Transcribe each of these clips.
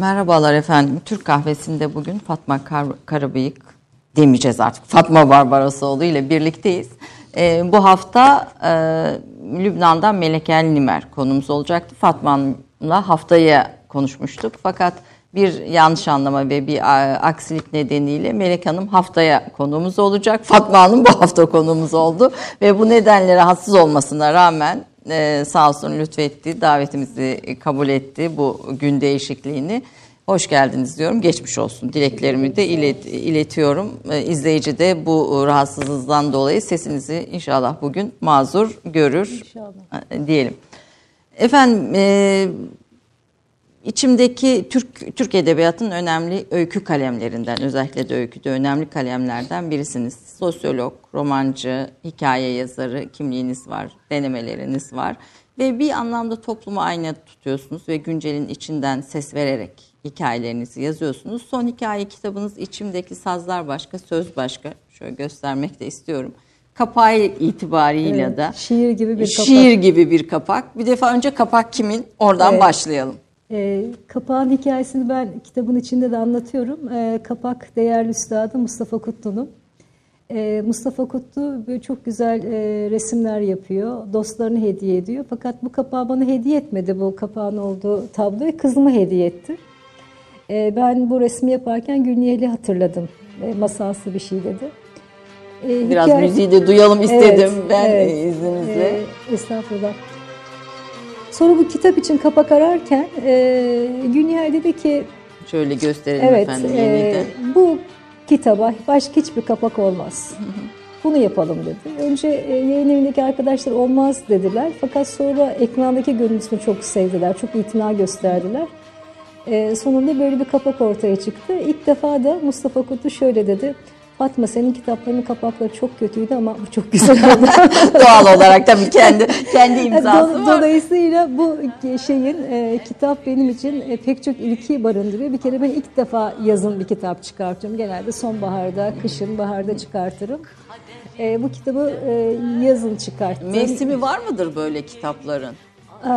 Merhabalar efendim. Türk kahvesinde bugün Fatma Kar Karabıyık demeyeceğiz artık. Fatma Barbarosoğlu ile birlikteyiz. Ee, bu hafta e, Lübnan'dan Melek El Nimer konumuz olacaktı. Fatma'la haftaya konuşmuştuk. Fakat bir yanlış anlama ve bir aksilik nedeniyle Melek Hanım haftaya konuğumuz olacak. Fatma Hanım bu hafta konuğumuz oldu. Ve bu nedenle rahatsız olmasına rağmen e, sağ olsun lütfetti, davetimizi kabul etti bu gün değişikliğini. Hoş geldiniz diyorum. Geçmiş olsun. Dileklerimi de ilet, iletiyorum. E, izleyici de bu rahatsızlığından dolayı sesinizi inşallah bugün mazur görür inşallah. E, diyelim. Efendim e, içimdeki Türk Türk edebiyatının önemli öykü kalemlerinden özellikle de öyküde önemli kalemlerden birisiniz. Sosyolog, romancı, hikaye yazarı kimliğiniz var, denemeleriniz var ve bir anlamda toplumu ayna tutuyorsunuz ve güncelin içinden ses vererek hikayelerinizi yazıyorsunuz. Son hikaye kitabınız içimdeki sazlar başka, söz başka. Şöyle göstermek de istiyorum. Kapağı itibariyle evet, da şiir gibi bir kapak. Şiir gibi bir kapak. Bir defa önce kapak kimin? Oradan evet. başlayalım. E, kapağın hikayesini ben kitabın içinde de anlatıyorum. E, kapak değerli üstadı Mustafa Kutlu'nun. E, Mustafa Kutlu böyle çok güzel e, resimler yapıyor. Dostlarını hediye ediyor. Fakat bu kapağı bana hediye etmedi. Bu kapağın olduğu tabloyu kızıma hediye etti. E, ben bu resmi yaparken Gülniyeli hatırladım. E, masalsı bir şey dedi. E, Biraz hikaye... müziği de duyalım istedim evet, ben evet. izninizle. E, estağfurullah. Sonra bu kitap için kapak ararken e, Günyay dedi ki Şöyle gösterelim evet, efendim yeniden. E, bu kitaba başka hiçbir kapak olmaz. Bunu yapalım dedi. Önce e, yayın evindeki arkadaşlar olmaz dediler. Fakat sonra ekrandaki görüntüsünü çok sevdiler. Çok itina gösterdiler. E, sonunda böyle bir kapak ortaya çıktı. İlk defa da Mustafa Kutlu şöyle dedi. Fatma senin kitaplarının kapakları çok kötüydü ama bu çok güzel oldu. Doğal olarak tabii kendi kendi imzası Do, var. Dolayısıyla bu şeyin e, kitap benim için e, pek çok ilki barındırıyor. Bir kere ben ilk defa yazın bir kitap çıkartıyorum. Genelde sonbaharda, kışın, baharda çıkartırım. E, bu kitabı e, yazın çıkarttım. Mevsimi var mıdır böyle kitapların? Ee,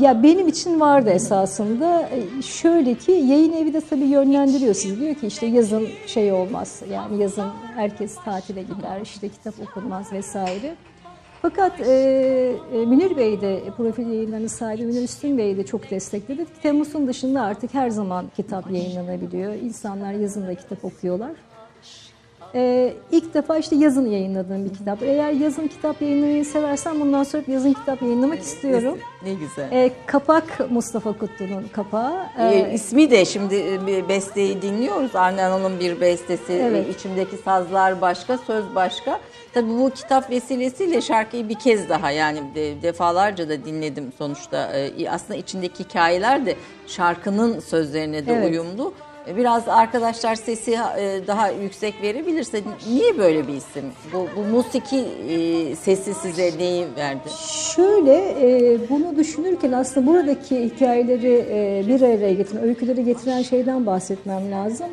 ya benim için vardı esasında. Ee, şöyle ki yayın evi de tabii yönlendiriyor sizi. Diyor ki işte yazın şey olmaz. Yani yazın herkes tatile gider, işte kitap okunmaz vesaire. Fakat e, e, Münir Bey de profil yayınlarının sahibi Münir Üstün Bey de çok destekledi. Temmuz'un dışında artık her zaman kitap yayınlanabiliyor. İnsanlar yazın da kitap okuyorlar. Ee, ilk defa işte yazın yayınladığım bir kitap. Eğer yazın kitap yayınlamayı seversen bundan sonra yazın kitap yayınlamak istiyorum. Ne güzel. Ee, kapak Mustafa Kutlu'nun kapağı. Ee, ismi de şimdi e, bir besteyi dinliyoruz. Arne Hanım'ın bir bestesi. Evet. İçimdeki sazlar başka, söz başka. Tabii bu kitap vesilesiyle şarkıyı bir kez daha yani defalarca da dinledim sonuçta. Ee, aslında içindeki hikayeler de şarkının sözlerine de evet. uyumlu. E, biraz arkadaşlar sesi e, daha yüksek verebilirse niye böyle bir isim? Bu, bu musiki e, sesi size neyi verdi? Şöyle bunu düşünürken aslında buradaki hikayeleri bir araya getiren, öyküleri getiren şeyden bahsetmem lazım.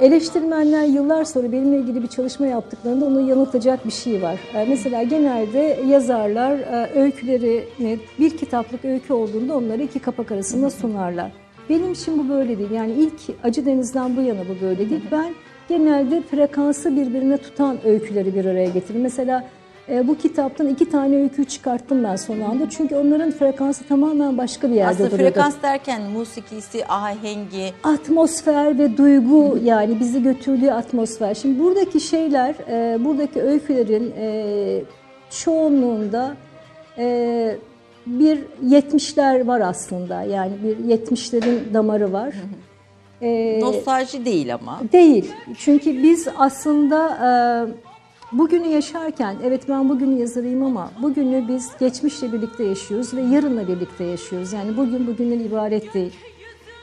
Eleştirmenler yıllar sonra benimle ilgili bir çalışma yaptıklarında onu yanıltacak bir şey var. Mesela genelde yazarlar öykülerini bir kitaplık öykü olduğunda onları iki kapak arasında sunarlar. Benim için bu böyle değil. Yani ilk Acı Deniz'den bu yana bu böyle değil. Ben genelde frekansı birbirine tutan öyküleri bir araya getiririm. Mesela e, bu kitaptan iki tane öykü çıkarttım ben son anda. Çünkü onların frekansı tamamen başka bir yerde Aslında duruyordu. frekans derken musikisi, ahengi. Atmosfer ve duygu yani bizi götürdüğü atmosfer. Şimdi buradaki şeyler, e, buradaki öykülerin e, çoğunluğunda e, bir 70'ler var aslında. Yani bir 70'lerin damarı var. Ee, Nostalji değil ama. Değil. Çünkü biz aslında e, bugünü yaşarken, evet ben bugünü yazarıyım ama bugünü biz geçmişle birlikte yaşıyoruz ve yarınla birlikte yaşıyoruz. Yani bugün bugünden ibaret değil.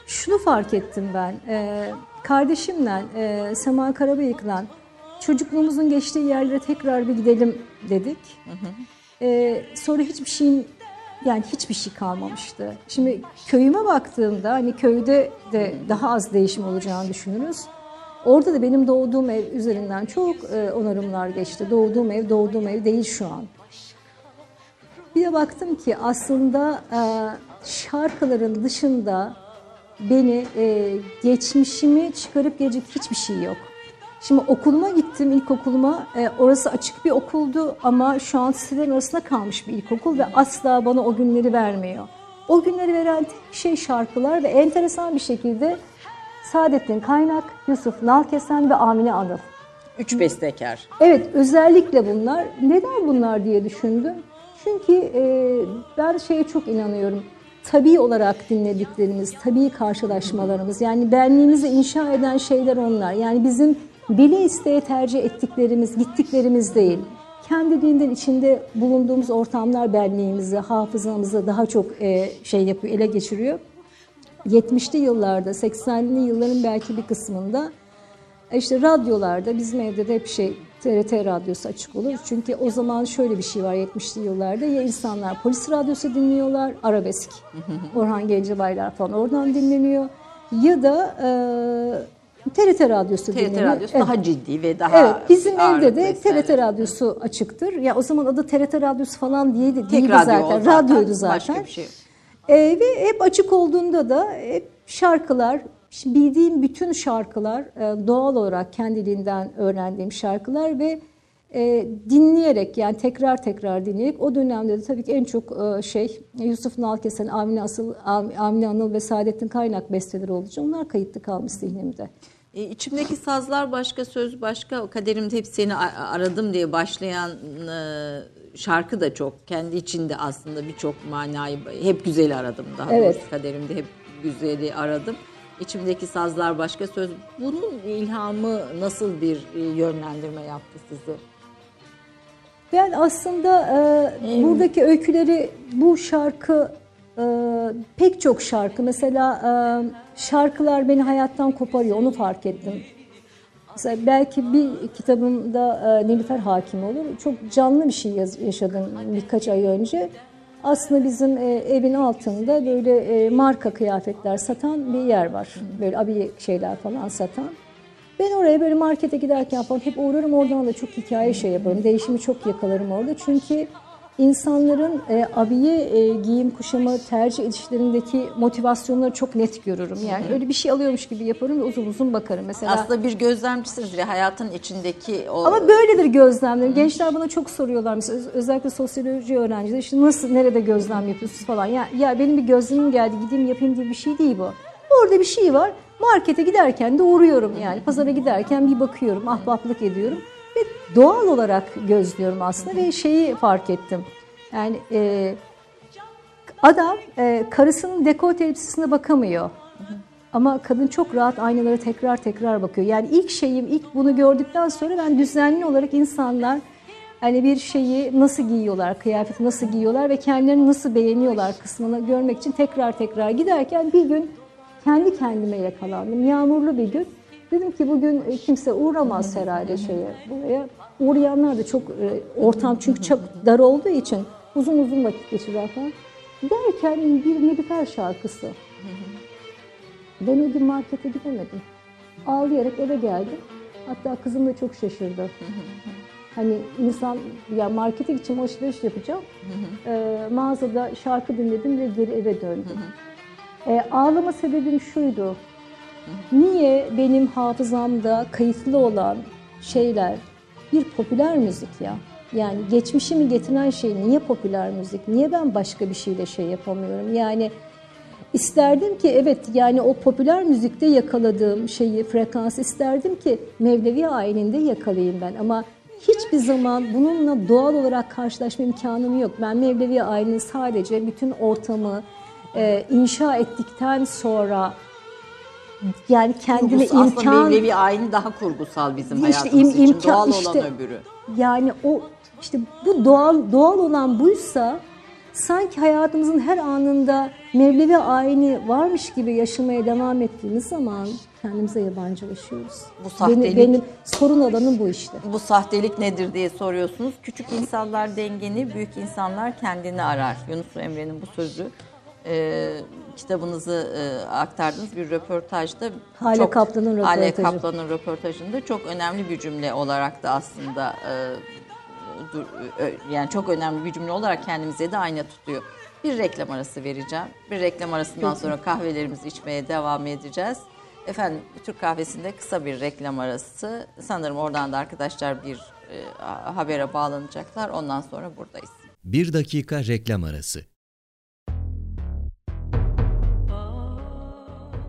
Şunu fark ettim ben. E, kardeşimle, e, Sema Karabıyık'la çocukluğumuzun geçtiği yerlere tekrar bir gidelim dedik. Hı hı. E, sonra hiçbir şeyin yani hiçbir şey kalmamıştı. Şimdi köyüme baktığımda hani köyde de daha az değişim olacağını düşünürüz. Orada da benim doğduğum ev üzerinden çok e, onarımlar geçti. Doğduğum ev doğduğum ev değil şu an. Bir de baktım ki aslında e, şarkıların dışında beni e, geçmişimi çıkarıp gelecek hiçbir şey yok. Şimdi okuluma gittim ilkokuluma. E, orası açık bir okuldu ama şu an sitelerin arasında kalmış bir ilkokul ve asla bana o günleri vermiyor. O günleri veren tek şey şarkılar ve enteresan bir şekilde Saadettin Kaynak, Yusuf Nalkesen ve Amine Anıl. Üç bestekar. Evet özellikle bunlar. Neden bunlar diye düşündüm. Çünkü e, ben şeye çok inanıyorum. Tabii olarak dinlediklerimiz, tabii karşılaşmalarımız yani benliğimizi inşa eden şeyler onlar. Yani bizim bile isteye tercih ettiklerimiz, gittiklerimiz değil. Kendiliğinden içinde bulunduğumuz ortamlar benliğimizi, hafızamızı daha çok e, şey yapıyor, ele geçiriyor. 70'li yıllarda, 80'li yılların belki bir kısmında işte radyolarda bizim evde de hep şey TRT radyosu açık olur. Çünkü o zaman şöyle bir şey var 70'li yıllarda ya insanlar polis radyosu dinliyorlar, arabesk. Orhan Gencebaylar falan oradan dinleniyor. Ya da e, TRT radyosu TRT dinleniyor. radyosu Evet. daha ciddi ve daha Evet, bizim evde de. TRT radyosu açıktır. Ya o zaman adı TRT radyosu falan değildi, Tek değildi radyo zaten. zaten, Radyoydu zaten. Başka bir şey. Ee, ve hep açık olduğunda da hep şarkılar, bildiğim bütün şarkılar e, doğal olarak kendiliğinden öğrendiğim şarkılar ve e, dinleyerek yani tekrar tekrar dinleyerek o dönemde de tabii ki en çok e, şey Yusuf Nalkesen, Amine, Asıl, Am- Amine Anıl ve Saadettin Kaynak besteleri olacak. Onlar kayıtlı kalmış zihnimde. E, içimdeki sazlar başka, söz başka. Kaderimde hep seni aradım diye başlayan e, şarkı da çok. Kendi içinde aslında birçok manayı hep güzeli aradım daha Evet. doğrusu. Kaderimde hep güzeli aradım. İçimdeki sazlar başka söz. Bunun ilhamı nasıl bir e, yönlendirme yaptı sizi? Ben aslında e, buradaki öyküleri bu şarkı pek çok şarkı mesela e, şarkılar beni hayattan koparıyor onu fark ettim. Mesela belki bir kitabımda e, Nilüfer Hakim olur. Çok canlı bir şey yaşadım birkaç ay önce. Aslında bizim e, evin altında böyle marka kıyafetler satan bir yer var. Böyle abiye şeyler falan satan. Ben oraya böyle markete giderken falan hep uğrarım oradan da çok hikaye şey yaparım. Değişimi çok yakalarım orada. Çünkü insanların e, abiye e, giyim kuşamı tercih edişlerindeki motivasyonları çok net görürüm. Yani öyle bir şey alıyormuş gibi yaparım ve uzun uzun bakarım. Mesela Aslında bir gözlemcisiniz ya hayatın içindeki o ama böyledir gözlemlerim. Gençler bana çok soruyorlar mesela öz- özellikle sosyoloji öğrencileri işte nasıl nerede gözlem yapıyorsunuz falan. Ya, ya benim bir gözlemim geldi gideyim yapayım gibi bir şey değil bu. Orada bir şey var. Markete giderken de uğruyorum yani. Pazara giderken bir bakıyorum, ahbaplık ediyorum. Ve doğal olarak gözlüyorum aslında ve şeyi fark ettim. Yani e, adam e, karısının dekolte elbisesine bakamıyor. Ama kadın çok rahat aynalara tekrar tekrar bakıyor. Yani ilk şeyim, ilk bunu gördükten sonra ben düzenli olarak insanlar hani bir şeyi nasıl giyiyorlar, kıyafeti nasıl giyiyorlar ve kendilerini nasıl beğeniyorlar kısmını görmek için tekrar tekrar giderken bir gün kendi kendime yakalandım. Yağmurlu bir gün. Dedim ki bugün e, kimse uğramaz herhalde şeye buraya. Uğrayanlar da çok e, ortam çünkü çok dar olduğu için uzun uzun vakit geçirer falan. Derken bir Nilüfer şarkısı. Ben o gün markete gidemedim. Ağlayarak eve geldim. Hatta kızım da çok şaşırdı. Hani insan ya markete gideceğim alışveriş yapacağım. Ee, mağazada şarkı dinledim ve geri eve döndüm. Ee, ağlama sebebim şuydu. Niye benim hafızamda kayıtlı olan şeyler bir popüler müzik ya? Yani geçmişimi getiren şey niye popüler müzik? Niye ben başka bir şeyle şey yapamıyorum? Yani isterdim ki evet yani o popüler müzikte yakaladığım şeyi, frekans isterdim ki Mevlevi ayininde yakalayayım ben ama hiçbir zaman bununla doğal olarak karşılaşma imkanım yok. Ben Mevlevi ayinin sadece bütün ortamı e, inşa ettikten sonra yani kendime kurgusu, aslında imkan Mevlevi ayini daha kurgusal bizim İşte hayatımız im- için. imkan- Doğal işte- olan öbürü. yani o işte bu doğal doğal olan buysa sanki hayatımızın her anında Mevlevi ayini varmış gibi yaşamaya devam ettiğimiz zaman kendimize yabancılaşıyoruz. Bu sahtelik- benim, benim sorun alanım bu işte. Bu sahtelik nedir diye soruyorsunuz. Küçük insanlar dengeni, büyük insanlar kendini arar. Yunus Emre'nin bu sözü e, kitabınızı e, aktardığınız bir röportajda Hale Kaplan'ın Hale röportajı. Kaplan'ın röportajında çok önemli bir cümle olarak da aslında e, yani çok önemli bir cümle olarak kendimize de ayna tutuyor. Bir reklam arası vereceğim. Bir reklam arasından sonra kahvelerimizi içmeye devam edeceğiz. Efendim Türk kahvesinde kısa bir reklam arası. Sanırım oradan da arkadaşlar bir e, habere bağlanacaklar. Ondan sonra buradayız. Bir dakika reklam arası.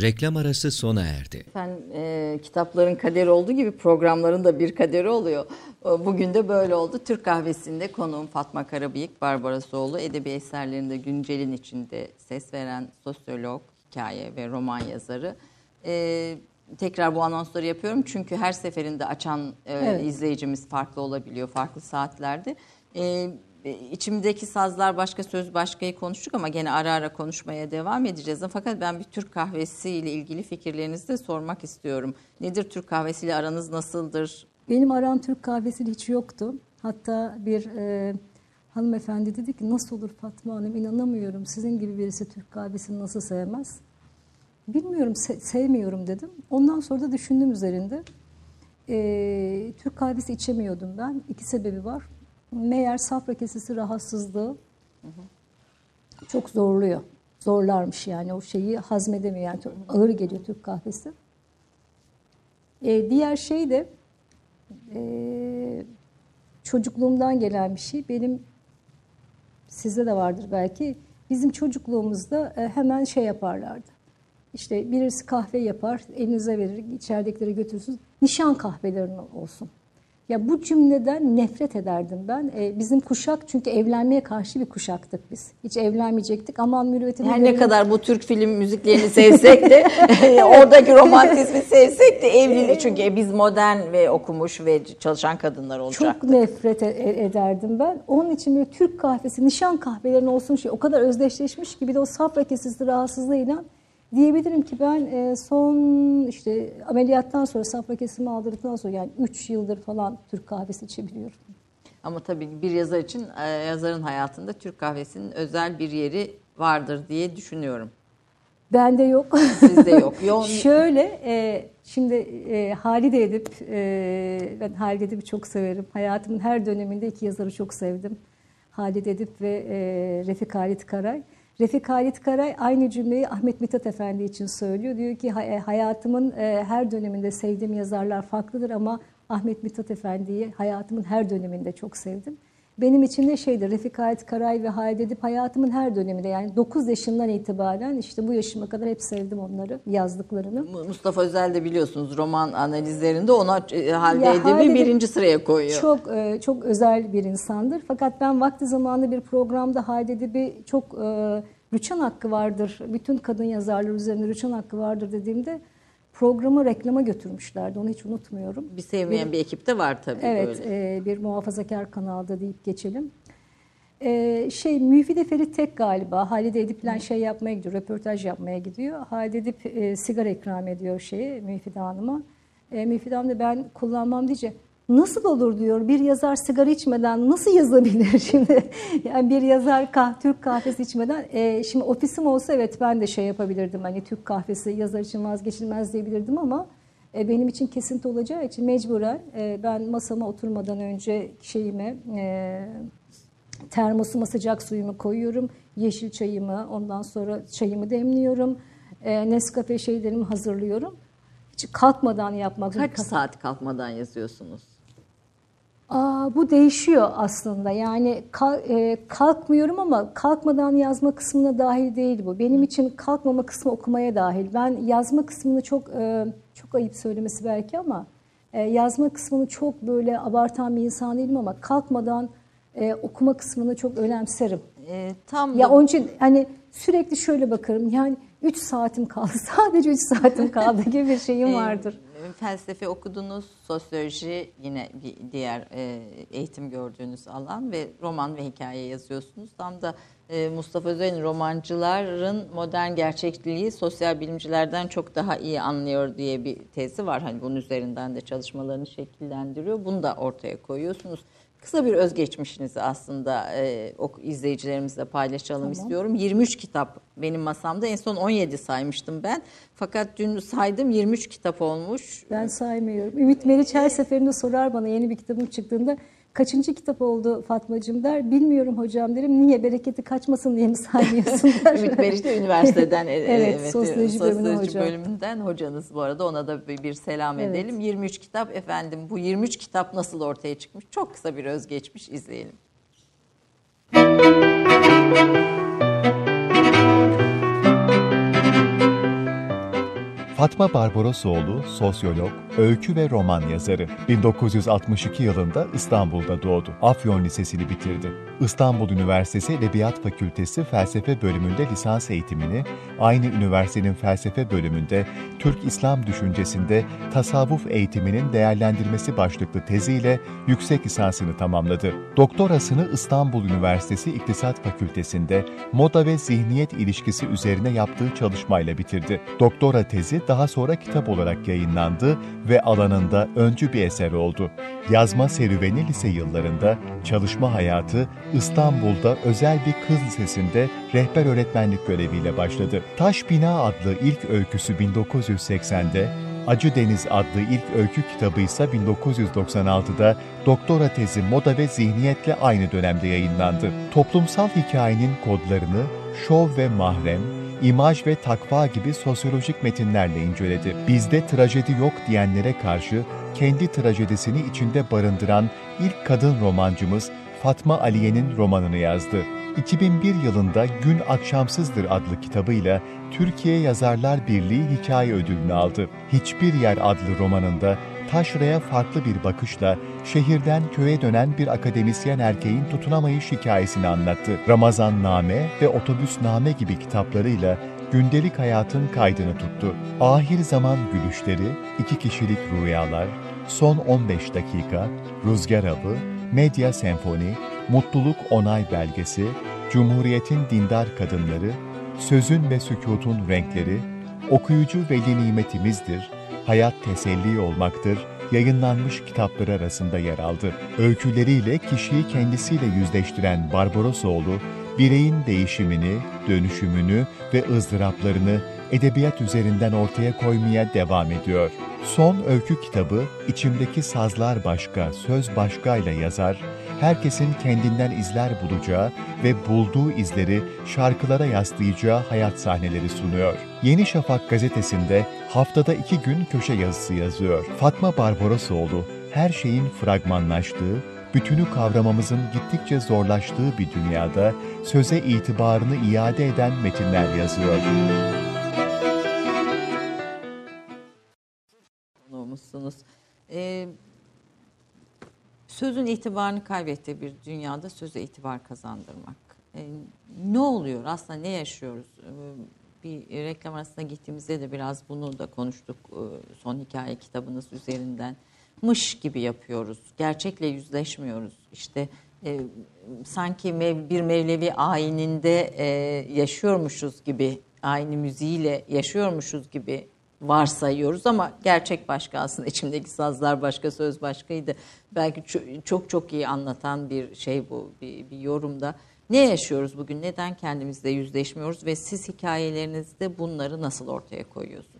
Reklam arası sona erdi. Efendim e, kitapların kaderi olduğu gibi programların da bir kaderi oluyor. E, bugün de böyle oldu. Türk kahvesinde konuğum Fatma Karabıyık, Barbarasoğlu. Edebi eserlerinde güncelin içinde ses veren sosyolog, hikaye ve roman yazarı. E, tekrar bu anonsları yapıyorum çünkü her seferinde açan e, evet. izleyicimiz farklı olabiliyor, farklı saatlerde. E, içimdeki sazlar başka söz başkayı konuştuk ama gene ara ara konuşmaya devam edeceğiz. Fakat ben bir Türk kahvesi ile ilgili fikirlerinizi de sormak istiyorum. Nedir Türk kahvesiyle aranız nasıldır? Benim aram Türk kahvesiyle hiç yoktu. Hatta bir e, hanımefendi dedi ki nasıl olur Fatma Hanım inanamıyorum. Sizin gibi birisi Türk kahvesini nasıl sevmez? Bilmiyorum se- sevmiyorum dedim. Ondan sonra da düşündüm üzerinde. E, Türk kahvesi içemiyordum ben. İki sebebi var meğer safra kesesi rahatsızlığı çok zorluyor. Zorlarmış yani o şeyi hazmedemiyor. Yani ağır geliyor Türk kahvesi. Ee, diğer şey de e, çocukluğumdan gelen bir şey. Benim sizde de vardır belki. Bizim çocukluğumuzda e, hemen şey yaparlardı. İşte birisi kahve yapar, elinize verir, içeridekileri götürürsünüz. Nişan kahvelerin olsun. Ya bu cümleden nefret ederdim ben. Ee, bizim kuşak çünkü evlenmeye karşı bir kuşaktık biz. Hiç evlenmeyecektik. Aman mürüvvetine... Her ne kadar bu Türk film müziklerini sevsek de oradaki romantizmi sevsek de evlilik çünkü biz modern ve okumuş ve çalışan kadınlar olacaktık. Çok nefret e, e, ederdim ben. Onun için böyle Türk kahvesi, nişan kahvelerinin olsun şey o kadar özdeşleşmiş gibi de o safra rahatsızlığıyla Diyebilirim ki ben e, son işte ameliyattan sonra safra kesimi aldırdıktan sonra yani 3 yıldır falan Türk kahvesi içebiliyorum. Ama tabii bir yazar için e, yazarın hayatında Türk kahvesinin özel bir yeri vardır diye düşünüyorum. Bende yok. Sizde yok. Yo Şöyle e, şimdi e, Halide Edip e, ben Halide Edip'i çok severim. Hayatımın her döneminde iki yazarı çok sevdim. Halide Edip ve e, Refik Halit Karay. Refik Halit Karay aynı cümleyi Ahmet Mithat Efendi için söylüyor. Diyor ki hayatımın e, her döneminde sevdiğim yazarlar farklıdır ama Ahmet Mithat Efendi'yi hayatımın her döneminde çok sevdim. Benim için de şeydi Refik Halit Karay ve Halide Edip hayatımın her döneminde yani 9 yaşından itibaren işte bu yaşıma kadar hep sevdim onları yazdıklarını. Mustafa Özel de biliyorsunuz roman analizlerinde ona e, Halide Edip'i birinci sıraya koyuyor. Çok çok özel bir insandır. Fakat ben vakti zamanında bir programda Halide Edip'i çok rüçhan hakkı vardır. Bütün kadın yazarlar üzerinde rüçhan hakkı vardır dediğimde programı reklama götürmüşlerdi. Onu hiç unutmuyorum. Bir sevmeyen bir, bir ekip de var tabii evet, böyle. E, bir muhafazakar kanalda deyip geçelim. E, şey Müfide Ferit Tek galiba Halide Edip'le şey yapmaya gidiyor, röportaj yapmaya gidiyor. Halide Edip e, sigara ikram ediyor şeye Müfide Hanım'a. E, Müfide Hanım da ben kullanmam diyecek. Nasıl olur diyor bir yazar sigara içmeden nasıl yazabilir şimdi? yani bir yazar kah, Türk kahvesi içmeden. E, şimdi ofisim olsa evet ben de şey yapabilirdim. Hani Türk kahvesi yazar için vazgeçilmez diyebilirdim ama e, benim için kesinti olacağı için mecburen e, ben masama oturmadan önce şeyime e, termosuma sıcak suyumu koyuyorum. Yeşil çayımı ondan sonra çayımı demliyorum. E, Nescafe şeylerimi hazırlıyorum. Hiç kalkmadan yapmak. Kaç saat kalkmadan yazıyorsunuz? Aa, bu değişiyor aslında. Yani e, kalkmıyorum ama kalkmadan yazma kısmına dahil değil bu. Benim için kalkmama kısmı okumaya dahil. Ben yazma kısmını çok e, çok ayıp söylemesi belki ama e, yazma kısmını çok böyle abartan bir insan değilim ama kalkmadan okuma kısmını çok önemserim. E, tam ya da... onun için hani sürekli şöyle bakarım. Yani 3 saatim kaldı. Sadece 3 saatim kaldı gibi bir şeyim vardır felsefe okudunuz, sosyoloji yine bir diğer e, eğitim gördüğünüz alan ve roman ve hikaye yazıyorsunuz. Tam da e, Mustafa Özel'in romancıların modern gerçekliği sosyal bilimcilerden çok daha iyi anlıyor diye bir tezi var. Hani bunun üzerinden de çalışmalarını şekillendiriyor. Bunu da ortaya koyuyorsunuz. Kısa bir özgeçmişinizi aslında e, ok, izleyicilerimizle paylaşalım tamam. istiyorum. 23 kitap benim masamda. En son 17 saymıştım ben. Fakat dün saydım 23 kitap olmuş. Ben saymıyorum. Ümit Meriç her seferinde sorar bana yeni bir kitabım çıktığında kaçıncı kitap oldu Fatmacığım der. Bilmiyorum hocam derim. Niye bereketi kaçmasın diye mi saymıyorsun der. Ümit Meriç de üniversiteden. evet, evet sosyoloji, sosyoloji hocam. bölümünden hocanız bu arada. Ona da bir selam evet. edelim. 23 kitap efendim. Bu 23 kitap nasıl ortaya çıkmış? Çok kısa bir özgeçmiş izleyelim. Fatma Barbarosoğlu, sosyolog, öykü ve roman yazarı. 1962 yılında İstanbul'da doğdu. Afyon Lisesi'ni bitirdi. İstanbul Üniversitesi Edebiyat Fakültesi Felsefe bölümünde lisans eğitimini, aynı üniversitenin felsefe bölümünde Türk İslam düşüncesinde tasavvuf eğitiminin değerlendirmesi başlıklı teziyle yüksek lisansını tamamladı. Doktorasını İstanbul Üniversitesi İktisat Fakültesinde moda ve zihniyet ilişkisi üzerine yaptığı çalışmayla bitirdi. Doktora tezi daha sonra kitap olarak yayınlandı ve alanında öncü bir eser oldu. Yazma serüveni lise yıllarında, çalışma hayatı İstanbul'da özel bir kız lisesinde rehber öğretmenlik göreviyle başladı. Taş Bina adlı ilk öyküsü 1980'de, Acı Deniz adlı ilk öykü kitabı ise 1996'da doktora tezi moda ve zihniyetle aynı dönemde yayınlandı. Toplumsal hikayenin kodlarını şov ve mahrem, imaj ve takva gibi sosyolojik metinlerle inceledi. Bizde trajedi yok diyenlere karşı kendi trajedisini içinde barındıran ilk kadın romancımız Fatma Aliye'nin romanını yazdı. 2001 yılında Gün Akşamsızdır adlı kitabıyla Türkiye Yazarlar Birliği Hikaye Ödülünü aldı. Hiçbir Yer adlı romanında taşraya farklı bir bakışla şehirden köye dönen bir akademisyen erkeğin tutunamayış hikayesini anlattı. Ramazan Name ve Otobüs Name gibi kitaplarıyla gündelik hayatın kaydını tuttu. Ahir zaman gülüşleri, iki kişilik rüyalar, son 15 dakika, rüzgar avı, medya senfoni, mutluluk onay belgesi, Cumhuriyetin dindar kadınları, sözün ve sükutun renkleri, okuyucu veli nimetimizdir, hayat teselli olmaktır, yayınlanmış kitapları arasında yer aldı. Öyküleriyle kişiyi kendisiyle yüzleştiren Barbarosoğlu, bireyin değişimini, dönüşümünü ve ızdıraplarını edebiyat üzerinden ortaya koymaya devam ediyor. Son öykü kitabı İçimdeki Sazlar Başka, Söz Başka ile yazar, herkesin kendinden izler bulacağı ve bulduğu izleri şarkılara yaslayacağı hayat sahneleri sunuyor. Yeni Şafak gazetesinde haftada iki gün köşe yazısı yazıyor. Fatma Barbarosoğlu, her şeyin fragmanlaştığı, bütünü kavramamızın gittikçe zorlaştığı bir dünyada söze itibarını iade eden metinler yazıyor. Konuğumuzsunuz. Ee, sözün itibarını kaybettiği bir dünyada söze itibar kazandırmak. Ee, ne oluyor? Aslında ne yaşıyoruz? Ee, bir reklam arasında gittiğimizde de biraz bunu da konuştuk e, son hikaye kitabınız üzerinden. Mış gibi yapıyoruz. Gerçekle yüzleşmiyoruz. İşte e, sanki mev, bir Mevlevi ayininde e, yaşıyormuşuz gibi, aynı müziğiyle yaşıyormuşuz gibi varsayıyoruz ama gerçek başka aslında içimdeki sazlar başka söz başkaydı. Belki çok çok iyi anlatan bir şey bu bir, bir yorumda. Ne yaşıyoruz bugün? Neden kendimizle yüzleşmiyoruz ve siz hikayelerinizde bunları nasıl ortaya koyuyorsunuz?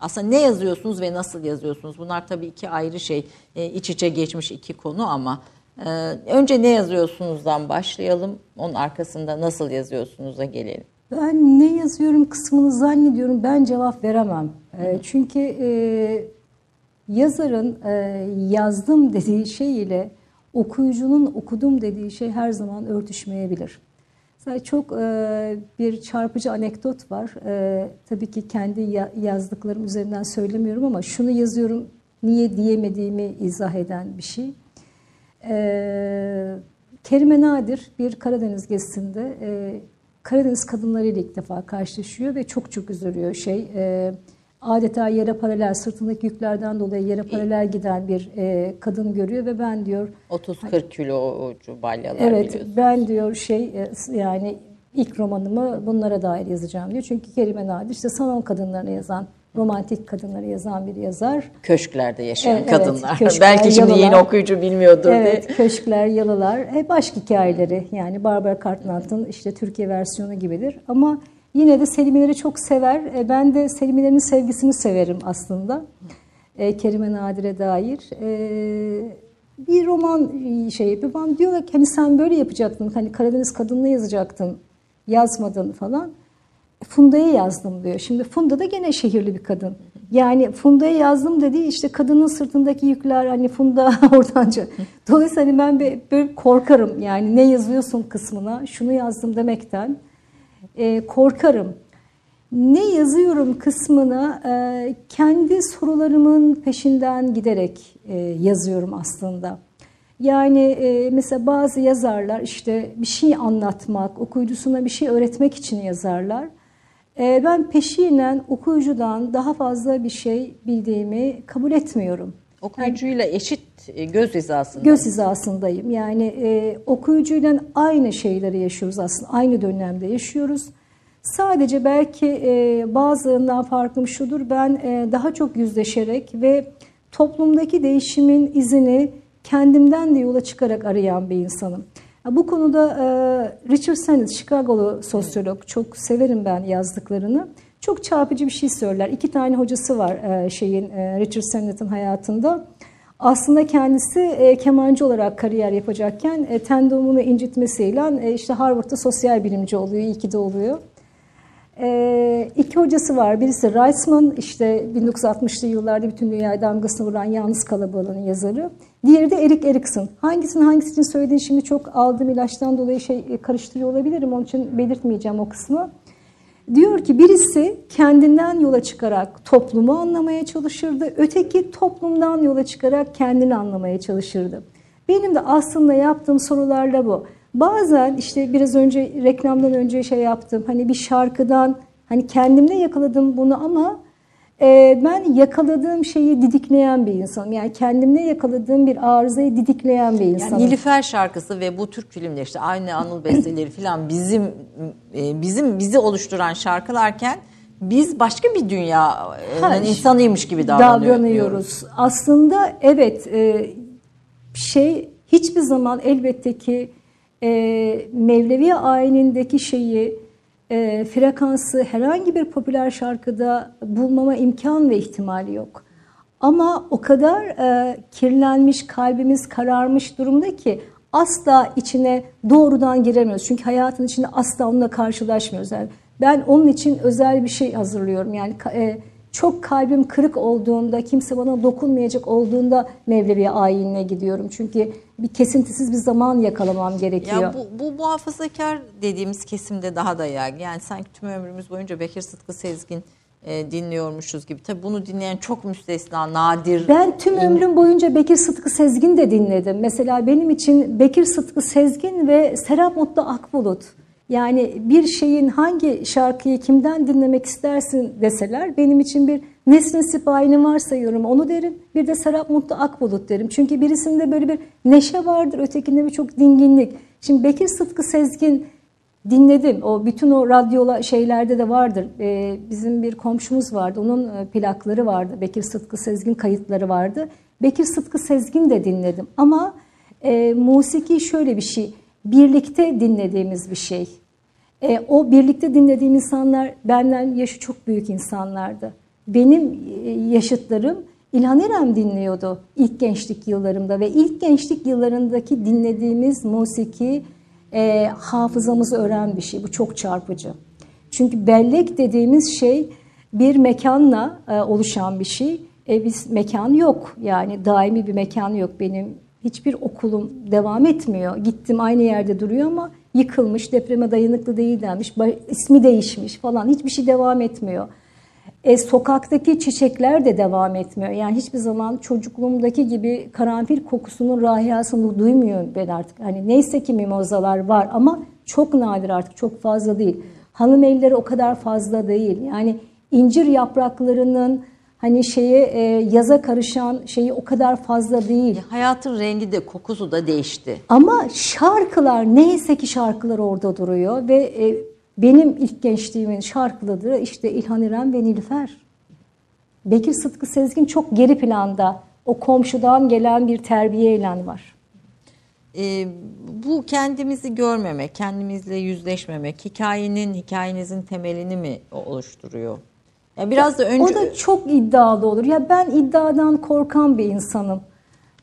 Aslında ne yazıyorsunuz ve nasıl yazıyorsunuz? Bunlar tabii iki ayrı şey, e, iç içe geçmiş iki konu ama e, önce ne yazıyorsunuzdan başlayalım. Onun arkasında nasıl yazıyorsunuz'a gelelim. Ben ne yazıyorum kısmını zannediyorum ben cevap veremem. E, çünkü e, yazarın e, yazdım dediği şey ile okuyucunun okudum dediği şey her zaman örtüşmeyebilir. Mesela çok e, bir çarpıcı anekdot var. E, tabii ki kendi ya, yazdıklarım üzerinden söylemiyorum ama şunu yazıyorum niye diyemediğimi izah eden bir şey. E, Kerime Nadir bir Karadeniz gezisinde e, Karadeniz kadınlarıyla ilk defa karşılaşıyor ve çok çok üzülüyor şey. E, adeta yere paralel sırtındaki yüklerden dolayı yere paralel giden bir e, kadın görüyor ve ben diyor 30-40 kilocu balyalar evet ben diyor şey e, yani ilk romanımı bunlara dair yazacağım diyor. Çünkü Kerime Nadir işte salon kadınlarını yazan romantik kadınları yazan bir yazar. Köşklerde yaşayan Evet, evet, kadınlar. köşkler, Belki şimdi yalılar. yeni okuyucu bilmiyordur Evet, diye. köşkler, yalılar, hep aşk hikayeleri. Yani Barbara Cartland'ın işte Türkiye versiyonu gibidir. Ama yine de Selimeleri çok sever. E, Ben de Selimelerinin sevgisini severim aslında. E, Kerime Nadir'e dair. E, bir roman şey yapıyor. Bana diyorlar ki hani sen böyle yapacaktın. Hani Karadeniz kadınını yazacaktın. Yazmadın falan. Funda'ya yazdım diyor. Şimdi Funda da gene şehirli bir kadın. Yani Funda'ya yazdım dediği işte kadının sırtındaki yükler hani Funda oradanca. Dolayısıyla hani ben böyle korkarım yani ne yazıyorsun kısmına şunu yazdım demekten e, korkarım. Ne yazıyorum kısmına e, kendi sorularımın peşinden giderek e, yazıyorum aslında. Yani mesela bazı yazarlar işte bir şey anlatmak, okuyucusuna bir şey öğretmek için yazarlar. Ben peşinen okuyucudan daha fazla bir şey bildiğimi kabul etmiyorum. Okuyucuyla eşit e, göz hizasında. Göz hizasındayım. Yani e, okuyucuyla aynı şeyleri yaşıyoruz aslında. Aynı dönemde yaşıyoruz. Sadece belki e, bazılarından farkım şudur. Ben e, daha çok yüzleşerek ve toplumdaki değişimin izini kendimden de yola çıkarak arayan bir insanım. Bu konuda e, Richard Sennett, Chicago'lu sosyolog, çok severim ben yazdıklarını. Çok çarpıcı bir şey söyler. İki tane hocası var e, şeyin e, Richard Sennett'in hayatında. Aslında kendisi e, kemancı olarak kariyer yapacakken e, tendonunu incitmesiyle e, işte Harvard'da sosyal bilimci oluyor, iyi ki de oluyor. E, iki hocası var. Birisi Reisman, işte 1960'lı yıllarda bütün dünyaya damgasını vuran Yalnız Kalabalığın yazarı. Diğeri de Erik Erikson. Hangisinin hangisi için söylediğini şimdi çok aldığım ilaçtan dolayı şey e, karıştırıyor olabilirim. Onun için belirtmeyeceğim o kısmı. Diyor ki birisi kendinden yola çıkarak toplumu anlamaya çalışırdı. Öteki toplumdan yola çıkarak kendini anlamaya çalışırdı. Benim de aslında yaptığım sorularla bu. Bazen işte biraz önce reklamdan önce şey yaptım. Hani bir şarkıdan hani kendimde yakaladım bunu ama e, ben yakaladığım şeyi didikleyen bir insanım. Yani kendimde yakaladığım bir arızayı didikleyen bir insanım. Yani Nilüfer şarkısı ve bu Türk filmleri işte aynı Anıl besteleri falan bizim e, bizim bizi oluşturan şarkılarken biz başka bir dünya e, Ha, insanıymış gibi davranıyor, davranıyoruz. Aslında evet e, şey hiçbir zaman elbette ki e, Mevlevi ayinindeki şeyi e, frekansı herhangi bir popüler şarkıda bulmama imkan ve ihtimali yok. Ama o kadar e, kirlenmiş, kalbimiz kararmış durumda ki asla içine doğrudan giremiyoruz. Çünkü hayatın içinde asla onunla karşılaşmıyoruz. Yani ben onun için özel bir şey hazırlıyorum. Yani e, çok kalbim kırık olduğunda, kimse bana dokunmayacak olduğunda Mevlevi ayinine gidiyorum. Çünkü bir kesintisiz bir zaman yakalamam gerekiyor. Ya bu, bu muhafazakar dediğimiz kesimde daha da yaygın. Yani sanki tüm ömrümüz boyunca Bekir Sıtkı Sezgin e, dinliyormuşuz gibi. Tabii bunu dinleyen çok müstesna, nadir. Ben tüm ömrüm boyunca Bekir Sıtkı Sezgin de dinledim. Mesela benim için Bekir Sıtkı Sezgin ve Serap Mutlu Akbulut. Yani bir şeyin hangi şarkıyı kimden dinlemek istersin deseler benim için bir Nesrin Sipahi'nin varsayıyorum onu derim. Bir de Serap Mutlu Akbulut derim. Çünkü birisinde böyle bir neşe vardır, ötekinde bir çok dinginlik. Şimdi Bekir Sıtkı Sezgin dinledim. O bütün o radyola şeylerde de vardır. Ee, bizim bir komşumuz vardı. Onun e, plakları vardı. Bekir Sıtkı Sezgin kayıtları vardı. Bekir Sıtkı Sezgin de dinledim. Ama e, musiki şöyle bir şey. Birlikte dinlediğimiz bir şey. E, o birlikte dinlediğim insanlar benden yaşı çok büyük insanlardı. Benim e, yaşıtlarım İlhan İrem dinliyordu ilk gençlik yıllarımda ve ilk gençlik yıllarındaki dinlediğimiz musiki e, hafızamızı öğren bir şey. Bu çok çarpıcı. Çünkü bellek dediğimiz şey bir mekanla e, oluşan bir şey. E, biz mekan yok yani daimi bir mekan yok benim Hiçbir okulum devam etmiyor. Gittim aynı yerde duruyor ama yıkılmış, depreme dayanıklı değil denmiş, ismi değişmiş falan. Hiçbir şey devam etmiyor. E, sokaktaki çiçekler de devam etmiyor. Yani hiçbir zaman çocukluğumdaki gibi karanfil kokusunun rahiyasını duymuyorum ben artık. Hani neyse ki mimozalar var ama çok nadir artık, çok fazla değil. Hanım elleri o kadar fazla değil. Yani incir yapraklarının hani şeye e, yaza karışan şeyi o kadar fazla değil. Hayatın rengi de kokusu da değişti. Ama şarkılar neyse ki şarkılar orada duruyor ve e, benim ilk gençliğimin şarkıları işte İlhan İrem ve Nilüfer. Bekir Sıtkı Sezgin çok geri planda. O komşudan gelen bir terbiyeyle var. E, bu kendimizi görmemek, kendimizle yüzleşmemek, hikayenin, hikayenizin temelini mi oluşturuyor? Ya biraz da önce... O da çok iddialı olur. Ya ben iddiadan korkan bir insanım.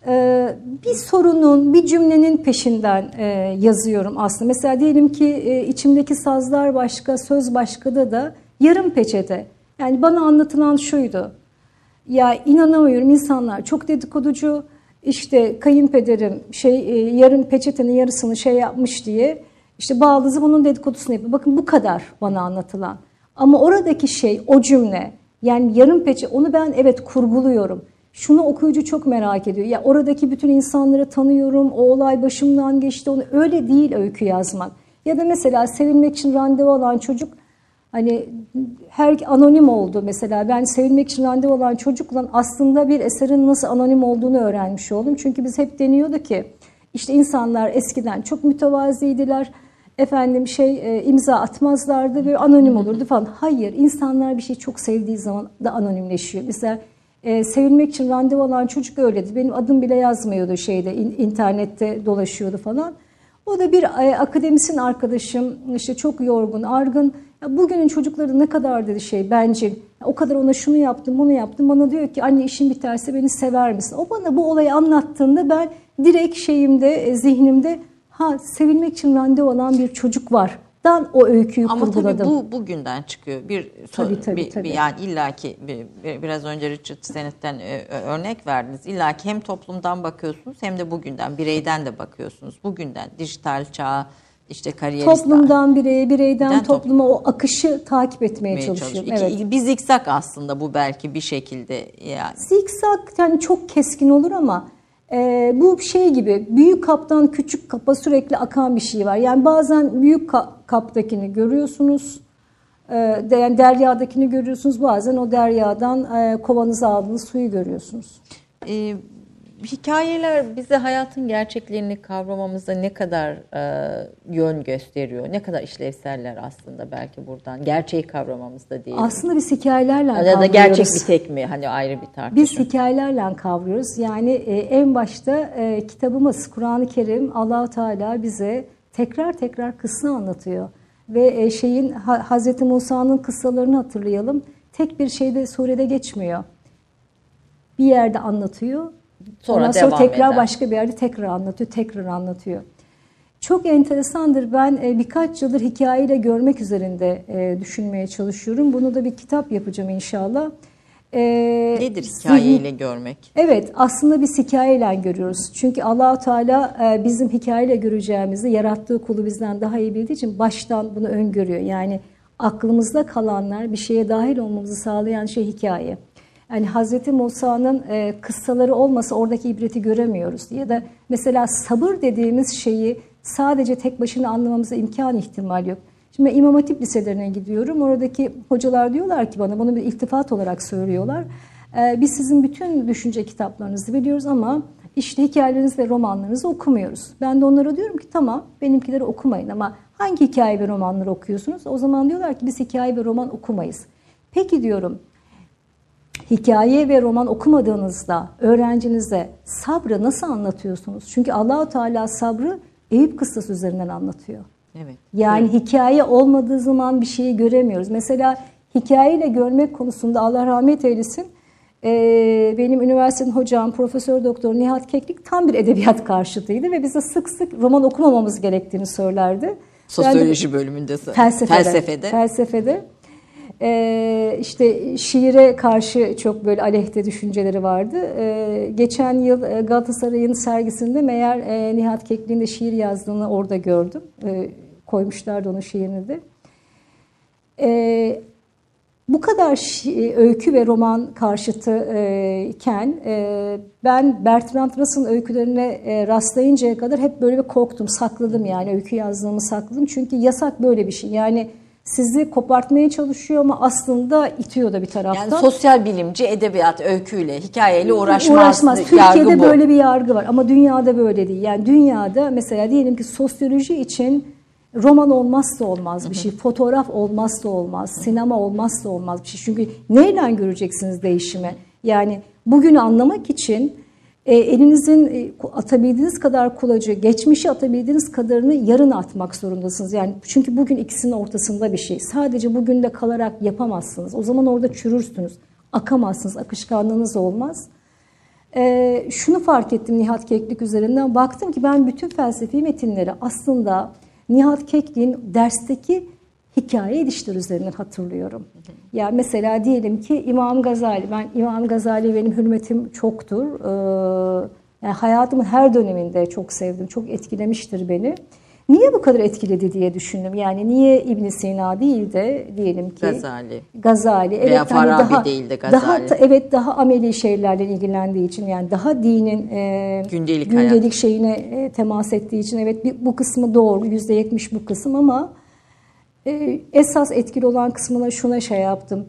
Ee, bir sorunun, bir cümlenin peşinden e, yazıyorum aslında. Mesela diyelim ki e, içimdeki sazlar başka, söz başkada da yarım peçete. Yani bana anlatılan şuydu. Ya inanamıyorum insanlar çok dedikoducu. İşte kayınpederim şey e, yarım peçetenin yarısını şey yapmış diye işte bağlısı bunun dedikodusunu yapıyor. Bakın bu kadar bana anlatılan. Ama oradaki şey o cümle yani yarım peçe onu ben evet kurguluyorum. Şunu okuyucu çok merak ediyor. Ya oradaki bütün insanları tanıyorum. O olay başımdan geçti. Onu öyle değil öykü yazmak. Ya da mesela sevilmek için randevu alan çocuk hani her anonim oldu mesela. Ben sevilmek için randevu alan çocukla aslında bir eserin nasıl anonim olduğunu öğrenmiş oldum. Çünkü biz hep deniyordu ki işte insanlar eskiden çok mütevaziydiler efendim şey e, imza atmazlardı ve anonim olurdu falan. Hayır, insanlar bir şey çok sevdiği zaman da anonimleşiyor. Mesela e, sevilmek için randevu alan çocuk öyledi. Benim adım bile yazmıyordu şeyde, in, internette dolaşıyordu falan. O da bir e, akademisyen arkadaşım, işte çok yorgun, argın. Ya bugünün çocukları ne kadar dedi şey bencil. O kadar ona şunu yaptım, bunu yaptım. Bana diyor ki anne işin biterse beni sever misin? O bana bu olayı anlattığında ben direkt şeyimde, e, zihnimde ha sevilmek için randevu alan bir çocuk var. Dan o öyküyü Ama kurguladım. Ama tabii bu bugünden çıkıyor. Bir, tabii, tabii, bir, tabii. Bir, yani illaki bir, bir, biraz önce Richard Sennett'ten e, örnek verdiniz. İllaki hem toplumdan bakıyorsunuz hem de bugünden, bireyden de bakıyorsunuz. Bugünden dijital çağ, işte kariyerist. Toplumdan bireye, bireyden topluma o akışı takip etmeye çalışıyorum. Evet. Bir zikzak aslında bu belki bir şekilde yani. Zikzak yani çok keskin olur ama e, bu şey gibi büyük kaptan küçük kapa sürekli akan bir şey var. Yani bazen büyük kaptakini görüyorsunuz, e, yani deryadakini görüyorsunuz. Bazen o deryadan e, kovanıza aldığınız suyu görüyorsunuz. E, hikayeler bize hayatın gerçeklerini kavramamızda ne kadar e, yön gösteriyor, ne kadar işlevseller aslında belki buradan gerçeği kavramamızda değil. Aslında biz hikayelerle ya kavruyoruz. Ya da gerçek bir tek mi hani ayrı bir tartışma. Biz hikayelerle kavruyoruz. Yani e, en başta e, kitabımız Kur'an-ı Kerim Allahu Teala bize tekrar tekrar kıssa anlatıyor. Ve e, şeyin ha, Hazreti Musa'nın kıssalarını hatırlayalım. Tek bir şeyde surede geçmiyor. Bir yerde anlatıyor, Sonra, Ondan sonra devam tekrar eder. başka bir yerde tekrar anlatıyor, tekrar anlatıyor. Çok enteresandır. Ben e, birkaç yıldır hikayeyle görmek üzerinde e, düşünmeye çalışıyorum. Bunu da bir kitap yapacağım inşallah. E, Nedir hikayeyle zihin... görmek? Evet, aslında biz hikayeyle görüyoruz. Çünkü Allahu Teala bizim hikayeyle göreceğimizi yarattığı kulu bizden daha iyi bildiği için baştan bunu öngörüyor. Yani aklımızda kalanlar, bir şeye dahil olmamızı sağlayan şey hikaye. Yani Hazreti Musa'nın e, kıssaları olmasa oradaki ibreti göremiyoruz. Ya da mesela sabır dediğimiz şeyi sadece tek başına anlamamıza imkan ihtimal yok. Şimdi İmam Hatip liselerine gidiyorum. Oradaki hocalar diyorlar ki bana bunu bir iltifat olarak söylüyorlar. E, biz sizin bütün düşünce kitaplarınızı biliyoruz ama işte hikayelerinizi ve romanlarınızı okumuyoruz. Ben de onlara diyorum ki tamam benimkileri okumayın ama hangi hikaye ve romanları okuyorsunuz? O zaman diyorlar ki biz hikaye ve roman okumayız. Peki diyorum hikaye ve roman okumadığınızda öğrencinize sabrı nasıl anlatıyorsunuz? Çünkü Allahu Teala sabrı Eyüp kıssası üzerinden anlatıyor. Evet. Yani evet. hikaye olmadığı zaman bir şeyi göremiyoruz. Mesela hikayeyle görmek konusunda Allah rahmet eylesin. benim üniversitenin hocam Profesör Doktor Nihat Keklik tam bir edebiyat karşıtıydı ve bize sık sık roman okumamamız gerektiğini söylerdi. Sosyoloji bölümünde felsefede. Felsefede. felsefede. E, işte şiire karşı çok böyle aleyhte düşünceleri vardı. E, geçen yıl e, Galatasaray'ın sergisinde meğer e, Nihat Kekli'nin de şiir yazdığını orada gördüm. E, koymuşlardı onun şiirini de. E, bu kadar öykü ve roman karşıtı e, iken e, ben Bertrand Russell'ın öykülerine e, rastlayıncaya kadar hep böyle bir korktum, sakladım yani öykü yazdığımı sakladım. Çünkü yasak böyle bir şey. Yani sizi kopartmaya çalışıyor ama aslında itiyor da bir taraftan. Yani sosyal bilimci edebiyat, öyküyle, hikayeyle uğraşmaz. Uğraşmaz. Türkiye'de bu. böyle bir yargı var ama dünyada böyle değil. Yani dünyada mesela diyelim ki sosyoloji için roman olmazsa olmaz bir şey, fotoğraf olmazsa olmaz, sinema olmazsa olmaz bir şey. Çünkü neyle göreceksiniz değişimi? Yani bugünü anlamak için e, elinizin e, atabildiğiniz kadar kulacı, geçmişi atabildiğiniz kadarını yarın atmak zorundasınız. Yani çünkü bugün ikisinin ortasında bir şey. Sadece bugünde kalarak yapamazsınız. O zaman orada çürürsünüz. Akamazsınız, akışkanlığınız olmaz. Ee, şunu fark ettim Nihat Keklik üzerinden. Baktım ki ben bütün felsefi metinleri aslında Nihat Keklik'in dersteki hikaye edişleri üzerinden hatırlıyorum. Ya mesela diyelim ki İmam Gazali. Ben İmam Gazali benim hürmetim çoktur. Ee, yani hayatımın her döneminde çok sevdim. Çok etkilemiştir beni. Niye bu kadar etkiledi diye düşündüm. Yani niye İbn Sina değil de diyelim ki Gazali. Gazali. Evet, Veya hani Farabi daha, değil de Daha, Gazali. ta- evet daha ameli şeylerle ilgilendiği için yani daha dinin e, Gündelik gündelik hayat. şeyine e, temas ettiği için evet bir- bu kısmı doğru yüzde yetmiş bu kısım ama e, esas etkili olan kısmına şuna şey yaptım.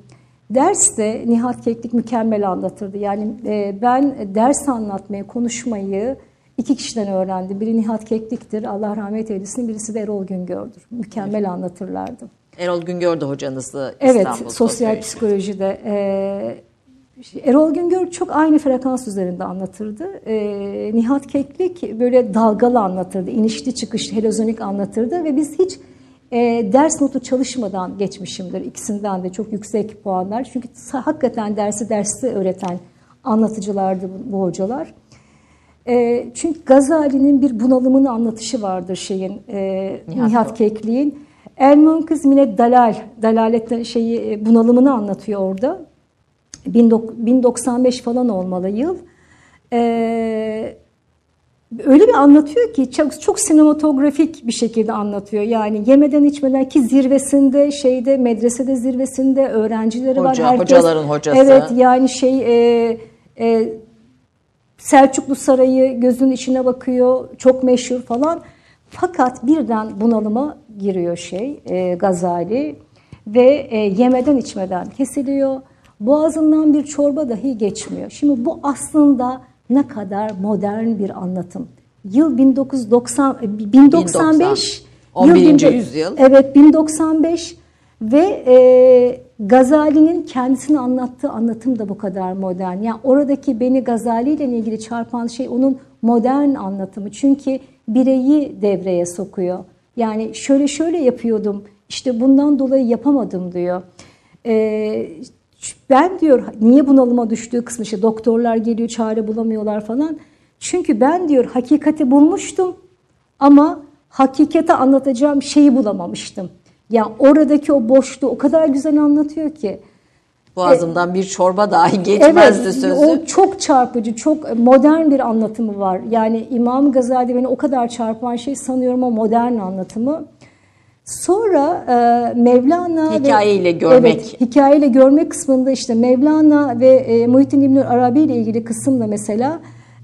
Derste Nihat Keklik mükemmel anlatırdı. Yani e, ben ders anlatmayı, konuşmayı iki kişiden öğrendim. Biri Nihat Keklik'tir, Allah rahmet eylesin. Birisi de Erol Güngör'dür. Mükemmel anlatırlardı. Erol Güngör de hocanızı Evet, İstanbul sosyal Sosyoloji. psikolojide. E, Erol Güngör çok aynı frekans üzerinde anlatırdı. E, Nihat Keklik böyle dalgalı anlatırdı, inişli çıkışlı, helozonik anlatırdı ve biz hiç e, ders notu çalışmadan geçmişimdir. İkisinden de çok yüksek puanlar. Çünkü hakikaten dersi derste öğreten anlatıcılardı bu, bu hocalar. E, çünkü Gazali'nin bir bunalımını anlatışı vardır şeyin e, Nihat Nihat, Doğru. Keklik'in. El Munkız Mine Dalal, dalaletten şeyi e, bunalımını anlatıyor orada. 1095 falan olmalı yıl. Ee, öyle bir anlatıyor ki çok, çok sinematografik bir şekilde anlatıyor. Yani yemeden içmeden ki zirvesinde şeyde medresede zirvesinde öğrencileri var. Hoca, hocaların hocası. Evet yani şey e, e, Selçuklu Sarayı gözünün içine bakıyor. Çok meşhur falan. Fakat birden bunalıma giriyor şey e, Gazali ve e, yemeden içmeden kesiliyor. Boğazından bir çorba dahi geçmiyor. Şimdi bu aslında ne kadar modern bir anlatım. Yıl 1990 e, 1095 11. bin- yüzyıl. Evet 1095 ve e, Gazali'nin kendisini anlattığı anlatım da bu kadar modern. Yani oradaki beni Gazali ile ilgili çarpan şey onun modern anlatımı. Çünkü bireyi devreye sokuyor. Yani şöyle şöyle yapıyordum işte bundan dolayı yapamadım diyor. E, ben diyor niye bunalıma düştüğü kısmı işte doktorlar geliyor çare bulamıyorlar falan. Çünkü ben diyor hakikati bulmuştum ama hakikati anlatacağım şeyi bulamamıştım. Ya oradaki o boşluğu o kadar güzel anlatıyor ki. Boğazımdan bir çorba dahi geçmezdi sözü. o çok çarpıcı, çok modern bir anlatımı var. Yani İmam Gazali beni o kadar çarpan şey sanıyorum o modern anlatımı. Sonra e, Mevlana Hikayeyle ve, görmek. Evet, hikayeyle görmek kısmında işte Mevlana ve e, Muhittin İbnül Arabi ile ilgili kısımda mesela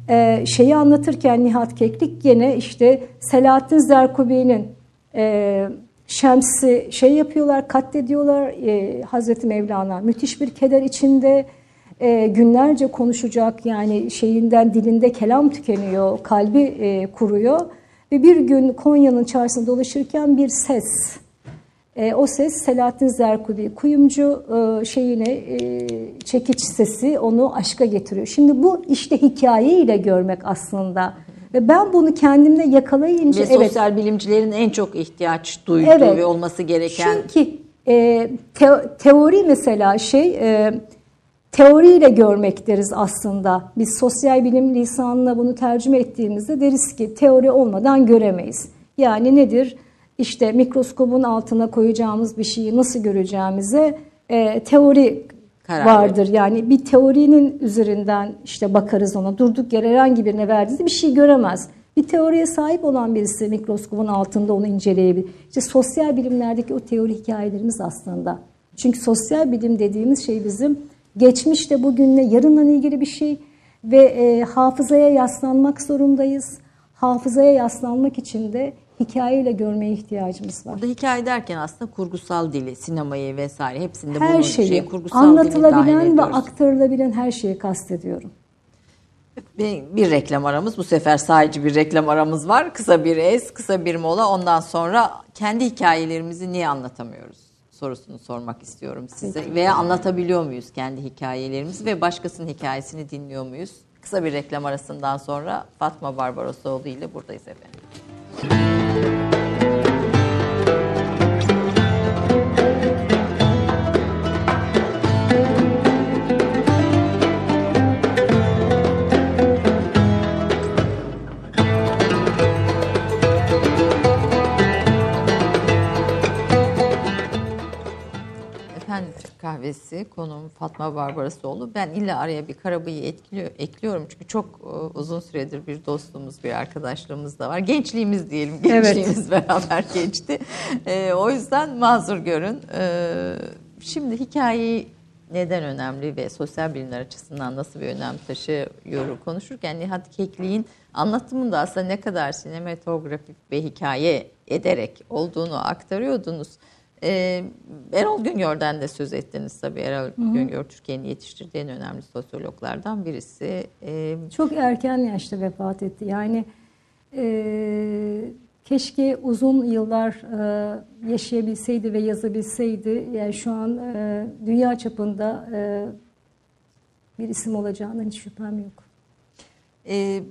e, şeyi anlatırken Nihat Keklik gene işte Selahattin Zerkubi'nin e, Şems'i şey yapıyorlar, katlediyorlar e, Hazreti Mevlana. Müthiş bir keder içinde e, günlerce konuşacak yani şeyinden dilinde kelam tükeniyor, kalbi e, kuruyor. Ve bir gün Konya'nın çarşısında dolaşırken bir ses, e, o ses Selahattin Zerkubi, kuyumcu e, şeyine e, çekiç sesi onu aşka getiriyor. Şimdi bu işte hikayeyle görmek aslında. Ve ben bunu kendimde yakalayınca Ve evet sosyal bilimcilerin en çok ihtiyaç duyduğu Evet. ve olması gereken Çünkü e, te- teori mesela şey e, teoriyle görmek deriz aslında. Biz sosyal bilim lisanına bunu tercüme ettiğimizde deriz ki teori olmadan göremeyiz. Yani nedir? İşte mikroskobun altına koyacağımız bir şeyi nasıl göreceğimize e, teori Karar vardır. Yani bir teorinin üzerinden işte bakarız ona. Durduk yere herhangi birine verdiğinizde bir şey göremez. Bir teoriye sahip olan birisi mikroskopun altında onu inceleyebilir. İşte sosyal bilimlerdeki o teori hikayelerimiz aslında. Çünkü sosyal bilim dediğimiz şey bizim geçmişle bugünle yarınla ilgili bir şey ve e, hafızaya yaslanmak zorundayız. Hafızaya yaslanmak için de hikayeyle görmeye ihtiyacımız var. Burada hikaye derken aslında kurgusal dili, sinemayı vesaire hepsinde Her şeyi, şey, kurgusal anlatılabilen ve aktarılabilen her şeyi kastediyorum. Bir, bir reklam aramız. Bu sefer sadece bir reklam aramız var. Kısa bir es, kısa bir mola. Ondan sonra kendi hikayelerimizi niye anlatamıyoruz? Sorusunu sormak istiyorum size. Veya anlatabiliyor muyuz kendi hikayelerimizi ve başkasının hikayesini dinliyor muyuz? Kısa bir reklam arasından sonra Fatma Barbarosoğlu ile buradayız efendim. Kahvesi konuğum Fatma Barbarosoğlu. Ben illa araya bir karabayı etkiliyor, ekliyorum çünkü çok e, uzun süredir bir dostluğumuz, bir arkadaşlığımız da var. Gençliğimiz diyelim, Evet. gençliğimiz beraber geçti. E, o yüzden mazur görün. E, şimdi hikayeyi neden önemli ve sosyal bilimler açısından nasıl bir önem taşıyor konuşurken Nihat Kekli'nin anlatımında aslında ne kadar sinematografik ve hikaye ederek olduğunu aktarıyordunuz. Ee, Erol Güngör'den de söz ettiniz tabii. Erol Güngör Türkiye'nin yetiştirdiği en önemli sosyologlardan birisi. Ee, Çok erken yaşta vefat etti. Yani e, keşke uzun yıllar e, yaşayabilseydi ve yazabilseydi. Yani şu an e, dünya çapında e, bir isim olacağından hiç şüphem yok. E,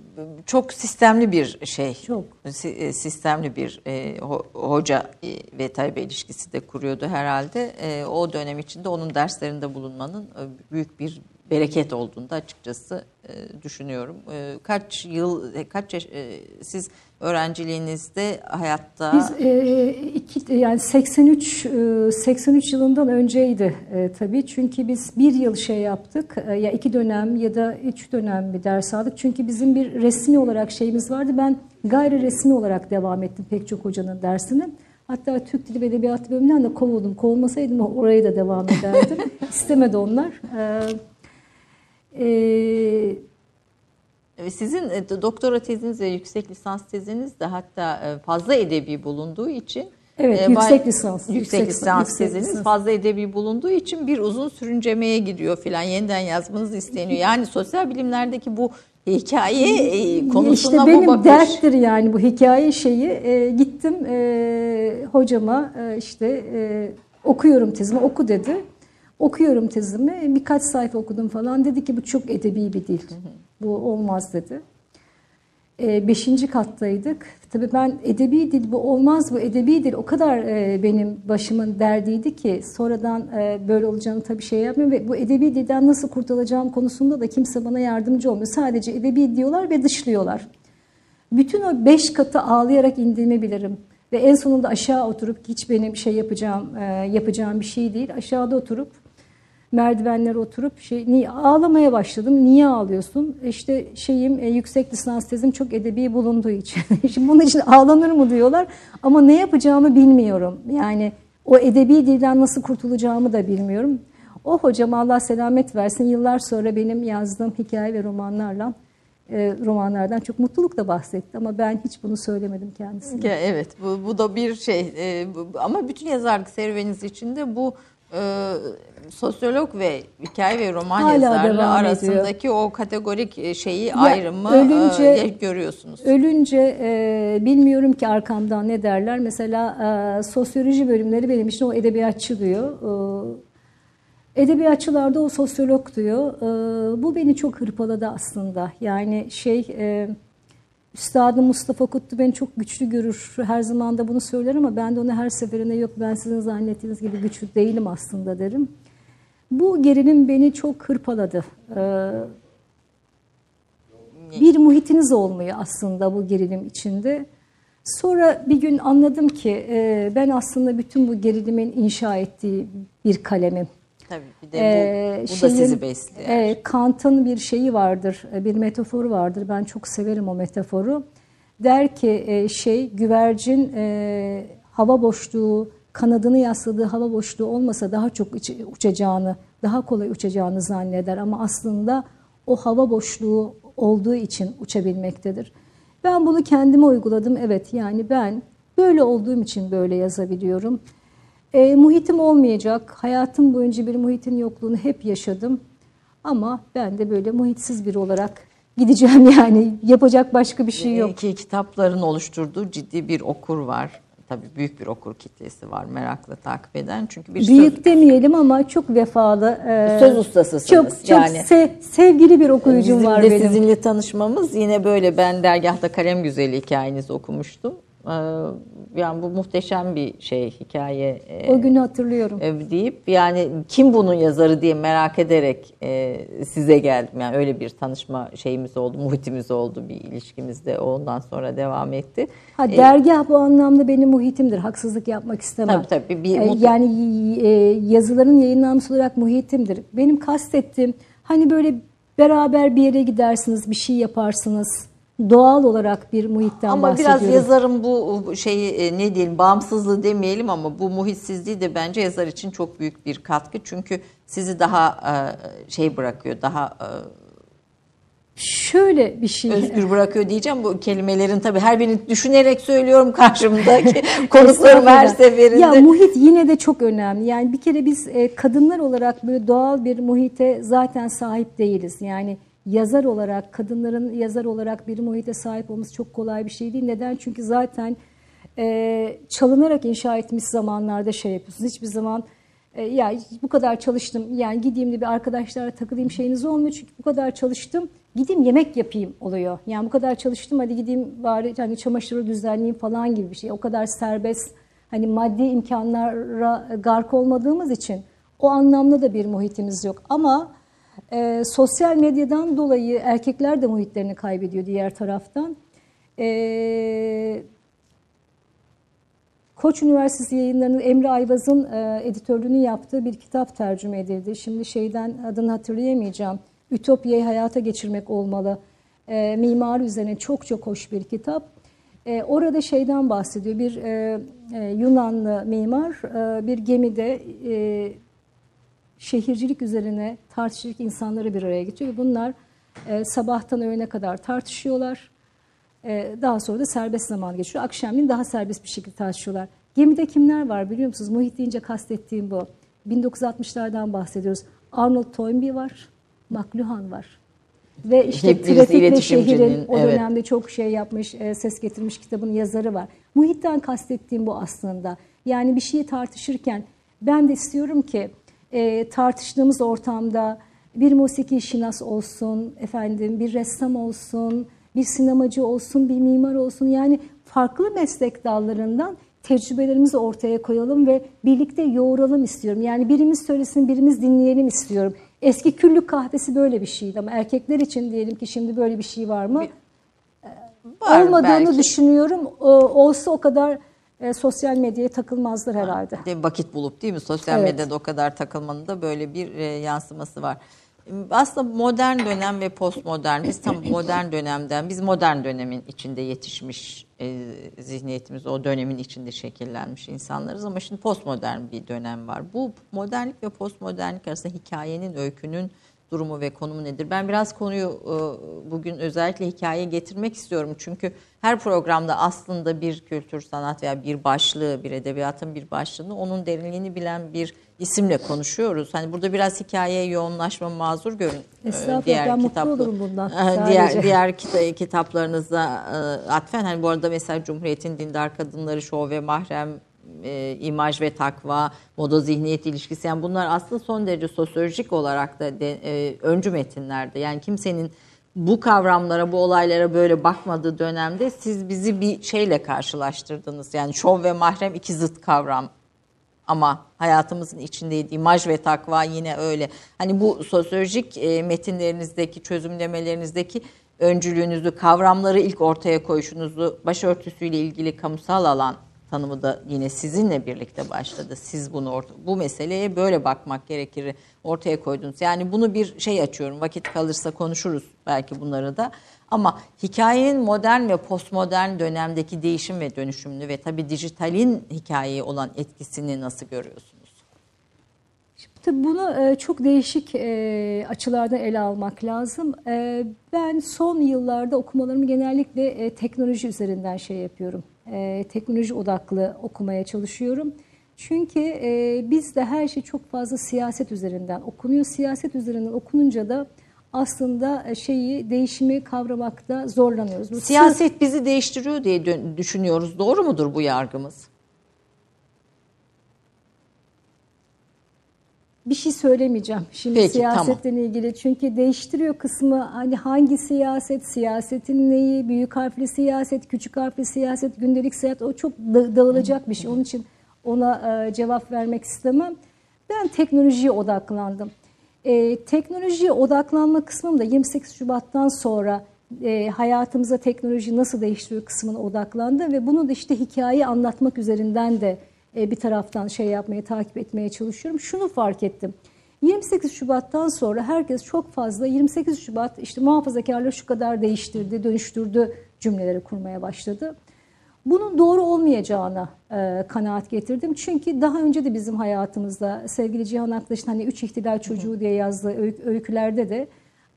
çok sistemli bir şey. Çok. Si- e, sistemli bir e, ho- hoca e, ve talebe ilişkisi de kuruyordu herhalde. E, o dönem içinde onun derslerinde bulunmanın e, büyük bir bereket olduğunu da açıkçası e, düşünüyorum. E, kaç yıl, e, kaç yaş, e, siz öğrenciliğinizde hayatta Biz e, iki, yani 83 e, 83 yılından önceydi e, tabii. Çünkü biz bir yıl şey yaptık. E, ya iki dönem ya da üç dönem bir ders aldık. Çünkü bizim bir resmi olarak şeyimiz vardı. Ben gayri resmi olarak devam ettim pek çok hocanın dersini. Hatta Türk Dili ve Edebiyatı bölümünden de kovuldum. Kovulmasaydım oraya da devam ederdim. İstemedi onlar. E, e, Ve Sizin e, doktora teziniz ve yüksek lisans teziniz de hatta e, fazla edebi bulunduğu için Evet, e, yüksek lisans, Yüksek, yüksek lisans teziniz lisans. fazla edebi bulunduğu için bir uzun sürüncemeye gidiyor filan yeniden yazmanız isteniyor. Yani sosyal bilimlerdeki bu hikaye e, konusuna işte bu benim bakış. derttir yani bu hikaye şeyi. E, gittim e, hocama e, işte e, okuyorum tezimi oku dedi. Okuyorum tezimi birkaç sayfa okudum falan dedi ki bu çok edebi bir dil. Bu olmaz dedi. E, beşinci kattaydık. Tabii ben edebi dil bu olmaz bu edebi dil o kadar e, benim başımın derdiydi ki sonradan e, böyle olacağını tabii şey yapmıyorum ve bu edebi dilden nasıl kurtulacağım konusunda da kimse bana yardımcı olmuyor. Sadece edebi diyorlar ve dışlıyorlar. Bütün o beş katı ağlayarak indiğimi bilirim. Ve en sonunda aşağı oturup hiç benim şey yapacağım e, yapacağım bir şey değil. Aşağıda oturup merdivenlere oturup şey niye ağlamaya başladım. Niye ağlıyorsun? İşte şeyim e, yüksek lisans tezim çok edebi bulunduğu için. Şimdi bunun için ağlanır mı diyorlar ama ne yapacağımı bilmiyorum. Yani o edebi dilden nasıl kurtulacağımı da bilmiyorum. O hocam Allah selamet versin yıllar sonra benim yazdığım hikaye ve romanlarla e, romanlardan çok mutlulukla bahsetti ama ben hiç bunu söylemedim kendisine. Evet bu, bu da bir şey E, ama bütün yazarlık serüveniniz içinde bu e, sosyolog ve hikaye ve roman Hala yazarlığı devam arasındaki o kategorik e, şeyi Ya, ayrımı ölünce- e, görüyorsunuz. Ölünce e, bilmiyorum ki arkamdan ne derler. Mesela e, sosyoloji bölümleri benim için o edebiyatçı diyor. E, edebiyatçılar da o sosyolog diyor. E, bu beni çok hırpaladı aslında. Yani şey e, Üstadım Mustafa Kutlu beni çok güçlü görür. Her zaman da bunu söyler ama ben de ona her seferinde yok ben sizin zannettiğiniz gibi güçlü değilim aslında derim. Bu gerilim beni çok hırpaladı. E, bir muhitiniz olmuyor aslında bu gerilim içinde. Sonra bir gün anladım ki e, ben aslında bütün bu gerilimin inşa ettiği bir kalemim. Tabii bir de bu, bu da sizi besliyor. E, Kant'ın bir şeyi vardır, e, bir metaforu vardır. Ben çok severim o metaforu. Der ki e, şey güvercin e, hava boşluğu, kanadını yasladığı hava boşluğu olmasa daha çok uçacağını, daha kolay uçacağını zanneder. Ama aslında o hava boşluğu olduğu için uçabilmektedir. Ben bunu kendime uyguladım. Evet yani ben böyle olduğum için böyle yazabiliyorum. E, muhitim olmayacak. Hayatım boyunca bir muhitin yokluğunu hep yaşadım. Ama ben de böyle muhitsiz biri olarak gideceğim yani. Yapacak başka bir şey yok. Ki kitapların oluşturduğu ciddi bir okur var. Tabii büyük bir okur kitlesi var merakla takip eden. Çünkü bir büyük söz... demeyelim ama çok vefalı. E, söz ustasısınız. Çok çok yani, se sevgili bir okuyucum var benim. Sizinle tanışmamız yine böyle ben dergahta kalem güzeli hikayenizi okumuştum. Ee, yani bu muhteşem bir şey hikaye. E, o günü hatırlıyorum. E, deyip yani kim bunun yazarı diye merak ederek e, size geldim. Yani öyle bir tanışma şeyimiz oldu, muhitimiz oldu bir ilişkimizde ondan sonra devam etti. Ha dergah bu anlamda benim muhitimdir. Haksızlık yapmak istemem. Tabii tabii. Bir, yani yazıların yayınlanması olarak muhitimdir. Benim kastettiğim hani böyle beraber bir yere gidersiniz, bir şey yaparsınız doğal olarak bir muhitten ama bahsediyorum. Ama biraz yazarın bu şeyi e, ne diyelim bağımsızlığı demeyelim ama bu muhitsizliği de bence yazar için çok büyük bir katkı. Çünkü sizi daha e, şey bırakıyor, daha e, şöyle bir şey. Özgür bırakıyor diyeceğim. Bu kelimelerin tabii her birini düşünerek söylüyorum karşımdaki konuklarım her seferinde. Ya muhit yine de çok önemli. Yani bir kere biz kadınlar olarak böyle doğal bir muhite zaten sahip değiliz. Yani yazar olarak, kadınların yazar olarak bir muhite sahip olması çok kolay bir şey değil. Neden? Çünkü zaten e, çalınarak inşa etmiş zamanlarda şey yapıyorsunuz. Hiçbir zaman e, ya bu kadar çalıştım yani gideyim de bir arkadaşlarla takılayım şeyiniz olmuyor. Çünkü bu kadar çalıştım gideyim yemek yapayım oluyor. Yani bu kadar çalıştım hadi gideyim bari hani çamaşırı düzenleyeyim falan gibi bir şey. O kadar serbest hani maddi imkanlara gark olmadığımız için o anlamda da bir muhitimiz yok. Ama e, sosyal medyadan dolayı erkekler de muhitlerini kaybediyor diğer taraftan. E, Koç Üniversitesi yayınlarının Emre Ayvaz'ın e, editörlüğünü yaptığı bir kitap tercüme edildi. Şimdi şeyden adını hatırlayamayacağım. Ütopya'yı hayata geçirmek olmalı. E, mimar üzerine çok çok hoş bir kitap. E, orada şeyden bahsediyor. Bir e, e, Yunanlı mimar e, bir gemide e, şehircilik üzerine tartışacak insanları bir araya getiriyor. Bunlar e, sabahtan öğlene kadar tartışıyorlar. E, daha sonra da serbest zaman geçiyor. Akşamleyin daha serbest bir şekilde tartışıyorlar. Gemide kimler var biliyor musunuz? Muhit deyince kastettiğim bu. 1960'lardan bahsediyoruz. Arnold Toynbee var, McLuhan var. Ve işte Hepiniz Trafik ve Şehir'in o evet. dönemde çok şey yapmış, e, ses getirmiş kitabın yazarı var. Muhitten kastettiğim bu aslında. Yani bir şeyi tartışırken ben de istiyorum ki e, tartıştığımız ortamda bir musiki şinas olsun, efendim bir ressam olsun, bir sinemacı olsun, bir mimar olsun yani farklı meslek dallarından tecrübelerimizi ortaya koyalım ve birlikte yoğuralım istiyorum. Yani birimiz söylesin, birimiz dinleyelim istiyorum. Eski küllük kahvesi böyle bir şeydi ama erkekler için diyelim ki şimdi böyle bir şey var mı? Var, Olmadığını belki. düşünüyorum. Olsa o kadar e, sosyal medyaya takılmazlar herhalde. De vakit bulup değil mi? Sosyal evet. medyada o kadar takılmanın da böyle bir e, yansıması var. Aslında modern dönem ve postmodern, biz tam modern dönemden, biz modern dönemin içinde yetişmiş e, zihniyetimiz, o dönemin içinde şekillenmiş insanlarız ama şimdi postmodern bir dönem var. Bu modernlik ve postmodernlik arasında hikayenin, öykünün durumu ve konumu nedir? Ben biraz konuyu e, bugün özellikle hikayeye getirmek istiyorum. Çünkü her programda aslında bir kültür, sanat veya bir başlığı, bir edebiyatın bir başlığını onun derinliğini bilen bir isimle konuşuyoruz. Hani burada biraz hikayeye yoğunlaşma mazur görün. E, Estağfurullah diğer ben kitaplı, mutlu olurum bundan. Diğer, diğer kitaplarınızda e, atfen hani bu arada mesela Cumhuriyet'in dindar kadınları şov ve mahrem e, imaj ve takva, moda zihniyet ilişkisi yani bunlar aslında son derece sosyolojik olarak da de, e, öncü metinlerde. Yani kimsenin bu kavramlara, bu olaylara böyle bakmadığı dönemde siz bizi bir şeyle karşılaştırdınız. Yani şov ve mahrem iki zıt kavram ama hayatımızın içindeydi. İmaj ve takva yine öyle. Hani bu sosyolojik e, metinlerinizdeki, çözümlemelerinizdeki öncülüğünüzü, kavramları ilk ortaya koyuşunuzu, başörtüsüyle ilgili kamusal alan tanımı da yine sizinle birlikte başladı. Siz bunu bu meseleye böyle bakmak gerekir ortaya koydunuz. Yani bunu bir şey açıyorum. Vakit kalırsa konuşuruz belki bunları da. Ama hikayenin modern ve postmodern dönemdeki değişim ve dönüşümünü ve tabii dijitalin hikayeye olan etkisini nasıl görüyorsunuz? Tabii bunu e, çok değişik e, açılardan ele almak lazım. E, ben son yıllarda okumalarımı genellikle teknoloji üzerinden şey yapıyorum. Teknoloji odaklı okumaya çalışıyorum. Çünkü bizde her şey çok fazla siyaset üzerinden okunuyor. Siyaset üzerinden okununca da aslında şeyi değişimi kavramakta zorlanıyoruz. Bu Siyaset bizi değiştiriyor diye düşünüyoruz. Doğru mudur bu yargımız? Bir şey söylemeyeceğim şimdi Peki, siyasetle tamam. ilgili. Çünkü değiştiriyor kısmı hani hangi siyaset, siyasetin neyi, büyük harfli siyaset, küçük harfli siyaset, gündelik siyaset o çok dağılacak bir şey. Onun için ona e, cevap vermek istemem. Ben teknolojiye odaklandım. E, teknolojiye odaklanma kısmım da 28 Şubat'tan sonra e, hayatımıza teknoloji nasıl değiştiriyor kısmına odaklandı ve bunu da işte hikaye anlatmak üzerinden de bir taraftan şey yapmaya, takip etmeye çalışıyorum. Şunu fark ettim. 28 Şubat'tan sonra herkes çok fazla 28 Şubat işte muhafazakarlığı şu kadar değiştirdi, dönüştürdü cümleleri kurmaya başladı. Bunun doğru olmayacağına e, kanaat getirdim. Çünkü daha önce de bizim hayatımızda sevgili Cihan Aktaş'ın hani üç ihtilal çocuğu diye yazdığı öykülerde de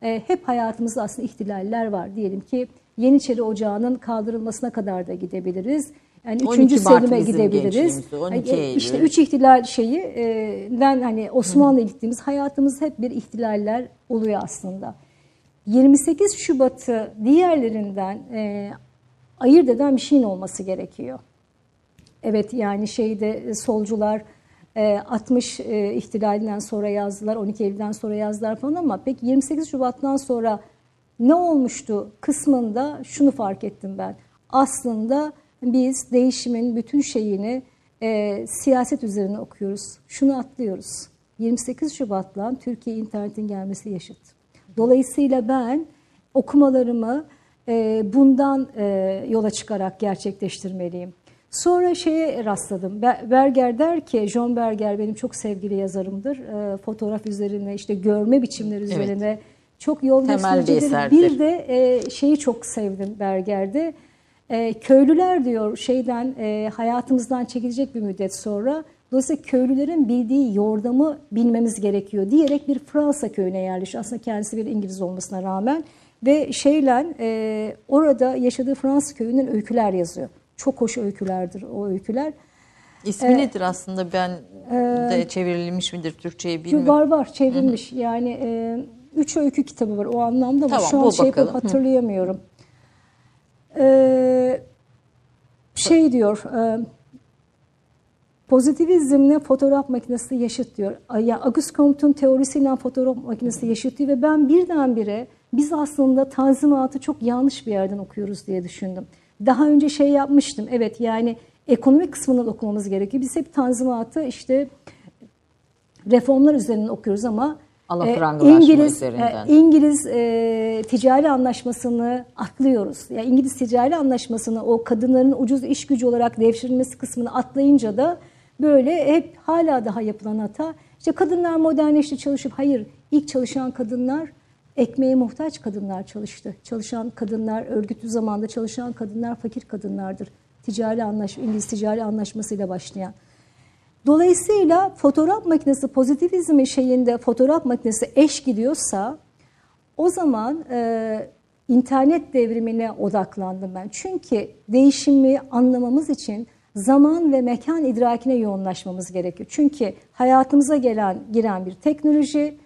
e, hep hayatımızda aslında ihtilaller var. Diyelim ki Yeniçeri Ocağı'nın kaldırılmasına kadar da gidebiliriz. Yani üçüncü Selim'e gidebiliriz. 12 e, Eylül. İşte üç ihtilal şeyi den hani Osmanlı gittiğimiz hayatımız hep bir ihtilaller oluyor aslında. 28 Şubat'ı diğerlerinden e, ayırt eden bir şeyin olması gerekiyor. Evet yani şeyde solcular e, 60 e, ihtilalinden sonra yazdılar, 12 Eylül'den sonra yazdılar falan ama peki 28 Şubat'tan sonra ne olmuştu kısmında şunu fark ettim ben. Aslında biz değişimin bütün şeyini e, siyaset üzerine okuyoruz. Şunu atlıyoruz. 28 Şubat'la Türkiye internetin gelmesi yaşıt. Dolayısıyla ben okumalarımı e, bundan e, yola çıkarak gerçekleştirmeliyim. Sonra şeye rastladım. Berger der ki, John Berger benim çok sevgili yazarımdır. E, fotoğraf üzerine, işte görme biçimleri üzerine evet. çok yol göstericidir. Bir, bir de e, şeyi çok sevdim Berger'de. E, köylüler diyor şeyden e, hayatımızdan çekilecek bir müddet sonra. Dolayısıyla köylülerin bildiği yordamı bilmemiz gerekiyor diyerek bir Fransa köyüne yerleşiyor. Aslında kendisi bir İngiliz olmasına rağmen. Ve şeyle e, orada yaşadığı Fransız köyünün öyküler yazıyor. Çok hoş öykülerdir o öyküler. İsmi ee, nedir aslında ben e, de çevrilmiş midir Türkçe'ye bilmiyorum. Var var çevrilmiş Hı-hı. yani e, üç öykü kitabı var o anlamda ama tamam, şu an şey hatırlayamıyorum. Hı. Ee, şey diyor, e, pozitivizmle fotoğraf makinesi yaşıt diyor. Yani Auguste Comte'un teorisiyle fotoğraf makinesi yaşıt diyor ve ben birdenbire biz aslında tanzimatı çok yanlış bir yerden okuyoruz diye düşündüm. Daha önce şey yapmıştım, evet yani ekonomik kısmını okumamız gerekiyor. Biz hep tanzimatı işte reformlar üzerinden okuyoruz ama e, İngiliz, e, İngiliz e, ticari anlaşmasını atlıyoruz. Yani İngiliz ticari anlaşmasını o kadınların ucuz iş gücü olarak devşirilmesi kısmını atlayınca da böyle hep hala daha yapılan hata. İşte kadınlar modernleşti çalışıp hayır ilk çalışan kadınlar ekmeğe muhtaç kadınlar çalıştı. Çalışan kadınlar örgütlü zamanda çalışan kadınlar fakir kadınlardır. Ticari anlaşma İngiliz ticari anlaşmasıyla başlayan. Dolayısıyla fotoğraf makinesi pozitivizmi şeyinde fotoğraf makinesi eş gidiyorsa o zaman e, internet devrimine odaklandım ben. Çünkü değişimi anlamamız için zaman ve mekan idrakine yoğunlaşmamız gerekiyor. Çünkü hayatımıza gelen giren bir teknoloji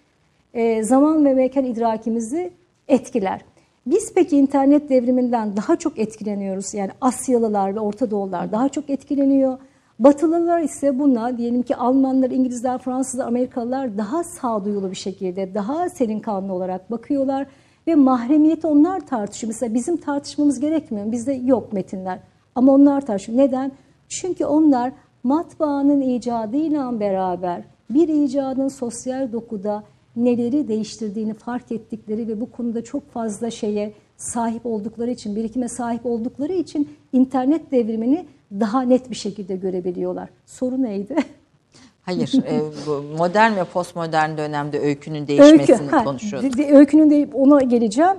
e, zaman ve mekan idrakimizi etkiler. Biz peki internet devriminden daha çok etkileniyoruz. Yani Asyalılar ve Orta Doğulular daha çok etkileniyor. Batılılar ise buna diyelim ki Almanlar, İngilizler, Fransızlar, Amerikalılar daha sağduyulu bir şekilde, daha serin kanlı olarak bakıyorlar ve mahremiyeti onlar tartışıyor. Mesela bizim tartışmamız gerekmiyor. Bizde yok metinler. Ama onlar tartışıyor. Neden? Çünkü onlar matbaanın icadıyla beraber bir icadın sosyal dokuda neleri değiştirdiğini fark ettikleri ve bu konuda çok fazla şeye sahip oldukları için, birikime sahip oldukları için internet devrimini daha net bir şekilde görebiliyorlar. Soru neydi? Hayır, e, modern ve postmodern dönemde öykünün değişmesini Öykü, ha, öykünün de ona geleceğim.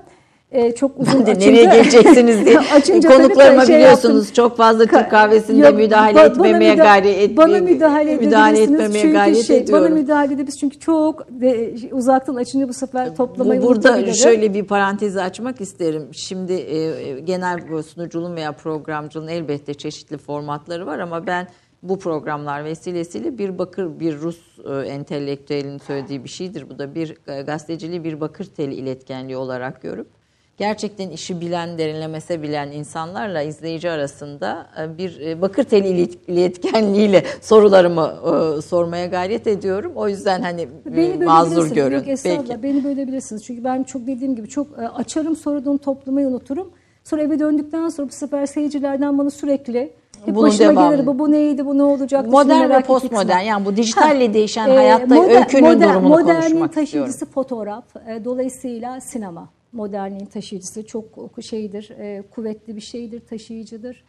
Ee, çok uzun Ben açınca- nereye geleceksiniz diye konuklarıma şey biliyorsunuz yaptım. çok fazla Türk Ka- kahvesinde Yok, müdahale ba- etmemeye müda- gayret bana müdahale, müdahale etmemeye çünkü gayret şey, ediyorum. Bana müdahale edebilirsiniz çünkü çok de, uzaktan açınca bu sefer toplamayı Bu, burada şöyle bir parantezi açmak isterim. Şimdi e, genel sunuculuğun veya programcılığın elbette çeşitli formatları var ama ben bu programlar vesilesiyle bir bakır bir Rus e, entelektüelinin söylediği bir şeydir. Bu da bir e, gazeteciliği bir bakır teli iletkenliği olarak görüp gerçekten işi bilen, derinlemese bilen insanlarla izleyici arasında e, bir e, bakır teli ilet- iletkenliğiyle sorularımı e, sormaya gayret ediyorum. O yüzden hani Beni mazur görün. Peki. Beni bölebilirsiniz. Çünkü ben çok dediğim gibi çok açarım sonra da onu toplamayı unuturum. Sonra eve döndükten sonra bu sefer seyircilerden bana sürekli hep Bunun başıma devamı. gelir bu, bu neydi bu ne olacak Modern ve postmodern yani bu dijitalle Ha, değişen e, hayatta moder- öykünün moder- durumunu modernin konuşmak taşıyıcısı istiyorum. fotoğraf. E, dolayısıyla sinema. Modernin taşıyıcısı çok şeydir, e, kuvvetli bir şeydir, taşıyıcıdır.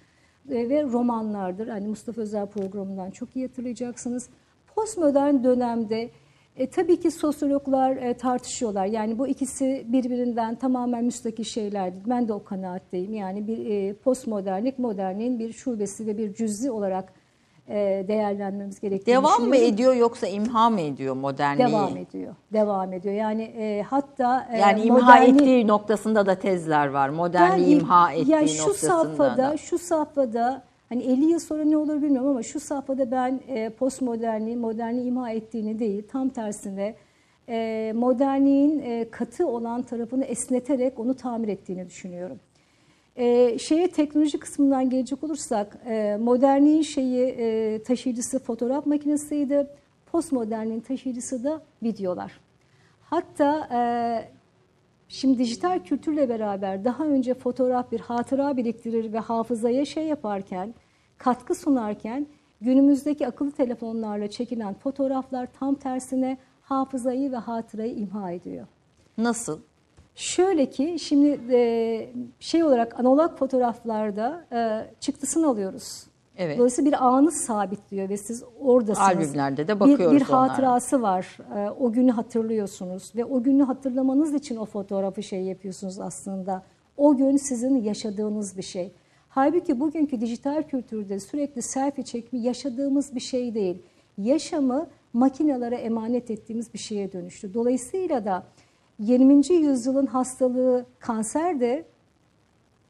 E, ve romanlardır. Hani Mustafa Özel programından çok iyi hatırlayacaksınız. Postmodern dönemde e, tabii ki sosyologlar e, tartışıyorlar. Yani bu ikisi birbirinden tamamen müstakil şeyler. Ben de o kanaatteyim. Yani bir e, postmodernlik modernliğin bir şubesi ve bir cüz'i olarak e, değerlenmemiz gerektiğini Devam mı ediyor yoksa imha mı ediyor modernliği? Devam ediyor. Devam ediyor. Yani e, hatta e, Yani imha moderni- ettiği noktasında da tezler var. Modernliği Ben- imha ettiği yani şu noktasında safhada, da. şu safhada hani 50 yıl sonra ne olur bilmiyorum ama şu safhada ben e, postmodernliği, modernliği imha ettiğini değil, tam tersine e, modernliğin e, katı olan tarafını esneterek onu tamir ettiğini düşünüyorum. E, şeye teknoloji kısmından gelecek olursak e, modernliğin şeyi e, taşıyıcısı fotoğraf makinesiydi. Postmodernliğin taşıyıcısı da videolar. Hatta e, Şimdi dijital kültürle beraber daha önce fotoğraf bir hatıra biriktirir ve hafızaya şey yaparken, katkı sunarken günümüzdeki akıllı telefonlarla çekilen fotoğraflar tam tersine hafızayı ve hatırayı imha ediyor. Nasıl? Şöyle ki şimdi e, şey olarak analog fotoğraflarda e, çıktısını alıyoruz. Evet. Dolayısıyla bir anı sabitliyor ve siz oradasınız. Albümlerde de Bir- bakıyoruz Bir, onlara. hatırası var. E, o günü hatırlıyorsunuz ve o günü hatırlamanız için o fotoğrafı şey yapıyorsunuz aslında. O gün sizin yaşadığınız bir şey. Halbuki bugünkü dijital kültürde sürekli selfie çekme yaşadığımız bir şey değil. Yaşamı makinelere emanet ettiğimiz bir şeye dönüştü. Dolayısıyla da 20. yüzyılın hastalığı kanser de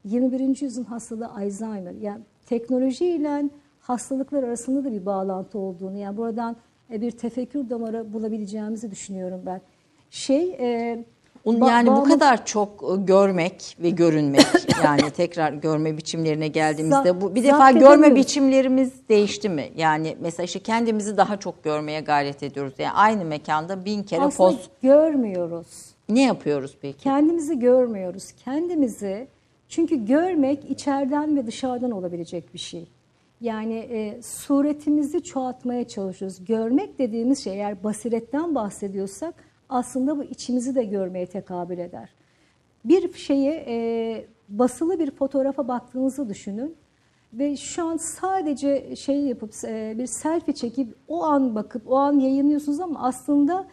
21. yüzyılın hastalığı Alzheimer. Yani teknolojiyle hastalıklar arasında da bir bağlantı olduğunu, yani buradan e, bir tefekkür damarı bulabileceğimizi düşünüyorum ben. Şey, e, ba- Yani bu kadar çok e, görmek ve görünmek yani tekrar görme biçimlerine geldiğimizde bu bir defa görme biçimlerimiz değişti mi? Yani mesela işte kendimizi daha çok görmeye gayret ediyoruz. Yani aynı mekanda bin kere aslında poz görmüyoruz. Ne yapıyoruz peki? Kendimizi görmüyoruz. Kendimizi çünkü görmek içeriden ve dışarıdan olabilecek bir şey. Yani e, suretimizi çoğaltmaya çalışıyoruz. Görmek dediğimiz şey eğer basiretten bahsediyorsak aslında bu içimizi de görmeye tekabül eder. Bir şeye e, basılı bir fotoğrafa baktığınızı düşünün ve şu an sadece şey yapıp e, bir selfie çekip o an bakıp o an yayınlıyorsunuz ama aslında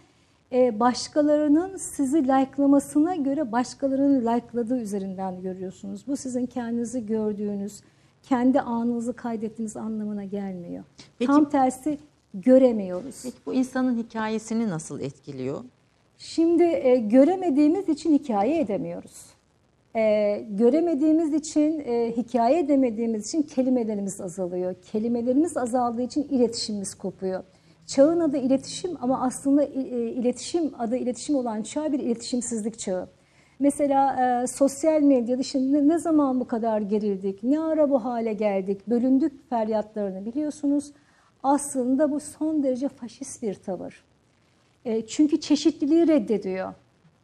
başkalarının sizi likelamasına göre başkalarının likeladığı üzerinden görüyorsunuz. Bu sizin kendinizi gördüğünüz, kendi anınızı kaydettiğiniz anlamına gelmiyor. Peki- Tam tersi göremiyoruz. Peki bu insanın hikayesini nasıl etkiliyor? Şimdi e, göremediğimiz için hikaye edemiyoruz. E, göremediğimiz için, e, hikaye edemediğimiz için kelimelerimiz azalıyor. Kelimelerimiz azaldığı için iletişimimiz kopuyor. Çağın adı iletişim ama aslında e, iletişim adı iletişim olan çağ bir iletişimsizlik çağı. Mesela e, sosyal medyada şimdi ne zaman bu kadar gerildik, ne ara bu hale geldik, bölündük feryatlarını biliyorsunuz. Aslında bu son derece faşist bir tavır. E, çünkü çeşitliliği reddediyor.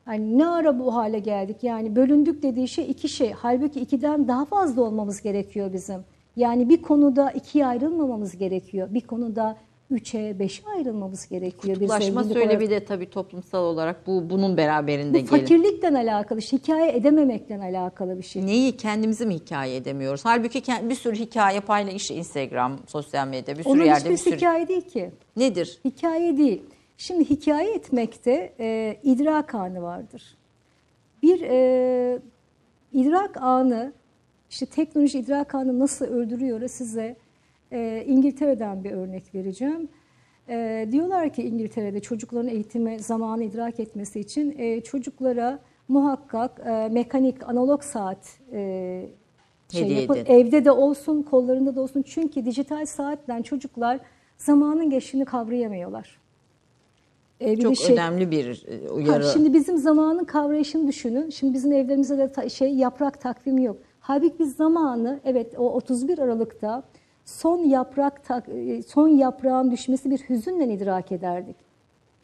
Hani ne ara bu hale geldik? Yani bölündük dediği şey iki şey. Halbuki ikiden daha fazla olmamız gerekiyor bizim. Yani bir konuda ikiye ayrılmamamız gerekiyor. Bir konuda 3'e 5'e ayrılmamız gerekiyor. Bir Ulaşma zenginlik söyle bir de tabii toplumsal olarak bu bunun beraberinde Bu gelir. fakirlikten alakalı, hikaye edememekten alakalı bir şey. Neyi kendimizi mi hikaye edemiyoruz? Halbuki bir sürü hikaye paylaş işte Instagram, sosyal medya bir sürü Onun yerde bir sürü. hikaye değil ki. Nedir? Hikaye değil. Şimdi hikaye etmekte e, idrak anı vardır. Bir e, idrak anı, işte teknoloji idrak anı nasıl öldürüyor size e, İngiltere'den bir örnek vereceğim. E, diyorlar ki İngiltere'de çocukların eğitimi zamanı idrak etmesi için e, çocuklara muhakkak e, mekanik analog saat e, şey yapın. Evde de olsun, kollarında da olsun. Çünkü dijital saatten çocuklar zamanın geçtiğini kavrayamıyorlar. E, bir Çok şey- önemli bir Ha, uyarı. şimdi bizim zamanın kavrayışını düşünün. Şimdi bizim evlerimizde de ta- şey yaprak takvimi yok. Halbuki biz zamanı evet o 31 Aralık'ta son yaprak e, son yaprağın düşmesi bir hüzünle idrak ederdik.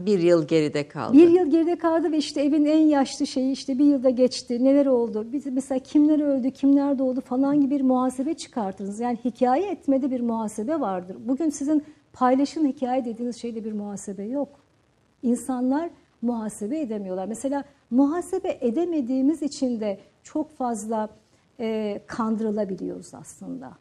bir yıl geride kaldı. Bir yıl geride kaldı ve işte evin en yaşlı şeyi işte bir yılda geçti. Neler oldu? Biz mesela kimler öldü, kimler doğdu falan gibi bir muhasebe çıkartırız. Yani hikaye etmede bir muhasebe vardır. Bugün sizin paylaşım hikaye dediğiniz şeyde bir muhasebe yok. İnsanlar muhasebe edemiyorlar. Mesela muhasebe edemediğimiz için de çok fazla e, kandırılabiliyoruz aslında.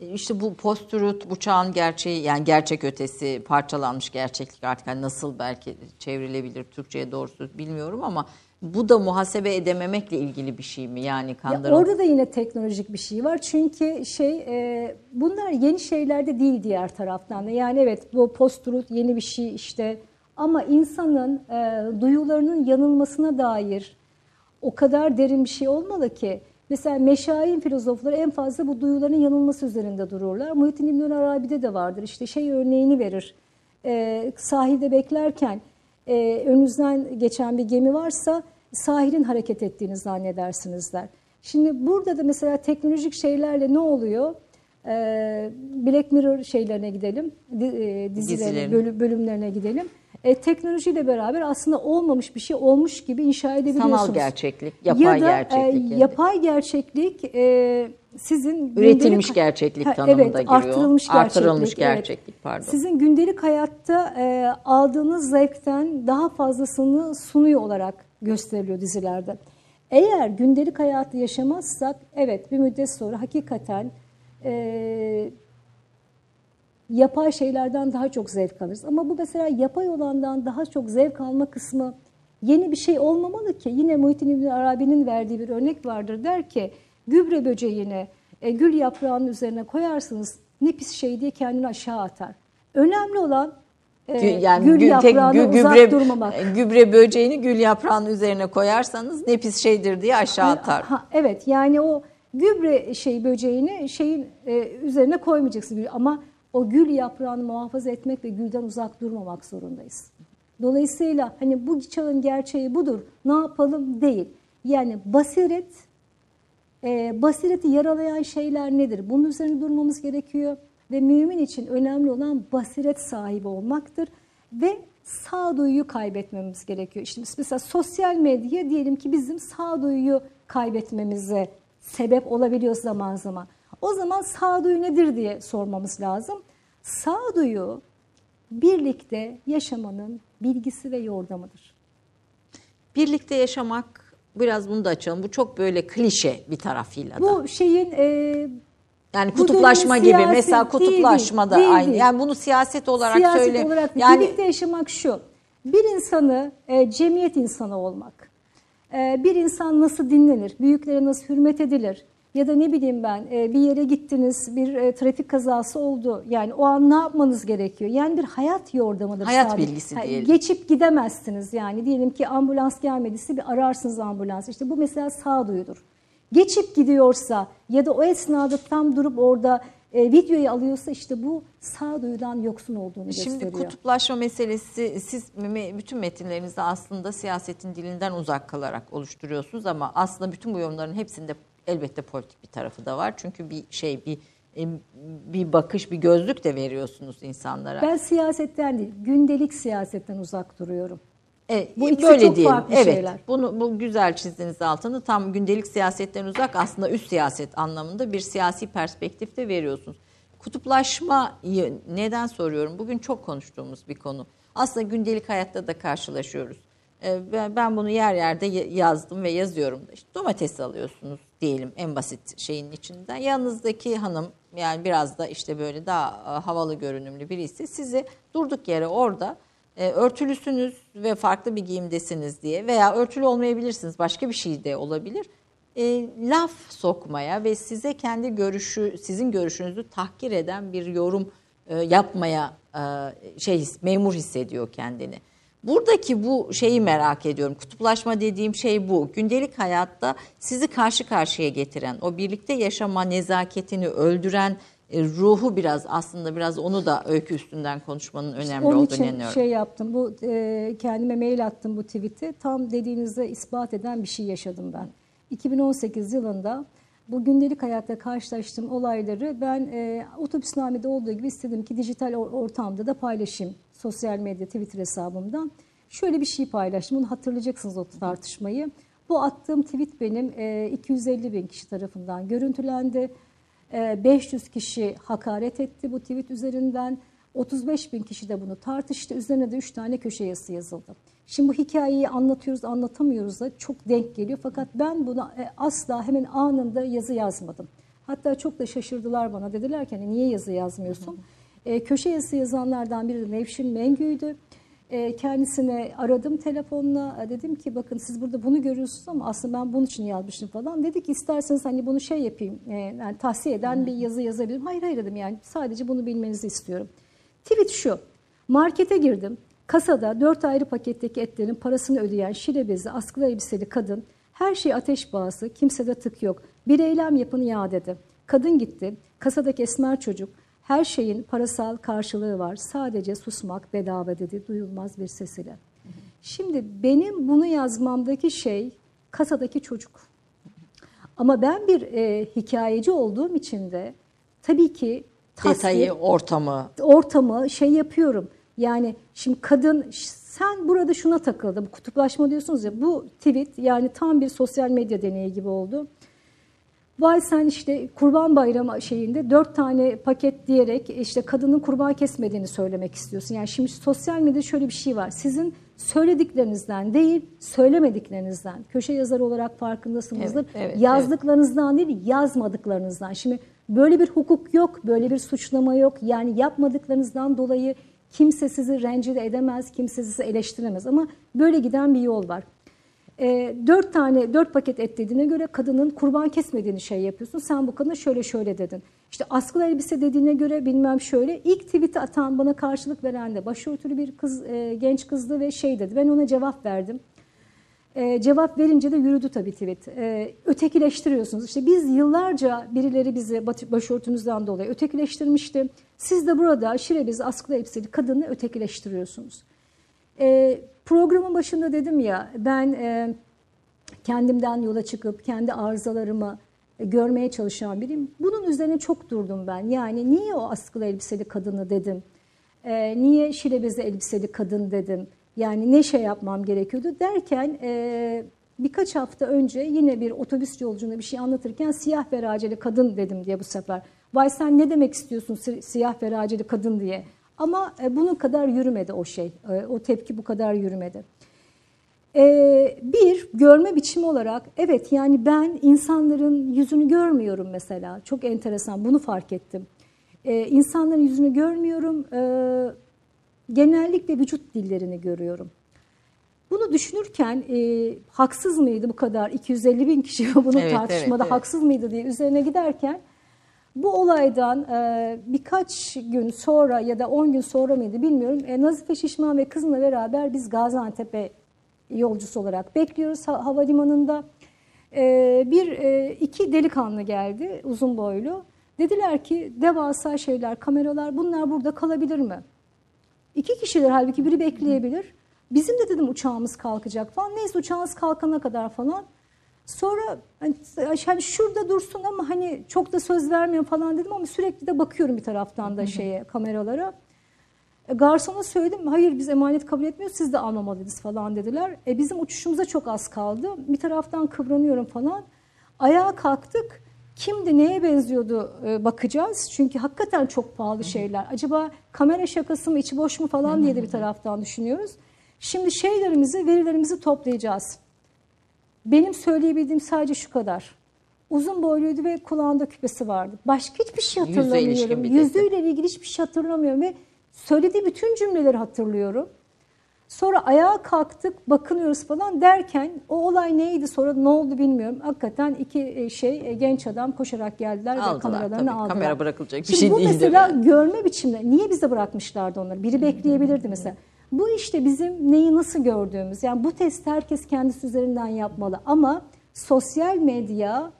İşte bu post-truth, bu çağın gerçeği yani gerçek ötesi parçalanmış gerçeklik artık hani nasıl belki çevrilebilir Türkçe'ye doğrusu bilmiyorum ama bu da muhasebe edememekle ilgili bir şey mi? Yani Ya kandırıl orada da yine teknolojik bir şey var. Çünkü şey e, bunlar yeni şeyler de değil diğer taraftan da. Yani evet bu post-truth yeni bir şey işte ama insanın e, duyularının yanılmasına dair o kadar derin bir şey olmalı ki mesela meşayin filozofları en fazla bu duyuların yanılması üzerinde dururlar. Muhittin İbn Arabi'de de vardır. İşte şey örneğini verir. E, sahilde beklerken e, önünüzden geçen bir gemi varsa sahilin hareket ettiğini zannedersiniz der. Şimdi burada da mesela teknolojik şeylerle ne oluyor? Ee, Black Mirror şeylerine gidelim, e, bölü- bölümlerine gidelim. E, teknolojiyle beraber aslında olmamış bir şey olmuş gibi inşa edebiliyorsunuz. sanal gerçeklik, yapay ya da, gerçeklik. E, yapay gerçeklik e, sizin Üretilmiş gündelik- gerçeklik Ha, tanımında evet, giriyor. Artırılmış Artırılmış gerçeklik. evet. gerçeklik, pardon. Sizin gündelik hayatta e, aldığınız zevkten daha fazlasını sunuyor olarak gösteriliyor dizilerde. Eğer gündelik hayatı yaşamazsak evet bir müddet sonra hakikaten e, yapay şeylerden daha çok zevk alırız. Ama bu mesela yapay olandan daha çok zevk alma kısmı yeni bir şey olmamalı ki. Yine Muhittin İbn Arabi'nin verdiği bir örnek vardır. Der ki gübre böceğini e, gül yaprağının üzerine koyarsınız ne pis şey diye kendini aşağı atar. Önemli olan e, yani gül gü- tek yaprağına gü- uzak gübre, durmamak. gübre böceğini gül yaprağının üzerine koyarsanız ne pis şeydir diye aşağı atar. Ha, evet yani o gübre şey böceğini şeyin e, üzerine koymayacaksın ama o gül yaprağını muhafaza etmek ve gülden uzak durmamak zorundayız. Dolayısıyla hani bu çağın gerçeği budur. Ne yapalım değil. Yani basiret e, basireti yaralayan şeyler nedir? Bunun üzerine durmamız gerekiyor ve mümin için önemli olan basiret sahibi olmaktır ve sağduyuyu kaybetmemiz gerekiyor. İşte mesela sosyal medya diyelim ki bizim sağduyuyu kaybetmemize sebep olabiliyor zaman zaman. O zaman sağduyu nedir diye sormamız lazım. Sağduyu birlikte yaşamanın bilgisi ve yordamıdır. Birlikte yaşamak biraz bunu da açalım. Bu çok böyle klişe bir tarafıyla da. Bu şeyin e, Yani kutuplaşma gibi mesela kutuplaşma da aynı. değil. Yani bunu siyaset olarak siyaset söyle. olarak yani birlikte yaşamak şu. Bir insanı e, cemiyet insanı olmak. E, bir insan nasıl dinlenir? Büyüklere nasıl hürmet edilir? Ya da ne bileyim ben e, bir yere gittiniz bir e, trafik kazası oldu. Yani o an ne yapmanız gerekiyor? Yani bir hayat yordamıdır. Hayat sadece. bilgisi diyelim. Geçip gidemezsiniz yani. Diyelim ki ambulans gelmediyse bir ararsınız ambulans. İşte bu mesela sağduyudur. Geçip gidiyorsa ya da o esnada tam durup orada e, videoyu alıyorsa işte bu sağduyudan yoksun olduğunu Şimdi gösteriyor. kutuplaşma meselesi siz bütün metinlerinizde aslında siyasetin dilinden uzak kalarak oluşturuyorsunuz ama aslında bütün bu yorumların hepsinde elbette politik bir tarafı da var. Çünkü bir şey bir bir bakış bir gözlük de veriyorsunuz insanlara. Ben siyasetten değil, gündelik siyasetten uzak duruyorum. E, Bu ikisi böyle çok diyelim. farklı evet. şeyler. Bunu bu güzel çizdiniz altını. Tam gündelik siyasetten uzak aslında üst siyaset anlamında bir siyasi perspektifte veriyorsunuz. Kutuplaşmayı neden soruyorum? Bugün çok konuştuğumuz bir konu. Aslında gündelik hayatta da karşılaşıyoruz. Ee, ben bunu yer yerde yazdım ve yazıyorum. İşte domates alıyorsunuz diyelim en basit şeyin içinden. Yanınızdaki hanım yani biraz da işte böyle daha e, havalı görünümlü birisi sizi durduk yere orada e, örtülüsünüz ve farklı bir giyimdesiniz diye veya örtülü olmayabilirsiniz başka bir şey de olabilir. E, laf sokmaya ve size kendi görüşü sizin görüşünüzü tahkir eden bir yorum e, yapmaya e, şey memur hissediyor kendini. Buradaki bu şeyi merak ediyorum. Kutuplaşma dediğim şey bu. Gündelik hayatta sizi karşı karşıya getiren, o birlikte yaşama nezaketini öldüren e, ruhu biraz aslında biraz onu da öykü üstünden konuşmanın önemli Onun olduğunu için inanıyorum. şey yaptım. Bu e, kendime mail attım bu tweet'i. Tam dediğinizde ispat eden bir şey yaşadım ben. 2018 yılında bu gündelik hayatta karşılaştığım olayları ben e, otobüsnamede olduğu gibi istedim ki dijital ortamda da paylaşayım. Sosyal medya, Twitter hesabımdan. Şöyle bir şey paylaştım. Bunu hatırlayacaksınız o tartışmayı. Bu attığım tweet benim e, 250 bin kişi tarafından görüntülendi. 500 ee, kişi hakaret etti bu tweet üzerinden. 35 bin kişi de bunu tartıştı. Üzerine de 3 tane köşe yazısı yazıldı. Şimdi bu hikayeyi anlatıyoruz, anlatamıyoruz da çok denk geliyor. Fakat ben buna e, asla hemen anında yazı yazmadım. Hatta çok da şaşırdılar bana. Dediler ki hani niye yazı yazmıyorsun? E, köşe yazısı yazanlardan biri de Nevşin Mengü'ydü. E, kendisine aradım telefonla e, dedim ki bakın siz burada bunu görüyorsunuz ama aslında ben bunun için yazmıştım falan. Dedi ki isterseniz hani bunu şey yapayım e, yani tahsiye eden bir yazı yazabilirim. Hayır hayır dedim yani sadece bunu bilmenizi istiyorum. Tweet şu markete girdim kasada dört ayrı paketteki etlerin parasını ödeyen şile bezi askılı elbiseli kadın her şey ateş bağısı kimsede tık yok bir eylem yapın ya dedi. Kadın gitti kasadaki esmer çocuk her şeyin parasal karşılığı var. Sadece susmak bedava dedi duyulmaz bir ses ile. Şimdi benim bunu yazmamdaki şey kasadaki çocuk. Ama ben bir e, hikayeci olduğum için de tabii ki tasvir, detayı, ortamı ortamı şey yapıyorum. Yani şimdi kadın sen burada şuna takıldı. Bu kutuplaşma diyorsunuz ya. Bu tweet yani tam bir sosyal medya deneyi gibi oldu. Vay sen işte kurban bayramı şeyinde dört tane paket diyerek işte kadının kurban kesmediğini söylemek istiyorsun. Yani şimdi sosyal medyada şöyle bir şey var. Sizin söylediklerinizden değil, söylemediklerinizden. Köşe yazarı olarak farkındasınızdır. Evet, evet, Yazdıklarınızdan evet. değil, yazmadıklarınızdan. Şimdi böyle bir hukuk yok, böyle bir suçlama yok. Yani yapmadıklarınızdan dolayı kimse sizi rencide edemez, kimse sizi eleştiremez. Ama böyle giden bir yol var. E, dört tane, dört paket et dediğine göre kadının kurban kesmediğini şey yapıyorsun. Sen bu kadına şöyle şöyle dedin. İşte askılı elbise dediğine göre bilmem şöyle. İlk tweet'i atan bana karşılık veren de başörtülü bir kız, e, genç kızdı ve şey dedi. Ben ona cevap verdim. E, cevap verince de yürüdü tabii tweet. E, ötekileştiriyorsunuz. İşte biz yıllarca birileri bizi başörtünüzden dolayı ötekileştirmişti. Siz de burada şirebiz askılı elbiseli kadını ötekileştiriyorsunuz. E, programın başında dedim ya ben e, kendimden yola çıkıp kendi arızalarımı e, görmeye çalışan biriyim. Bunun üzerine çok durdum ben. Yani niye o askılı elbiseli kadını dedim? E, niye şilebezi elbiseli kadın dedim? Yani ne şey yapmam gerekiyordu derken e, birkaç hafta önce yine bir otobüs yolculuğunda bir şey anlatırken siyah veraceli kadın dedim diye bu sefer. Vay sen ne demek istiyorsun siyah veraceli kadın diye. Ama e, bunun kadar yürümedi o şey. E, o tepki bu kadar yürümedi. E, bir, görme biçimi olarak evet yani ben insanların yüzünü görmüyorum mesela. Çok enteresan bunu fark ettim. İnsanların yüzünü görmüyorum. Genellikle vücut dillerini görüyorum. Bunu düşünürken e, haksız mıydı bu kadar 250 bin kişi bunu evet, tartışmada evet, evet. haksız mıydı diye üzerine giderken bu olaydan e, birkaç gün sonra ya da 10 gün sonra mıydı bilmiyorum. E, Nazife Şişman ve kızımla beraber biz Gaziantep'e yolcusu olarak bekliyoruz ha, havalimanında. E, bir e, iki delikanlı geldi uzun boylu. Dediler ki devasa şeyler, kameralar bunlar burada kalabilir mi? İki kişiler halbuki biri bekleyebilir. Bizim de dedim uçağımız kalkacak falan. Neyse uçağımız kalkana kadar falan. Sonra hani, hani şurada dursun ama hani çok da söz vermiyorum falan dedim ama sürekli de bakıyorum bir taraftan da şeye kameralara. E, garsona söyledim hayır biz emanet kabul etmiyoruz siz de almamalıyız falan dediler. E, bizim uçuşumuza çok az kaldı. Bir taraftan kıvranıyorum falan. Ayağa kalktık. Kimdi, neye benziyordu e, bakacağız. Çünkü hakikaten çok pahalı şeyler. Acaba kamera şakası mı, içi boş mu falan diye de bir taraftan düşünüyoruz. Şimdi şeylerimizi, verilerimizi toplayacağız. Benim söyleyebildiğim sadece şu kadar. Uzun boyluydu ve kulağında küpesi vardı. Başka hiçbir şey hatırlamıyorum. Yüzüyle ilgili hiçbir şey hatırlamıyorum ve söylediği bütün cümleleri hatırlıyorum. Sonra ayağa kalktık, bakınıyoruz falan derken o olay neydi sonra ne oldu bilmiyorum. Hakikaten iki e, şey e, genç adam koşarak geldiler ve Aldılar kameralarını tabii. aldılar. Kamera bırakılacak bir Şimdi şey bu değildir mesela yani. görme biçimleri. Niye bize bırakmışlardı onları? Biri bekleyebilirdi mesela. Bu işte bizim neyi nasıl gördüğümüz. Yani bu testi herkes kendisi üzerinden yapmalı. Ama sosyal medya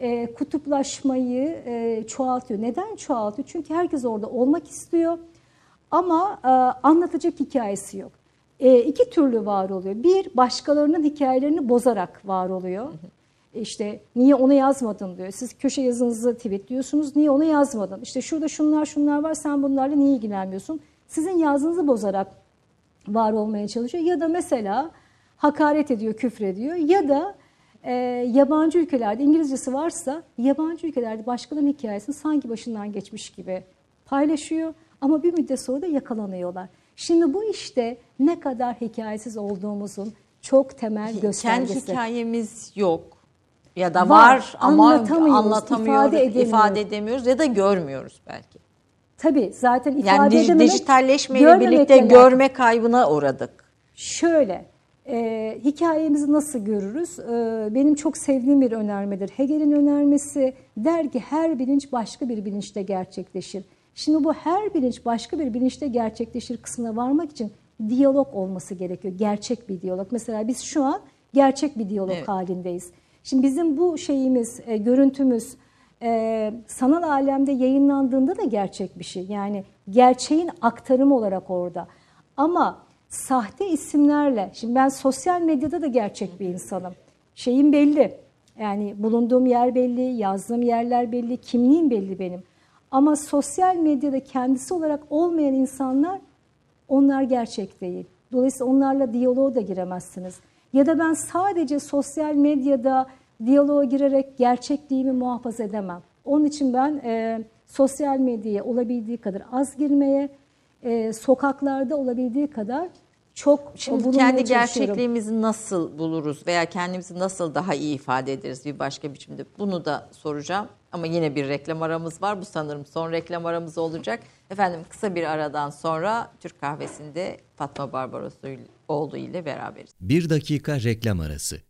e, kutuplaşmayı e, çoğaltıyor. Neden çoğaltıyor? Çünkü herkes orada olmak istiyor. Ama e, anlatacak hikayesi yok. E, iki türlü var oluyor. Bir, başkalarının hikayelerini bozarak var oluyor. İşte niye onu yazmadın diyor. Siz köşe yazınızı tweetliyorsunuz. Niye onu yazmadın? İşte şurada şunlar şunlar var. Sen bunlarla niye ilgilenmiyorsun? Sizin yazınızı bozarak var olmaya çalışıyor. Ya da mesela hakaret ediyor, küfrediyor. Ya da e, yabancı ülkelerde İngilizcesi varsa yabancı ülkelerde başkalarının hikayesini sanki başından geçmiş gibi paylaşıyor. Ama bir müddet sonra da yakalanıyorlar. Şimdi bu işte ne kadar hikayesiz olduğumuzun çok temel Kendi göstergesi. hikayemiz yok ya da Var, var, ama anlatamıyoruz, anlatamıyoruz, ifade edemiyoruz. ifade edemiyoruz ya da görmüyoruz belki. Tabii zaten ifade Yani dij- edememek, dijitalleşmeyle birlikte lazım. görme kaybına uğradık. Şöyle, e, hikayemizi nasıl görürüz? E, benim çok sevdiğim bir önermedir. Hegel'in önermesi der ki her bilinç başka bir bilinçte gerçekleşir. Şimdi bu her bilinç başka bir bilinçte gerçekleşir kısmına varmak için diyalog olması gerekiyor. Gerçek bir diyalog. Mesela biz şu an gerçek bir diyalog Evet. halindeyiz. Şimdi bizim bu şeyimiz, e, görüntümüz e, sanal alemde yayınlandığında da gerçek bir şey. Yani gerçeğin aktarımı olarak orada. Ama sahte isimlerle, şimdi ben sosyal medyada da gerçek bir insanım. Şeyim belli. Yani bulunduğum yer belli, yazdığım yerler belli, kimliğim belli benim. Ama sosyal medyada kendisi olarak olmayan insanlar onlar gerçek değil. Dolayısıyla onlarla diyaloğa da giremezsiniz. Ya da ben sadece sosyal medyada diyaloğa girerek gerçekliğimi muhafaza edemem. Onun için ben e, sosyal medyaya olabildiği kadar az girmeye, e, sokaklarda olabildiği kadar çok Şimdi kendi gerçekliğimizi nasıl buluruz veya kendimizi nasıl daha iyi ifade ederiz bir başka biçimde bunu da soracağım. Ama yine bir reklam aramız var. Bu sanırım son reklam aramız olacak. Efendim kısa bir aradan sonra Türk Kahvesi'nde Fatma Barbarosoğlu ile beraberiz. Bir dakika reklam arası.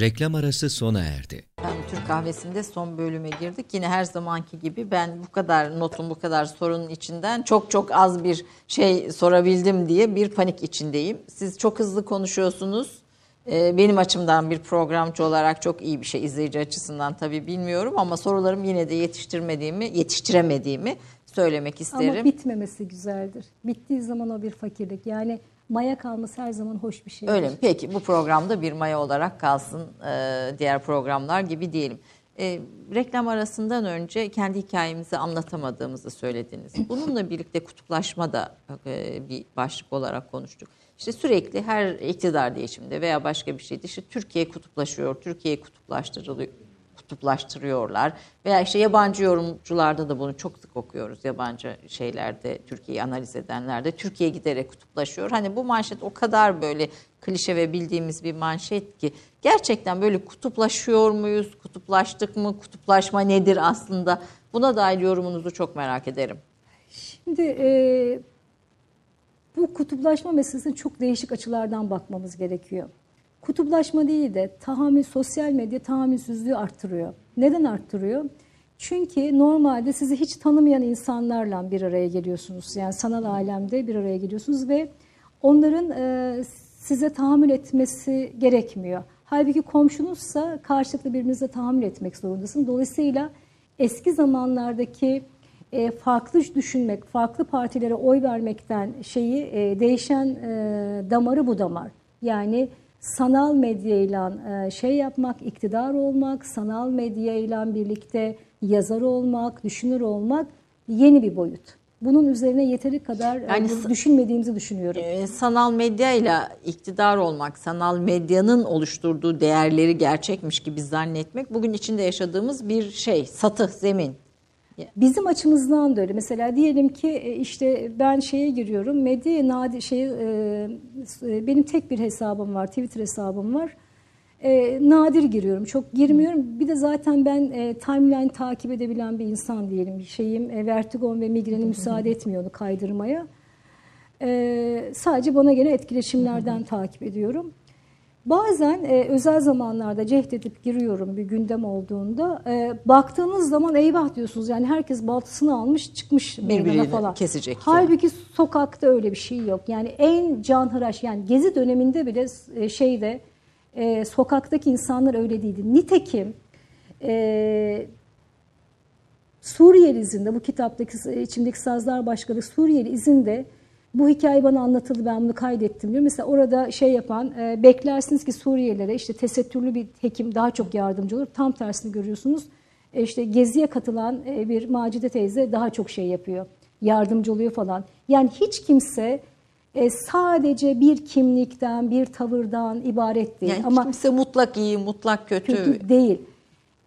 Reklam arası sona erdi. Efendim, Türk kahvesinde son bölüme girdik. Yine her zamanki gibi ben bu kadar notun bu kadar sorunun içinden çok çok az bir şey sorabildim diye bir panik içindeyim. Siz çok hızlı konuşuyorsunuz. Ee, benim açımdan bir programcı olarak çok iyi bir şey izleyici açısından tabii bilmiyorum ama sorularım yine de yetiştirmediğimi, yetiştiremediğimi söylemek isterim. Ama bitmemesi güzeldir. Bittiği zaman o bir fakirlik. Yani maya kalması her zaman hoş bir şey. Öyle mi? Peki bu programda bir maya olarak kalsın e, diğer programlar gibi diyelim. E, reklam arasından önce kendi hikayemizi anlatamadığımızı söylediniz. Bununla birlikte kutuplaşma da e, bir başlık olarak konuştuk. İşte sürekli her iktidar değişiminde veya başka bir şeyde işte Türkiye kutuplaşıyor, Türkiye kutuplaştırılıyor kutuplaştırıyorlar. Veya işte yabancı yorumcularda da bunu çok sık okuyoruz. Yabancı şeylerde, Türkiye'yi analiz edenlerde. Türkiye giderek kutuplaşıyor. Hani bu manşet o kadar böyle klişe ve bildiğimiz bir manşet ki gerçekten böyle kutuplaşıyor muyuz? Kutuplaştık mı? Kutuplaşma nedir aslında? Buna dair yorumunuzu çok merak ederim. Şimdi e, Bu kutuplaşma meselesine çok değişik açılardan bakmamız gerekiyor. Kutuplaşma değil de tahammül, sosyal medya tahammülsüzlüğü arttırıyor. Neden arttırıyor? Çünkü normalde sizi hiç tanımayan insanlarla bir araya geliyorsunuz. Yani sanal alemde bir araya geliyorsunuz ve onların e, size tahammül etmesi gerekmiyor. Halbuki komşunuzsa karşılıklı birbirinize tahammül etmek zorundasın. Dolayısıyla eski zamanlardaki e, farklı düşünmek, farklı partilere oy vermekten şeyi e, değişen e, damarı bu damar. Yani sanal medyayla e, şey yapmak, iktidar olmak, sanal medyayla birlikte yazar olmak, düşünür olmak yeni bir boyut. Bunun üzerine yeteri kadar e, Yani düşünmediğimizi düşünüyorum. Ee, sanal medyayla iktidar olmak, sanal medyanın oluşturduğu değerleri gerçekmiş gibi zannetmek bugün içinde yaşadığımız bir şey, satı, zemin. Bizim açımızdan da öyle. Mesela diyelim ki e, işte ben şeye giriyorum. Medya nadir şey e, e, benim tek bir hesabım var. Twitter hesabım var. Nadir giriyorum. Çok girmiyorum. Bir de zaten ben timeline takip edebilen bir insan diyelim. Şeyim vertigon ve migreni müsaade etmiyor onu kaydırmaya. Sadece bana gene etkileşimlerden takip ediyorum. Bazen e, özel zamanlarda cehdedip giriyorum bir gündem olduğunda. E, baktığınız zaman eyvah diyorsunuz. Yani herkes baltasını almış çıkmış meydana Birbirini falan. kesecek yani. Halbuki sokakta öyle bir şey yok. Yani en canhıraş yani gezi döneminde bile e, şeyde e, sokaktaki insanlar öyle değildi. Nitekim e, Suriyeli izinde bu kitaptaki içimdeki sazlar başkalığı Suriyeli izinde bu hikaye bana anlatıldı ben bunu kaydettim diyor. Mesela orada şey yapan e, beklersiniz ki Suriyelilere işte tesettürlü bir hekim daha çok yardımcı olur. Tam tersini görüyorsunuz. E, işte geziye katılan e, bir Macide teyze daha çok şey yapıyor. Yardımcı oluyor falan. Yani hiç kimse e, sadece bir kimlikten, bir tavırdan ibaret değil. Yani Ama kimse mutlak iyi, mutlak kötü. kötü değil.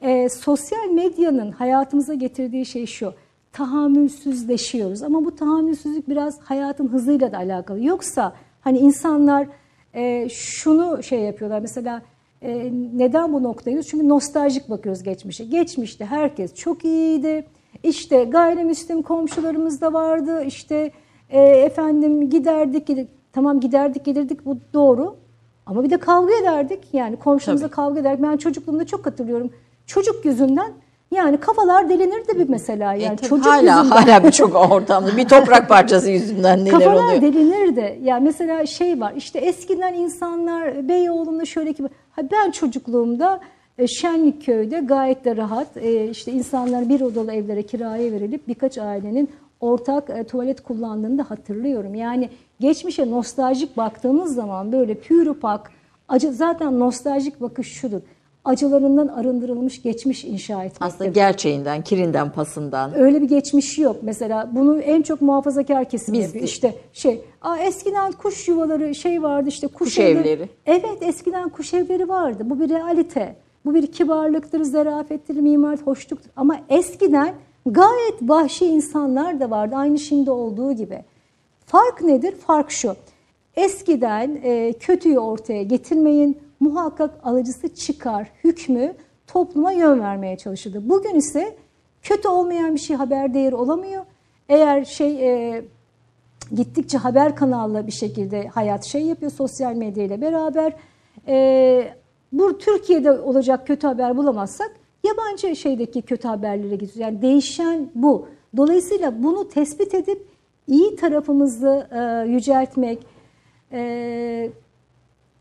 Ee, sosyal medyanın hayatımıza getirdiği şey şu. Tahammülsüzleşiyoruz ama bu tahammülsüzlük biraz hayatın hızıyla da alakalı. Yoksa hani insanlar e, şunu şey yapıyorlar mesela e, neden bu noktayız? Çünkü nostaljik bakıyoruz geçmişe. Geçmişte herkes çok iyiydi. İşte gayrimüslim komşularımız da vardı. İşte e, efendim giderdik, giderdik. Tamam giderdik gelirdik bu doğru. Ama bir de kavga ederdik. Yani komşumuzla Tabii. kavga ederdik. Ben çocukluğumda çok hatırlıyorum. Çocuk yüzünden yani kafalar delinirdi bir mesela. E, Yani tabii çocuk hala yüzünden. hala birçok ortamda bir toprak parçası yüzünden neler Kafalar oluyor. delinirdi. Ya mesela şey var işte eskiden insanlar Beyoğlu'nda şöyle ki ben çocukluğumda e, Şenlikköy'de gayet de rahat e, işte insanlar bir odalı evlere kiraya verilip birkaç ailenin ortak e, tuvalet kullandığını da hatırlıyorum. Yani geçmişe nostaljik baktığımız zaman böyle pürüpak acı zaten nostaljik bakış şudur. Acılarından arındırılmış geçmiş inşa etmektir. Aslında gerçeğinden, kirinden, pasından. Öyle bir geçmişi yok. Mesela bunu en çok muhafazakar kesim Biz yapıyor. İşte şey, aa eskiden kuş yuvaları şey vardı işte kuş, Kuş evleri. Evet eskiden kuş evleri vardı. Bu bir realite. Bu bir kibarlıktır, zarafettir, mimar hoşluktur. Ama eskiden gayet vahşi insanlar da vardı. Aynı şimdi olduğu gibi. Fark nedir? Fark şu. Eskiden e, kötüyü ortaya getirmeyin. Muhakkak alıcısı çıkar. Hükmü topluma yön vermeye çalışırdı. Bugün ise kötü olmayan bir şey haber değeri olamıyor. Eğer şey e, gittikçe haber kanallı bir şekilde hayat şey yapıyor sosyal medya ile beraber. E, bu Türkiye'de olacak kötü haber bulamazsak yabancı şeydeki kötü haberlere gidiyoruz. Yani değişen bu. Dolayısıyla bunu tespit edip iyi tarafımızı e, yüceltmek, e,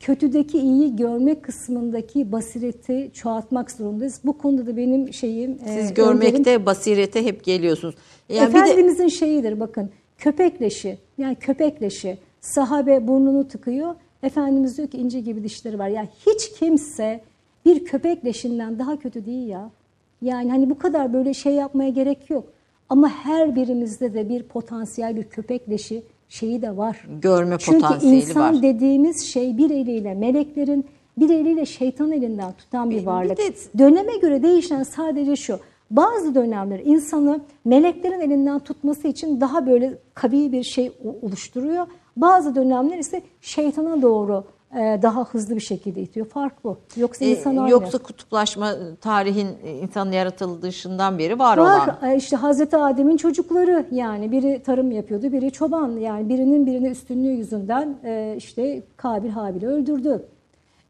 kötüdeki iyiyi görmek kısmındaki basireti çoğaltmak zorundayız. Bu konuda da benim şeyim... e, Siz önerim- görmekte, basirete hep geliyorsunuz. Yani bir de Efendimizin şeyidir bakın köpekleşi yani köpekleşi sahabe burnunu tıkıyor. Efendimiz diyor ki ince gibi dişleri var. Yani hiç kimse bir köpek leşinden daha kötü değil ya. Yani hani bu kadar böyle şey yapmaya gerek yok. Ama her birimizde de bir potansiyel bir köpek leşi şeyi de var. Görme Çünkü potansiyeli insan var. dediğimiz şey bir eliyle meleklerin bir eliyle şeytan elinden tutan bir Bir varlık. de- Döneme göre değişen sadece şu. Bazı dönemler insanı meleklerin elinden tutması için daha böyle kavi bir şey oluşturuyor. Bazı dönemler ise şeytana doğru daha hızlı bir şekilde itiyor. Fark bu. Yoksa E, insan aynı. yoksa kutuplaşma tarihin e, insanın yaratılışından beri var, Var olan. e, işte Hazreti Adem'in çocukları yani biri tarım yapıyordu biri çoban yani birinin birine üstünlüğü yüzünden e, işte Kabil Habil'i öldürdü.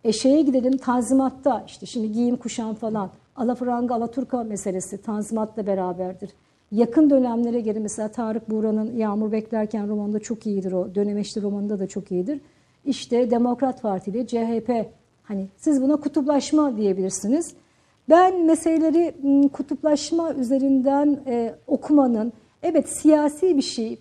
E şeye gidelim Tanzimat'ta işte şimdi giyim kuşam falan Alafranga Alaturka meselesi Tanzimat'la beraberdir. Yakın dönemlere göre mesela Tarık Buğra'nın Yağmur Beklerken romanında çok iyidir o. Dönemeçli romanında da çok iyidir. İşte Demokrat Parti ile CHP hani siz buna kutuplaşma diyebilirsiniz. Ben meseleleri kutuplaşma üzerinden e, okumanın evet siyasi bir şey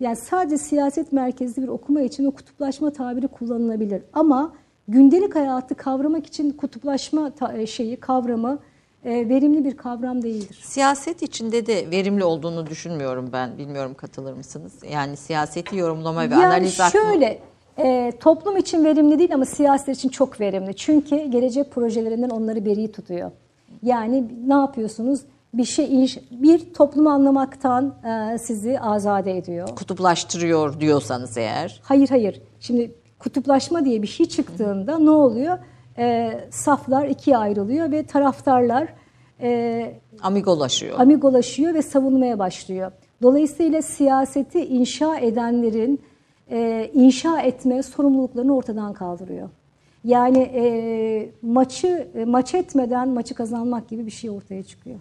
yani sadece siyaset merkezli bir okuma için o kutuplaşma tabiri kullanılabilir. Ama gündelik hayatı kavramak için kutuplaşma e, şeyi kavramı e, verimli bir kavram değildir. Siyaset içinde de verimli olduğunu düşünmüyorum ben. Bilmiyorum katılır mısınız? Yani siyaseti yorumlama ve Yani analiz hakkında- şöyle e, toplum için verimli değil ama siyaset için çok verimli. Çünkü gelecek projelerinden onları beri tutuyor. Yani ne yapıyorsunuz? Bir şey bir toplumu anlamaktan e, sizi azade ediyor. kutuplaştırıyor diyorsanız eğer. Hayır hayır. Şimdi kutuplaşma diye bir şey çıktığında ne oluyor? E, saflar ikiye ayrılıyor ve taraftarlar e, Amigolaşıyor. amigolaşıyor ve savunmaya başlıyor. Dolayısıyla siyaseti inşa edenlerin e, inşa etme sorumluluklarını ortadan kaldırıyor. Yani e, maçı e, maç etmeden maçı kazanmak gibi bir şey ortaya çıkıyor.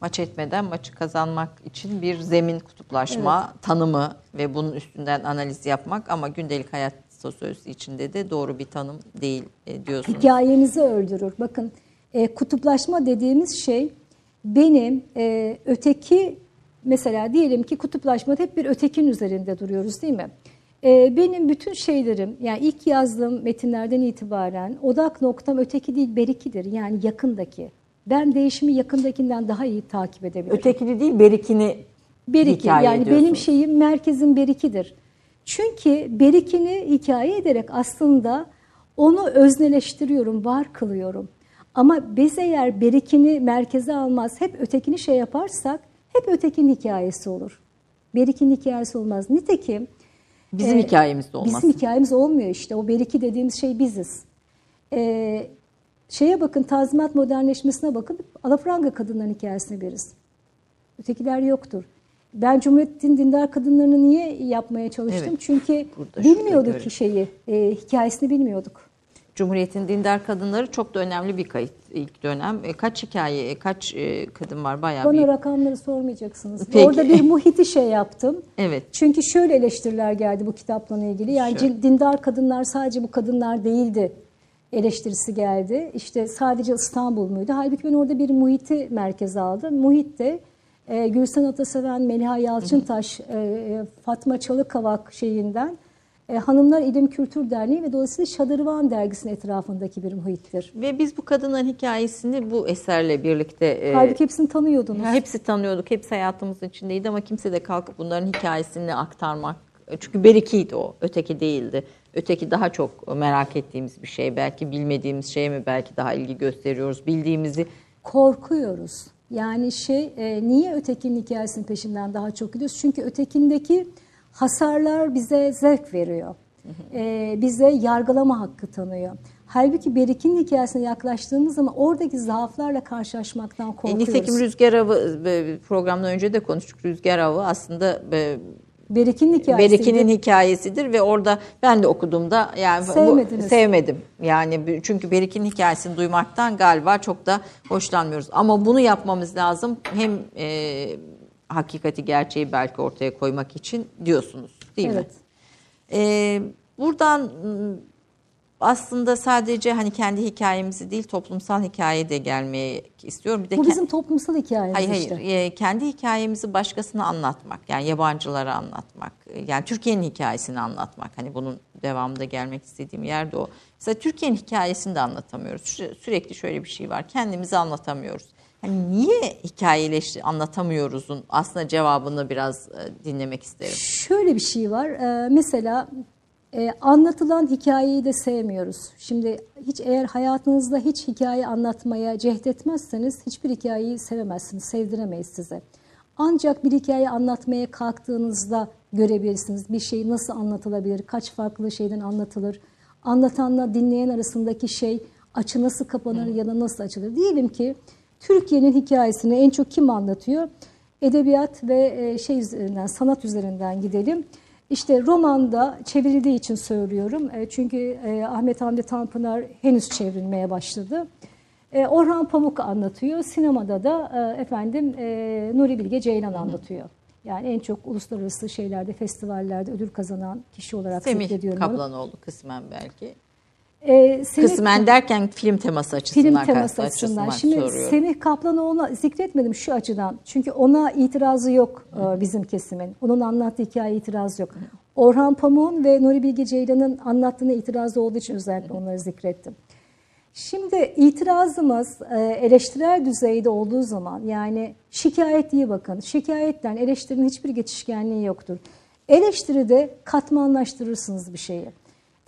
Maç etmeden maçı kazanmak için bir zemin kutuplaşma tanımı ve bunun üstünden analiz yapmak ama gündelik hayat sosyolojisi içinde de doğru bir tanım değil e, diyorsunuz. Hikayenizi öldürür. Bakın e, kutuplaşma dediğimiz şey benim e, öteki mesela diyelim ki kutuplaşmada hep bir ötekin üzerinde duruyoruz değil mi? E, benim bütün şeylerim yani ilk yazdığım metinlerden itibaren odak noktam öteki değil berikidir yani yakındaki. Ben değişimi yakındakinden daha iyi takip edebilirim. Ötekini değil berikini Beriki yani benim şeyim merkezim berikidir. Çünkü berikini hikaye ederek aslında onu özneleştiriyorum, var kılıyorum. Ama biz eğer berikini merkeze almaz, hep ötekini şey yaparsak hep ötekinin hikayesi olur. Berikinin hikayesi olmaz. Nitekim Bizim e, hikayemizde olmaz. Bizim hikayemiz olmuyor işte. O beriki dediğimiz şey biziz. E, şeye bakın, tazminat modernleşmesine bakın. Alafranga kadınların hikayesini veririz. Ötekiler yoktur. Ben Cumhuriyet'in dindar kadınlarını niye yapmaya çalıştım? Evet. Çünkü bilmiyorduk ki şeyi, e, hikayesini bilmiyorduk. Cumhuriyet'in dindar kadınları çok da önemli bir kayıt ilk dönem. E, kaç hikaye, e, kaç e, kadın var bayağı Bana bir. rakamları sormayacaksınız. Peki. Orada bir muhiti şey yaptım. Evet. Çünkü şöyle eleştiriler geldi bu kitapla ilgili. Yani Şöyle. dindar kadınlar sadece bu kadınlar değildi eleştirisi geldi. İşte sadece İstanbul muydu? Halbuki ben orada bir muhiti merkeze aldım. Muhit de e, Gülsen Ataseven, Meliha Yalçıntaş, e, Fatma Çalıkavak şeyinden e, Hanımlar İlim Kültür Derneği ve dolayısıyla Şadırvan dergisinin etrafındaki bir muhittir. Ve biz bu kadınların hikayesini bu eserle birlikte e, Halbuki hepsini tanıyordunuz. Ya hepsi tanıyorduk, hepsi hayatımızın içindeydi ama kimse de kalkıp bunların hikayesini aktarmak. Çünkü berikiydi o, öteki değildi. Öteki daha çok merak ettiğimiz bir şey. Belki bilmediğimiz şeye mi belki daha ilgi gösteriyoruz. Bildiğimizi korkuyoruz. Yani şey e, niye ötekinin hikayesinin peşinden daha çok gidiyoruz? Çünkü ötekindeki hasarlar bize zevk veriyor. E, bize yargılama hakkı tanıyor. Halbuki Berik'in hikayesine yaklaştığımız zaman oradaki zaaflarla karşılaşmaktan E, korkuyoruz. nitekim Rüzgar Avı e, programdan önce de konuştuk. Rüzgar Avı aslında e, Berik'in hikayesi. Berikinin hikayesidir ve orada ben de okuduğumda yani bu- sevmedim. Yani çünkü Berik'in hikayesini duymaktan galiba çok da hoşlanmıyoruz. Ama bunu yapmamız lazım. Hem e, hakikati gerçeği belki ortaya koymak için diyorsunuz değil mi? Evet. E, buradan m, aslında sadece hani kendi hikayemizi değil toplumsal hikaye de gelmeye istiyorum. Bir de Bu bizim toplumsal hikayemiz Hayır işte. hayır. E, kendi hikayemizi başkasına anlatmak. Yani yabancılara anlatmak. e, Yani Türkiye'nin hikayesini anlatmak. Hani bunun devamında gelmek istediğim yer de o. Mesela Türkiye'nin hikayesini de anlatamıyoruz. Sü- Sürekli şöyle bir şey var. Kendimizi anlatamıyoruz. Hani niye hikayeleşti anlatamıyoruzun aslında cevabını biraz e, dinlemek isterim. Şöyle bir şey var. Ee, mesela e, anlatılan hikayeyi de sevmiyoruz. Şimdi hiç eğer hayatınızda hiç hikaye anlatmaya cehdetmezseniz hiçbir hikayeyi sevemezsiniz, sevdiremeyiz size. Ancak bir hikaye anlatmaya kalktığınızda görebilirsiniz bir şey nasıl anlatılabilir, kaç farklı şeyden anlatılır. anlatanla dinleyen arasındaki şey açı nasıl kapanır ya da nasıl açılır? Diyelim ki Türkiye'nin hikayesini en çok kim anlatıyor? Edebiyat ve e, şey üzerinden, sanat üzerinden gidelim. İşte romanda çevrildiği için söylüyorum. E, çünkü e, Ahmet Hamdi Tanpınar henüz çevrilmeye başladı. Orhan Pamuk anlatıyor. Sinemada da efendim Nuri Bilge Ceylan anlatıyor. Yani en çok uluslararası şeylerde, festivallerde ödül kazanan kişi olarak Semih zikrediyorum. onu. Kaplanoğlu kısmen belki. E, Semih- Kısmen derken film teması açısından. film teması açısından açısından. Şimdi soruyorum. Semih Kaplanoğlu'nu zikretmedim şu açıdan. Çünkü ona itirazı yok e, bizim kesimin. Onun anlattığı hikaye itirazı yok. Orhan Pamuk'un ve Nuri Bilge Ceylan'ın anlattığına itirazı olduğu için özellikle onları zikrettim. Şimdi itirazımız e, eleştirel düzeyde olduğu zaman yani şikayet diye bakın. Şikayetten eleştirinin hiçbir geçişkenliği yoktur. Eleştiride katmanlaştırırsınız bir şeyi.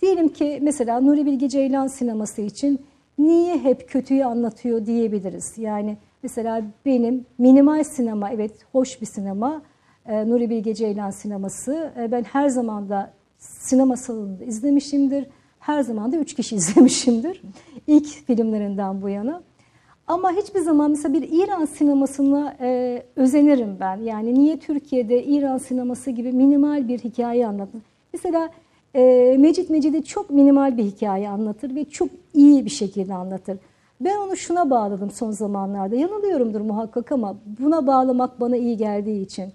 Diyelim ki mesela Nuri Bilge Ceylan sineması için niye hep kötüyü anlatıyor diyebiliriz. Yani mesela benim minimal sinema evet hoş bir sinema. E, Nuri Bilge Ceylan sineması. E, ben her zaman da sinema salonunda izlemişimdir. Her zaman da üç kişi izlemişimdir. İlk filmlerinden bu yana. Ama hiçbir zaman mesela bir İran sinemasına e, özenirim ben. Yani niye Türkiye'de İran sineması gibi minimal bir hikaye anlatır? Mesela e, Mecit Mecidi çok minimal bir hikaye anlatır ve çok iyi bir şekilde anlatır. Ben onu şuna bağladım son zamanlarda. Yanılıyorumdur muhakkak ama buna bağlamak bana iyi geldiği için.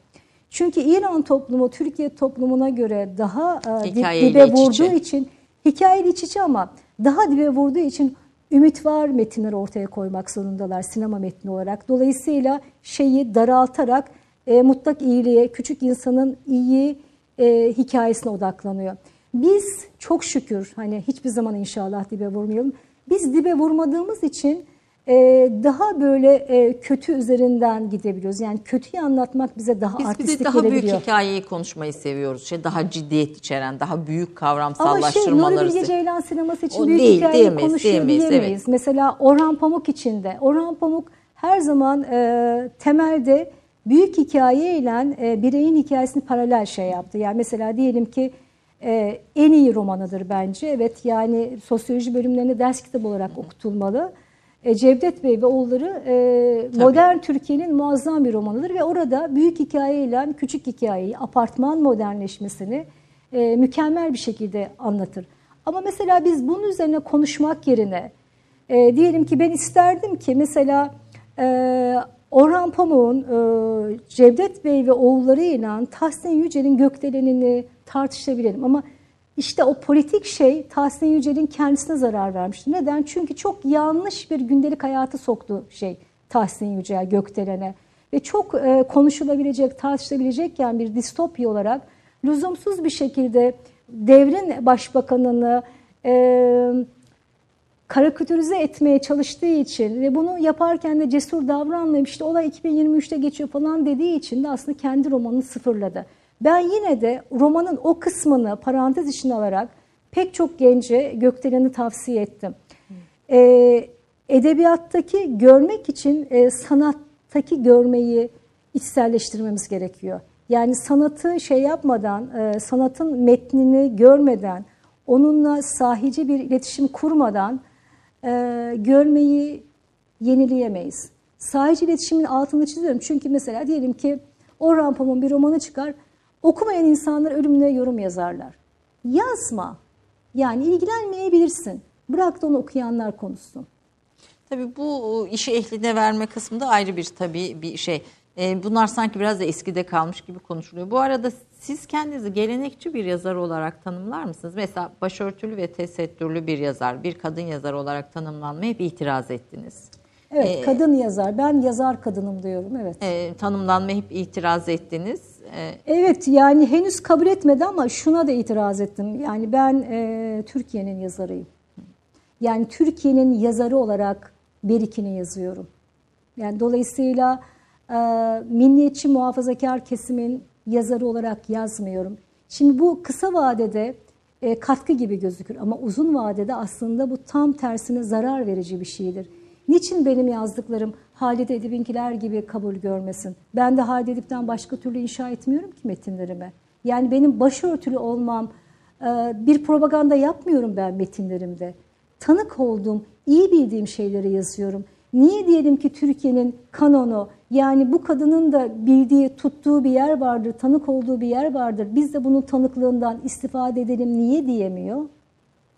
Çünkü İran toplumu Türkiye toplumuna göre daha e, Hikayeyle dibe vurduğu için hikayeyle iç içe ama daha dibe vurduğu için ümit var metinler ortaya koymak zorundalar sinema metni olarak. Dolayısıyla şeyi daraltarak e, mutlak iyiliğe, küçük insanın iyi e, hikayesine odaklanıyor. Biz çok şükür hani hiçbir zaman inşallah dibe vurmayalım. Biz dibe vurmadığımız için e, daha böyle e, kötü üzerinden gidebiliyoruz. Yani kötüyü anlatmak bize daha Biz bir artistik de daha büyük gelebiliyor. hikayeyi konuşmayı seviyoruz. Şey daha ciddiyet içeren, daha büyük Ama şey kavramsallaştırmaları. Nuri Bilge Ceylan sineması için O büyük değil, hikayeyi diyemeyiz, konuşuyor diyemeyiz, diyemeyiz. evet. Mesela Orhan Pamuk için de. Orhan Pamuk her zaman e, temelde büyük hikayeyle e, bireyin hikayesini paralel şey yaptı. Yani mesela diyelim ki e, en iyi romanıdır bence. Evet yani sosyoloji bölümlerinde ders kitabı olarak okutulmalı. E, Cevdet Bey ve oğulları e, modern Türkiye'nin muazzam bir romanıdır ve orada büyük hikayeyle küçük hikayeyi, apartman modernleşmesini e, mükemmel bir şekilde anlatır. Ama mesela biz bunun üzerine konuşmak yerine e, diyelim ki ben isterdim ki mesela e, Orhan Pamuk'un e, Cevdet Bey ve oğullarıyla Tahsin Yücel'in gökdelenini tartışabilelim. Ama işte o politik şey Tahsin Yücel'in kendisine zarar vermişti. Neden? Çünkü çok yanlış bir gündelik hayatı soktu şey Tahsin Yücel gökdelene. Ve çok e, konuşulabilecek, tartışılabilecekken bir distopya olarak lüzumsuz bir şekilde devrin başbakanını e, karikatürize etmeye çalıştığı için ve bunu yaparken de cesur davranmayıp işte olay 2023'te geçiyor falan dediği için de aslında kendi romanını sıfırladı. Ben yine de romanın o kısmını parantez içine alarak pek çok gence Gökdelen'i tavsiye ettim. Ee, edebiyattaki görmek için e, sanattaki görmeyi içselleştirmemiz gerekiyor. Yani sanatı şey yapmadan, e, sanatın metnini görmeden, onunla sahici bir iletişim kurmadan e, görmeyi yenileyemeyiz. Sahici iletişimin altını çiziyorum. Çünkü mesela diyelim ki Orhan Pamuk'un bir romanı çıkar, okumayan insanlar ölümüne yorum yazarlar. Yazma. Yani ilgilenmeyebilirsin. Bırak da onu okuyanlar konuşsun. Tabii bu işi ehline verme kısmında ayrı bir tabii bir şey. Ee, bunlar sanki biraz da eskide kalmış gibi konuşuluyor. Bu arada siz kendinizi gelenekçi bir yazar olarak tanımlar mısınız? Mesela başörtülü ve tesettürlü bir yazar, bir kadın yazar olarak tanımlanmaya hep itiraz ettiniz. Evet, Ee, kadın yazar. Ben yazar kadınım diyorum. Evet. Ee, tanımlanmaya hep itiraz ettiniz. Ee, Evet yani henüz kabul etmedi ama şuna da itiraz ettim. Yani ben e, Türkiye'nin yazarıyım. Yani Türkiye'nin yazarı olarak Berikini yazıyorum. Yani dolayısıyla e, milliyetçi muhafazakar kesimin yazarı olarak yazmıyorum. Şimdi bu kısa vadede e, katkı gibi gözükür ama uzun vadede aslında bu tam tersine zarar verici bir şeydir. Niçin benim yazdıklarım Halide Edip'inkiler gibi kabul görmesin? Ben de Halide Edip'ten başka türlü inşa etmiyorum ki metinlerimi. Yani benim başörtülü olmam e, bir propaganda yapmıyorum ben metinlerimde. Tanık olduğum, iyi bildiğim şeyleri yazıyorum. Niye diyelim ki Türkiye'nin kanonu yani bu kadının da bildiği, tuttuğu bir yer vardır, tanık olduğu bir yer vardır. Biz de bunun tanıklığından istifade edelim niye diyemiyor?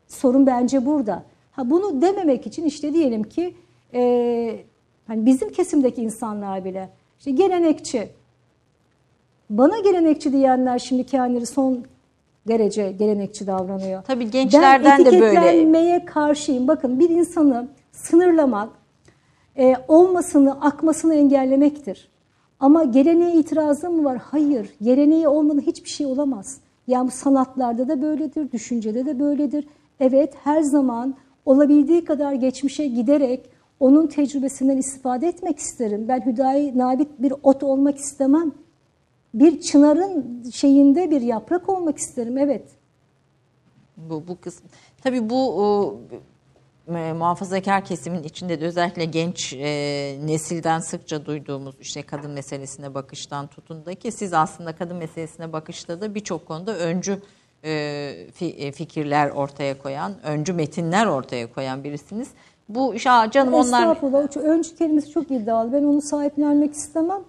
Sorun bence burada. Ha bunu dememek için işte diyelim ki e, hani bizim kesimdeki insanlar bile işte gelenekçi. Bana gelenekçi diyenler şimdi kendileri son derece gelenekçi davranıyor. Tabii gençlerden ben de böyle. etiketlenmeye karşıyım. Bakın bir insanı sınırlamak, e, olmasını, akmasını engellemektir. Ama geleneğe itirazım mı var? Hayır. Geleneği olmadan hiçbir şey olamaz. Yani sanatlarda da böyledir, düşüncede de böyledir. Evet her zaman olabildiği kadar geçmişe giderek onun tecrübesinden istifade etmek isterim. Ben hüdayi nabit bir ot olmak istemem. Bir çınarın şeyinde bir yaprak olmak isterim. Evet. Bu, bu kısım. Tabii bu o, e, muhafazakar kesimin içinde de özellikle genç e, nesilden sıkça duyduğumuz işte kadın meselesine bakıştan tutun da ki siz aslında kadın meselesine bakışta da birçok konuda öncü e, e, fikirler ortaya koyan, öncü metinler ortaya koyan birisiniz. Bu ya canım onlar Estağfurullah. Öncü kelimesi çok iddialı. Ben onu sahiplenmek istemem.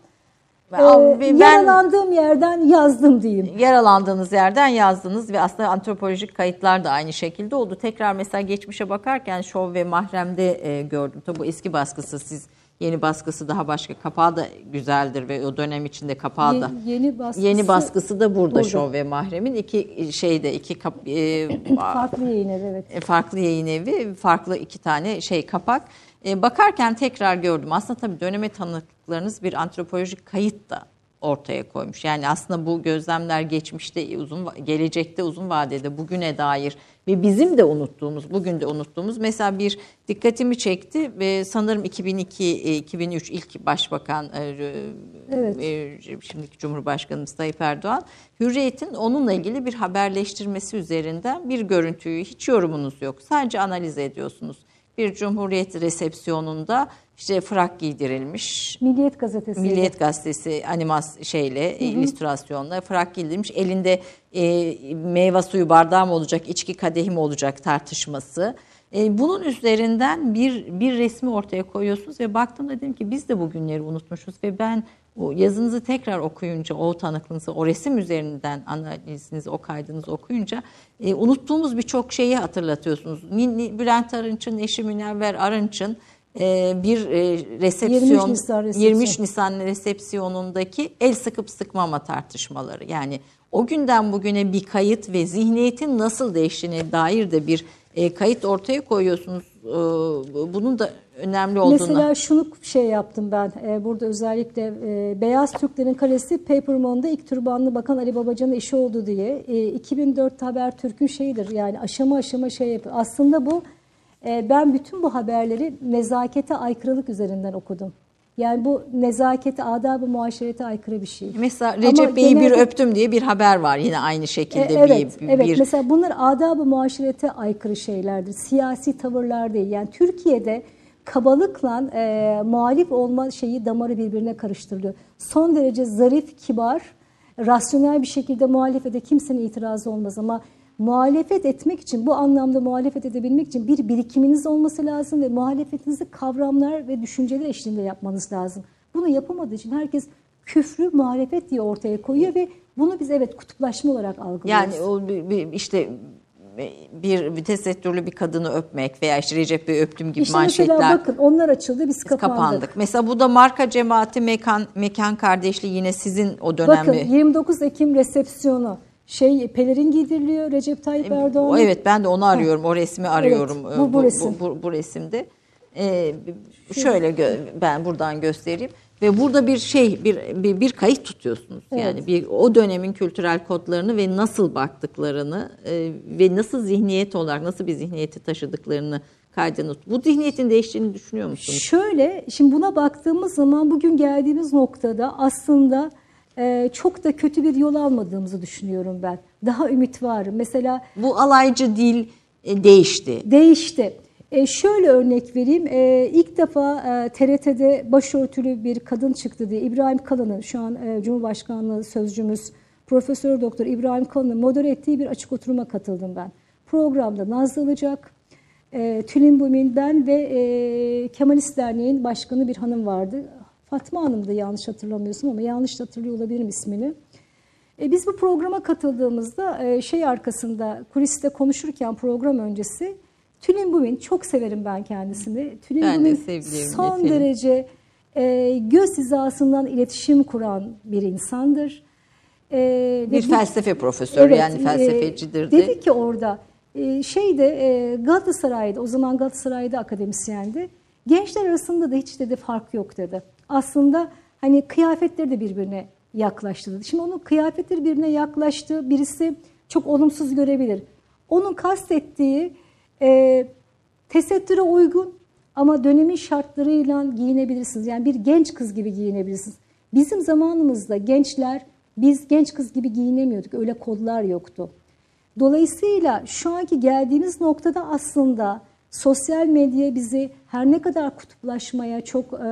Ee, ben yaralandığım yerden yazdım diyeyim. yaralandığınız yerden yazdınız ve aslında antropolojik kayıtlar da aynı şekilde oldu. Tekrar mesela geçmişe bakarken Şov ve Mahrem'de e, gördüm. Tabi bu eski baskısı siz yeni baskısı daha başka. Kapağı da güzeldir ve o dönem içinde kapağı da. Ye- yeni baskısı, Yeni baskısı da burada, burada. Şov ve Mahrem'in iki şeyde iki kap, e, farklı yayın evi evet. e, farklı yayın evi, farklı iki tane şey kapak. E, bakarken tekrar gördüm. Aslında tabii döneme tanıklıklarınız bir antropolojik kayıt da ortaya koymuş. Yani aslında bu gözlemler geçmişte uzun gelecekte uzun vadede bugüne dair ve bizim de unuttuğumuz, bugün de unuttuğumuz mesela bir dikkatimi çekti ve sanırım 2002 e, 2003 ilk başbakan e, Evet. e, şimdiki Cumhurbaşkanımız Tayyip Erdoğan Hürriyet'in onunla ilgili bir haberleştirmesi üzerinden bir görüntüyü hiç yorumunuz yok. Sadece analiz ediyorsunuz. Bir Cumhuriyet resepsiyonunda işte frak giydirilmiş. Milliyet gazetesi. Milliyet Gazetesi animas şeyle illüstrasyonla frak giydirilmiş. Elinde e, meyve suyu bardağı mı olacak, içki kadehi mi olacak tartışması. E, bunun üzerinden bir bir resmi ortaya koyuyorsunuz ve baktım dedim ki biz de bu günleri unutmuşuz ve ben o yazınızı tekrar okuyunca, o tanıklığınızı, o resim üzerinden analizinizi, o kaydınızı okuyunca e, unuttuğumuz birçok şeyi hatırlatıyorsunuz. Bülent Arınç'ın, eşi Münevver Arınç'ın bir e, resepsiyon, 23 Nisan resepsiyon. 23 Nisan resepsiyonundaki el sıkıp sıkmama tartışmaları. Yani o günden bugüne bir kayıt ve zihniyetin nasıl değiştiğine dair de bir e, kayıt ortaya koyuyorsunuz. E, bunun da önemli olduğunu. Mesela şunu şey yaptım ben e, burada özellikle e, Beyaz Türklerin Kalesi Papermon'da ilk türbanlı bakan Ali Babacan'ın işi oldu diye. E, 2004 Habertürk'ün şeyidir yani aşama aşama şey yapıyor. Aslında bu e, ben bütün bu haberleri nezakete aykırılık üzerinden okudum. Yani bu nezakete, adab-ı muaşerete aykırı bir şey. Mesela Recep Bey'i bir öptüm diye bir haber var yine aynı şekilde E, evet, bir, evet. bir Mesela bunlar adab-ı muaşerete aykırı şeylerdir. Siyasi tavırlar değil. Yani Türkiye'de kabalıkla e, muhalif olma şeyi damarı birbirine karıştırılıyor. Son derece zarif, kibar, rasyonel bir şekilde muhalefete kimsenin itirazı olmaz ama muhalefet etmek için, bu anlamda muhalefet edebilmek için bir birikiminiz olması lazım ve muhalefetinizi kavramlar ve düşünceler eşliğinde yapmanız lazım. Bunu yapamadığı için herkes küfrü muhalefet diye ortaya koyuyor ve bunu biz evet kutuplaşma olarak algılıyoruz. yani o işte bir bir tesettürlü bir kadını öpmek veya işte Recep Bey öptüm gibi İşte manşetler mesela bakın onlar açıldı biz biz kapandık. kapandık. Mesela bu da marka cemaati mekan mekan kardeşliği yine sizin o Bakın dönemde. 29 Ekim resepsiyonu şey pelerin giydiriliyor Recep Tayyip Erdoğan. O, evet ben de onu arıyorum. O resmi arıyorum. Evet, Ee, bu- bu resim. Bu, bu resimde. Ee, şöyle gö- ben buradan göstereyim. Ve burada bir şey bir bir, bir kayıt tutuyorsunuz. Yani bir o dönemin kültürel kodlarını ve nasıl baktıklarını e, ve nasıl zihniyet olarak nasıl bir zihniyeti taşıdıklarını kaydını. Bu zihniyetin değiştiğini düşünüyor musunuz? Şöyle şimdi buna baktığımız zaman bugün geldiğimiz noktada aslında çok da kötü bir yol almadığımızı düşünüyorum ben. Daha ümit var. Mesela Bu alaycı dil e, değişti. değişti. E, şöyle örnek vereyim. E, ilk defa e, TRT'de başörtülü bir kadın çıktı diye İbrahim Kalın'ın şu an e, Cumhurbaşkanlığı sözcümüz Profesör Doktor İbrahim Kalın'ın modere ettiği bir açık oturuma katıldım ben. Programda Nazlı Ilıcak, e, Tülin Bumin, ben ve e, Kemalist Derneği'nin başkanı bir hanım vardı. Fatma Hanım'dı yanlış hatırlamıyorsun ama yanlış hatırlıyor olabilirim ismini. E, biz bu programa katıldığımızda e, şey arkasında kuliste konuşurken program öncesi Tülin Bumin çok severim ben kendisini. Tülin Ben de Bumin sevdiğim son efendim. derece e, göz hizasından iletişim kuran bir insandır. E, Bir bu- felsefe profesörü yani e, felsefecidir de. Dedi ki orada e, şeyde e, Galatasaray'da o zaman Galatasaray'da akademisyendi. Gençler arasında da hiç dedi fark yok dedi. Aslında hani kıyafetleri de birbirine yaklaştı dedi. Şimdi onun kıyafetleri birbirine yaklaştı. Birisi çok olumsuz görebilir. Onun kastettiği e, tesettüre uygun ama dönemin şartlarıyla giyinebilirsiniz. Yani bir genç kız gibi giyinebilirsiniz. Bizim zamanımızda gençler biz genç kız gibi giyinemiyorduk. Öyle kodlar yoktu. Dolayısıyla şu anki geldiğimiz noktada aslında sosyal medya bizi her ne kadar kutuplaşmaya çok e,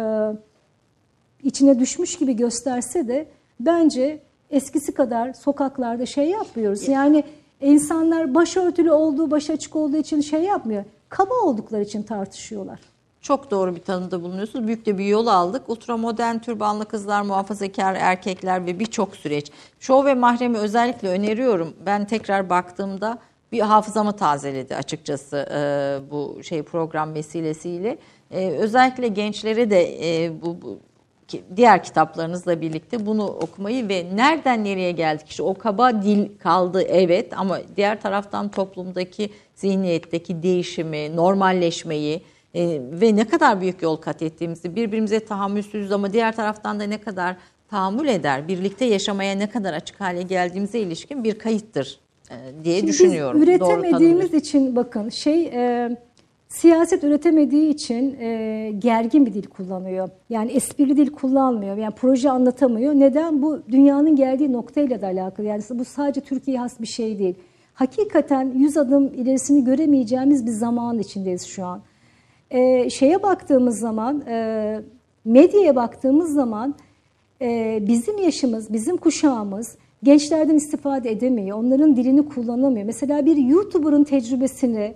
içine düşmüş gibi gösterse de bence eskisi kadar sokaklarda şey yapmıyoruz. Yani insanlar başörtülü olduğu, baş açık olduğu için şey yapmıyor. Kaba oldukları için tartışıyorlar. Çok doğru bir tanımda bulunuyorsunuz. Büyük de bir yol aldık. Ultramodern türbanlı kızlar, muhafazakar erkekler ve birçok süreç. Şov ve mahremi özellikle öneriyorum. Ben tekrar baktığımda bir hafızamı tazeledi açıkçası e, bu şey program vesilesiyle. E, özellikle gençlere de e, bu, bu diğer kitaplarınızla birlikte bunu okumayı ve nereden nereye geldik işte o kaba dil kaldı evet ama diğer taraftan toplumdaki zihniyetteki değişimi, normalleşmeyi e, ve ne kadar büyük yol kat ettiğimizi birbirimize tahammülsüzüz ama diğer taraftan da ne kadar tahammül eder, birlikte yaşamaya ne kadar açık hale geldiğimize ilişkin bir kayıttır e, diye Şimdi düşünüyorum. Biz üretemediğimiz için bakın şey e, siyaset üretemediği için e, gergin bir dil kullanıyor. Yani esprili dil kullanmıyor. Yani proje anlatamıyor. Neden? Bu dünyanın geldiği noktayla da alakalı. Yani bu sadece Türkiye'ye has bir şey değil. Hakikaten yüz adım ilerisini göremeyeceğimiz bir zaman içindeyiz şu an. E, şeye baktığımız zaman, e, medyaya baktığımız zaman e, bizim yaşımız, bizim kuşağımız gençlerden istifade edemiyor. Onların dilini kullanamıyor. Mesela bir YouTuber'ın tecrübesini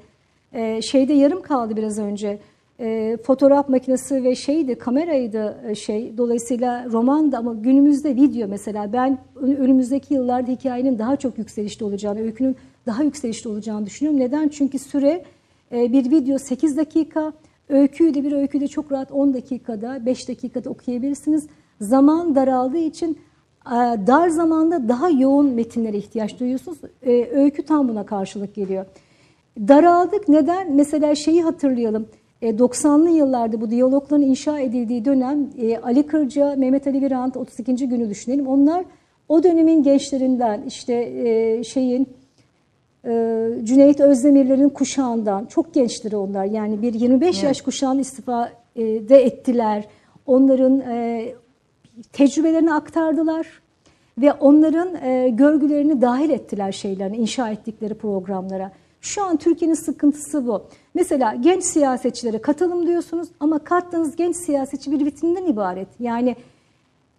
e, şeyde yarım kaldı biraz önce. E, fotoğraf makinesi ve şeydi, kameraydı e, şey. Dolayısıyla roman da ama günümüzde video mesela ben ön- önümüzdeki yıllarda hikayenin daha çok yükselişte olacağını, öykünün daha yükselişte olacağını düşünüyorum. Neden? Çünkü süre e, bir video 8 dakika, öyküyü de bir öyküyü de çok rahat 10 dakikada, 5 dakikada okuyabilirsiniz. Zaman daraldığı için e, dar zamanda daha yoğun metinlere ihtiyaç duyuyorsunuz. E, Öykü tam buna karşılık geliyor. Daraldık. Neden? Mesela şeyi hatırlayalım. E, 90'lı yıllarda bu diyalogların inşa edildiği dönem e, Ali Kırca, Mehmet Ali Birant 32. günü düşünelim. Onlar o dönemin gençlerinden işte e, şeyin e, Cüneyt Özdemirler'in kuşağından çok gençleri onlar yani bir 25 yaş kuşağını istifa e, de ettiler. Onların e, tecrübelerini aktardılar ve onların e, görgülerini dahil ettiler şeylerine, inşa ettikleri programlara. Şu an Türkiye'nin sıkıntısı bu. Mesela genç siyasetçilere katalım diyorsunuz ama kattığınız genç siyasetçi bir vitrinden ibaret. Yani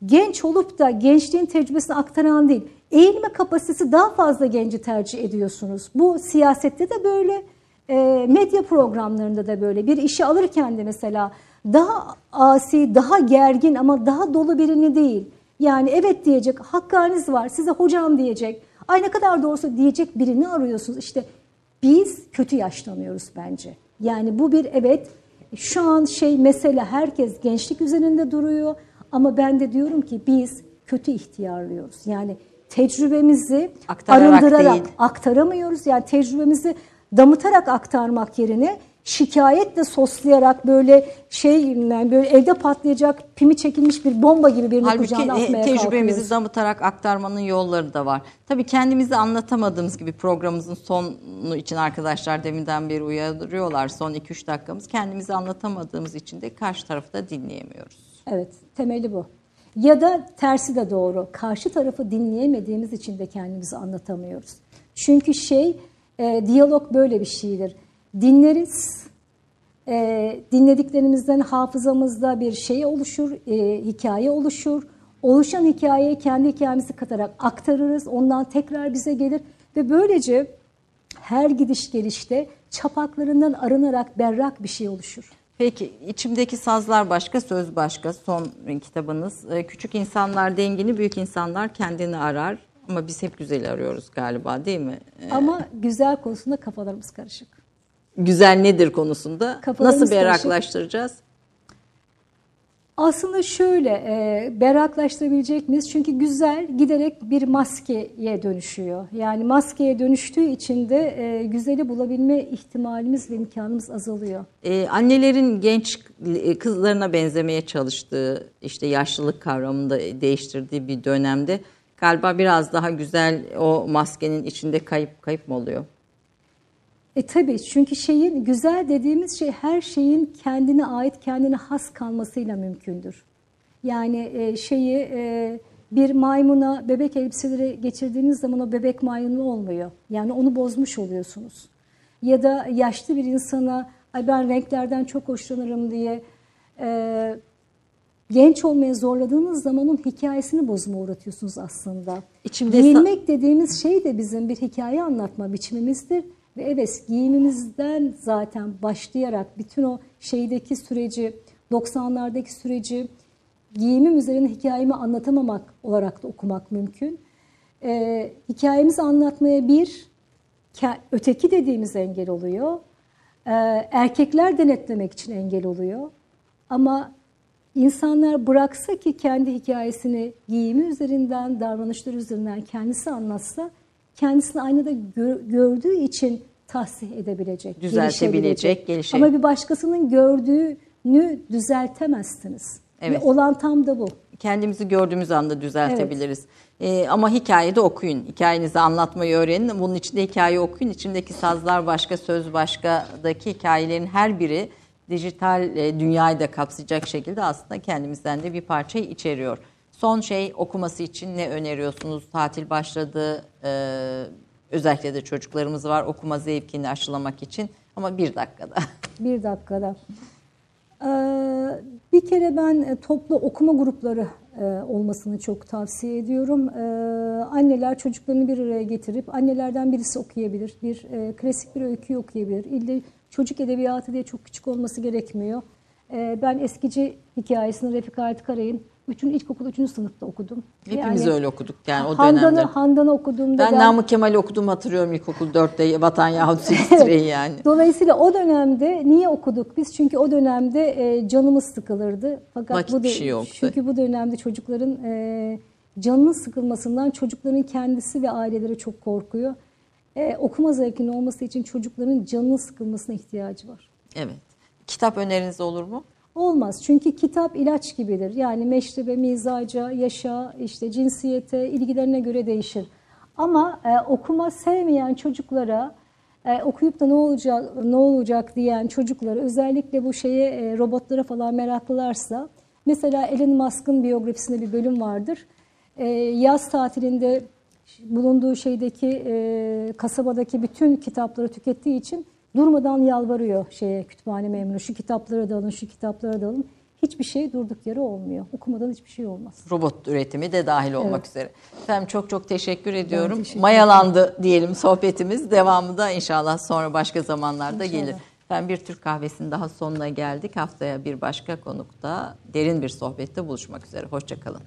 genç olup da gençliğin tecrübesini aktaran değil, eğilme kapasitesi daha fazla genci tercih ediyorsunuz. Bu siyasette de böyle, e, medya programlarında da böyle. Bir işi alırken de mesela daha asi, daha gergin ama daha dolu birini değil. Yani evet diyecek, hakkınız var, size hocam diyecek, ay ne kadar doğrusu diyecek birini arıyorsunuz. İşte biz kötü yaşlanıyoruz bence. Yani bu bir evet şu an şey mesele herkes gençlik üzerinde duruyor ama ben de diyorum ki biz kötü ihtiyarlıyoruz. Yani tecrübemizi Aktararak arındırarak değil. aktaramıyoruz. Yani tecrübemizi damıtarak aktarmak yerine şikayetle soslayarak böyle şey yani böyle evde patlayacak pimi çekilmiş bir bomba gibi birini Halbuki kucağına e, atmaya tecrübemizi kalkıyoruz. damıtarak aktarmanın yolları da var. Tabii kendimizi anlatamadığımız gibi programımızın sonu için arkadaşlar deminden beri uyarıyorlar. Son 2-3 dakikamız kendimizi anlatamadığımız için de karşı tarafı da dinleyemiyoruz. Evet, temeli bu. Ya da tersi de doğru. Karşı tarafı dinleyemediğimiz için de kendimizi anlatamıyoruz. Çünkü şey, e, diyalog böyle bir şeydir. Dinleriz, e, dinlediklerimizden hafızamızda bir şey oluşur, e, hikaye oluşur. oluşan hikayeye kendi hikayemizi katarak aktarırız. Ondan tekrar bize gelir ve böylece her gidiş gelişte çapaklarından arınarak berrak bir şey oluşur. Peki içimdeki sazlar başka, söz başka. Son kitabınız. Ee, Küçük insanlar dengini, büyük insanlar kendini arar. Ama biz hep güzeli arıyoruz galiba değil mi? Ee, Ama güzel konusunda kafalarımız karışık. Güzel nedir konusunda Kafalarımız nasıl karışık. berraklaştıracağız? Aslında şöyle e, berraklaştırabilecek miyiz? Çünkü güzel giderek bir maskeye dönüşüyor. Yani maskeye dönüştüğü için de e, güzeli bulabilme ihtimalimiz ve imkanımız azalıyor. Ee, annelerin genç e, kızlarına benzemeye çalıştığı, işte yaşlılık kavramında değiştirdiği bir dönemde galiba biraz daha güzel o maskenin içinde kayıp kayıp mı oluyor? E tabii çünkü şeyin güzel dediğimiz şey her şeyin kendine ait, kendine has kalmasıyla mümkündür. Yani e, şeyi e, bir maymuna bebek elbiseleri geçirdiğiniz zaman o bebek maymunu olmuyor. Yani onu bozmuş oluyorsunuz. Ya da yaşlı bir insana ay ben renklerden çok hoşlanırım diye e, genç olmaya zorladığınız zaman onun hikayesini bozuma uğratıyorsunuz aslında. İçimde Giyinmek dediğimiz şey de bizim bir hikaye anlatma biçimimizdir. Ve evet giyimimizden zaten başlayarak bütün o şeydeki süreci, 90'lardaki süreci giyimim üzerine hikayemi anlatamamak olarak da okumak mümkün. Ee, hikayemizi anlatmaya bir, öteki dediğimiz engel oluyor. Ee, erkekler denetlemek için engel oluyor. Ama insanlar bıraksa ki kendi hikayesini giyimi üzerinden, davranışları üzerinden kendisi anlatsa, kendisini aynada gö- gördüğü için tahsih edebilecek, Düzeltebilecek, gelişebilecek. gelişe- Ama bir başkasının gördüğünü düzeltemezsiniz. Evet. Ve olan tam da bu. Kendimizi gördüğümüz anda düzeltebiliriz. Ee, ama hikayede okuyun. Hikayenizi anlatmayı öğrenin. Bunun içinde hikaye okuyun. İçindeki sazlar başka, söz başkadaki hikayelerin her biri dijital e, dünyayı da kapsayacak şekilde aslında kendimizden de bir parçayı içeriyor. Son şey okuması için ne öneriyorsunuz? Tatil başladı. Ee, özellikle de çocuklarımız var okuma zevkini aşılamak için. Ama bir dakikada. Bir dakikada. Ee, bir kere ben e, toplu okuma grupları e, olmasını çok tavsiye ediyorum. Ee, anneler çocuklarını bir araya getirip annelerden birisi okuyabilir, bir e, klasik bir öyküyü okuyabilir. İlle çocuk edebiyatı diye çok küçük olması gerekmiyor. Ee, ben eskici hikayesini Refik Halit Karay'ın 3. ilkokul 3. sınıfta okudum. Hepimiz öyle okuduk yani o Handan'ı, dönemde. Handan'ı okuduğumda Ben Namık Kemal'i okudum hatırlıyorum ilkokul 4'te Vatan Yahut Silistre'yi yani. Dolayısıyla o dönemde niye okuduk biz? Çünkü o dönemde e, canımız sıkılırdı. Fakat Vakit bu dö- şey yoktu. Çünkü bu dönemde çocukların e, canının sıkılmasından çocukların kendisi ve aileleri çok korkuyor. E, okuma zevkinin olması için çocukların canının sıkılmasına ihtiyacı var. Evet. Kitap öneriniz olur mu? Olmaz. Çünkü kitap ilaç gibidir. Yani meşrebe, mizaca, yaşa, işte cinsiyete, ilgilerine göre değişir. Ama e, okuma sevmeyen çocuklara e, okuyup da ne olacak ne olacak diyen çocuklara özellikle bu şeye e, robotlara falan meraklılarsa mesela Elon Musk'ın biyografisinde bir bölüm vardır. E, yaz tatilinde bulunduğu şeydeki e, kasabadaki bütün kitapları tükettiği için durmadan yalvarıyor şeye kütüphane memuru şu kitapları da alın şu kitapları da alın. Hiçbir şey durduk yere olmuyor. Okumadan hiçbir şey olmaz. Robot üretimi de dahil olmak Evet. üzere. Efendim çok çok teşekkür ediyorum. teşekkür Mayalandı diyelim sohbetimiz. Devamı da inşallah sonra başka zamanlarda İnşallah. gelir. Efendim bir Türk kahvesinin daha sonuna geldik. Haftaya bir başka konukta derin bir sohbette buluşmak üzere. Hoşçakalın.